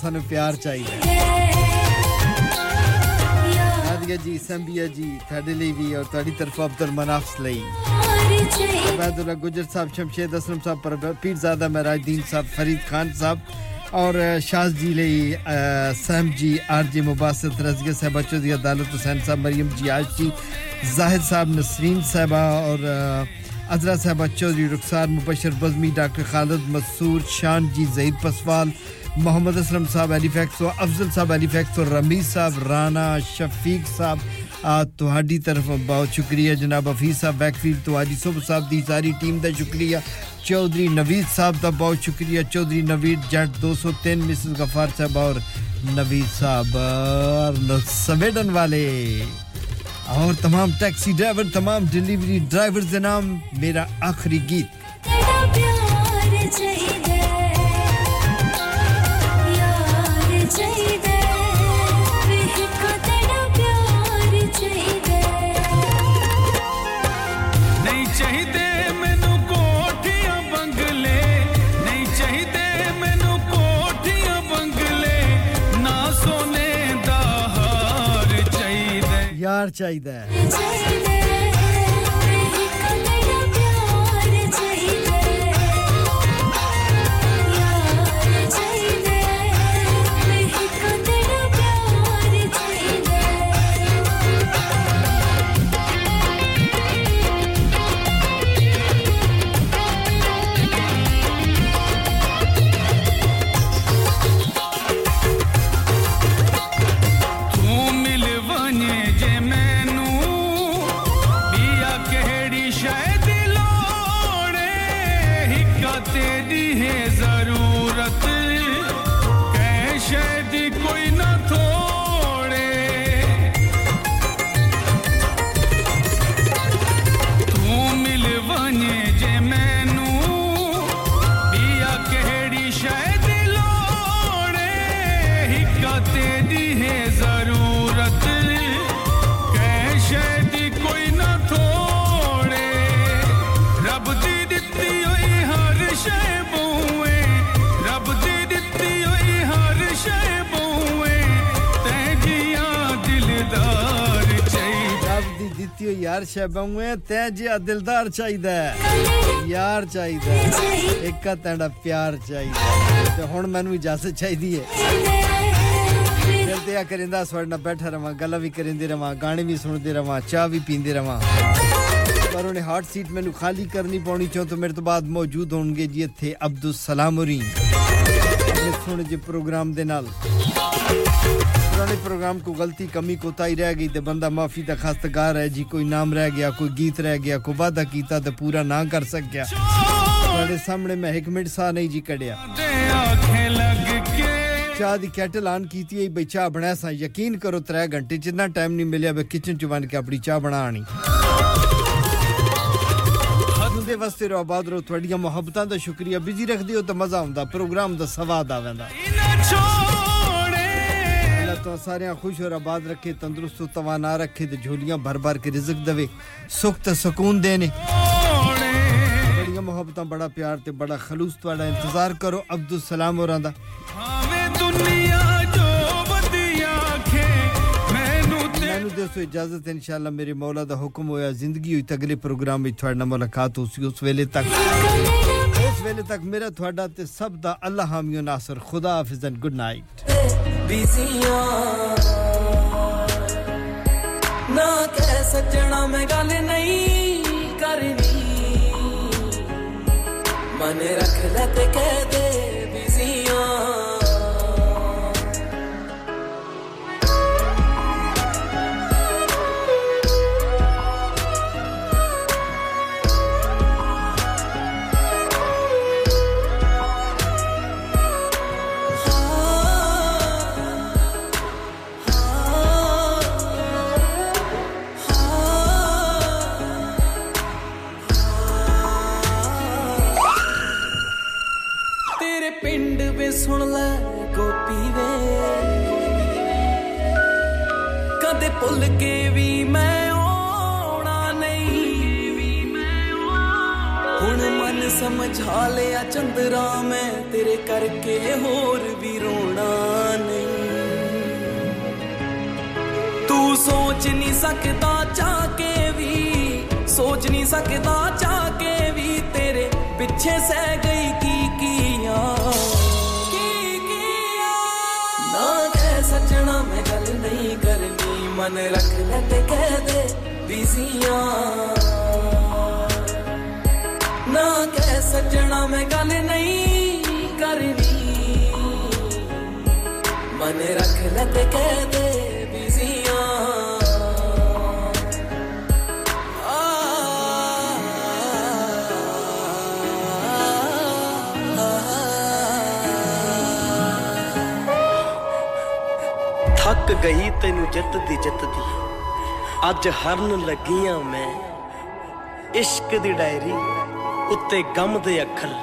سو پیار چاہیے جی سمبیا جی اور عبد المنافس لحد اللہ گجر صاحب شمشید اسرم صاحب پیرزادہ مہراج دین صاحب فرید خان صاحب اور شاہ جی لئے سہم جی آر جی مباسط رضیت صاحب بچو عدالت حسین صاحب مریم جی آشی زاہد صاحب نسرین صاحبہ اور اضرا صاحب چودہ رخسار مبشر بظمی ڈاکٹر خالد مسور شان جی زئی پسوال محمد اسلم صاحب صاحب صاحب افضل رانا شفیق صاحب تہاڈی طرف بہت شکریہ جناب حفیظ صاحب بیک فیلڈ تہاڈی صبح صاحب دی ساری ٹیم دا شکریہ چودھری نوید صاحب دا بہت شکریہ چودھری نوید جٹ دو سو تین مسز غفار صاحب اور نوید صاحب سویڈن والے اور تمام ٹیکسی ڈرائیور تمام ڈلیوری ڈرائیور آخری گیت tell you that. گلا چاہ بھی پیندے پرٹ سیٹ میری خالی کرنی پاؤں چون تو میرے تو بعد موجود ہوبد سلام جی پروگرام بندہ معافی کا خستگار چاہیے چاہ بنا سا یقین کرو تر گھنٹے جنام نہیں ملیا میں کچن چن کے اپنی چاہ بنا رہو محبت کا شکریہ بزی رکھ دے مزہ آوگرام کا سواد آ سارے خوش اور آباد رکھے تندرستان محبت بڑا پیارا خلوص سلام دوسو اجازت ان شاء اللہ میرے مولا کا حکم ہوا زندگی نہ سجنا میں گل نہیں کرنی من رکھ لے کے میں چندرام میں کر کے ہونا نہیں توچ نہیں سکتا چا کے سوچ نہیں سکتا چا کے بھی تر پیچھے سہ گئی من رکھ لے تے کہہ دے بیزیاں نہ کہہ سجنا میں گل نہیں کرنی من رکھ لے تے کہہ دے ਅੱਕ ਗਈ ਤੈਨੂੰ ਜਿੱਤ ਦੀ ਅੱਜ ਹਰਨ ਲੱਗੀਆਂ ਮੈਂ ਇਸ਼ਕ ਦੀ ਡਾਇਰੀ ਉੱਤੇ ਗਮ ਦੇ ਅੱਖਰ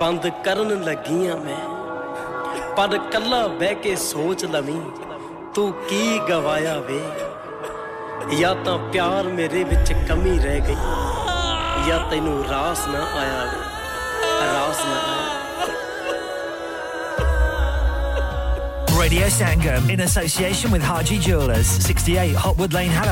ਬੰਦ ਕਰਨ ਲੱਗੀਆਂ ਮੈਂ ਪਰ ਕੱਲਾ ਬਹਿ ਕੇ ਸੋਚ ਲਵੀਂ ਤੂੰ ਕੀ ਗਵਾਇਆ ਵੇ ਜਾਂ ਤਾਂ ਪਿਆਰ ਮੇਰੇ ਵਿੱਚ ਕਮੀ ਰਹਿ ਗਈ ਜਾਂ ਤੈਨੂੰ ਰਾਸ ਨਾ ਆਇਆ ਰਾਸ ਨਾ ਆਇਆ Radio Sangam in association with Harji Jewelers, 68 Hotwood Lane, Halifax.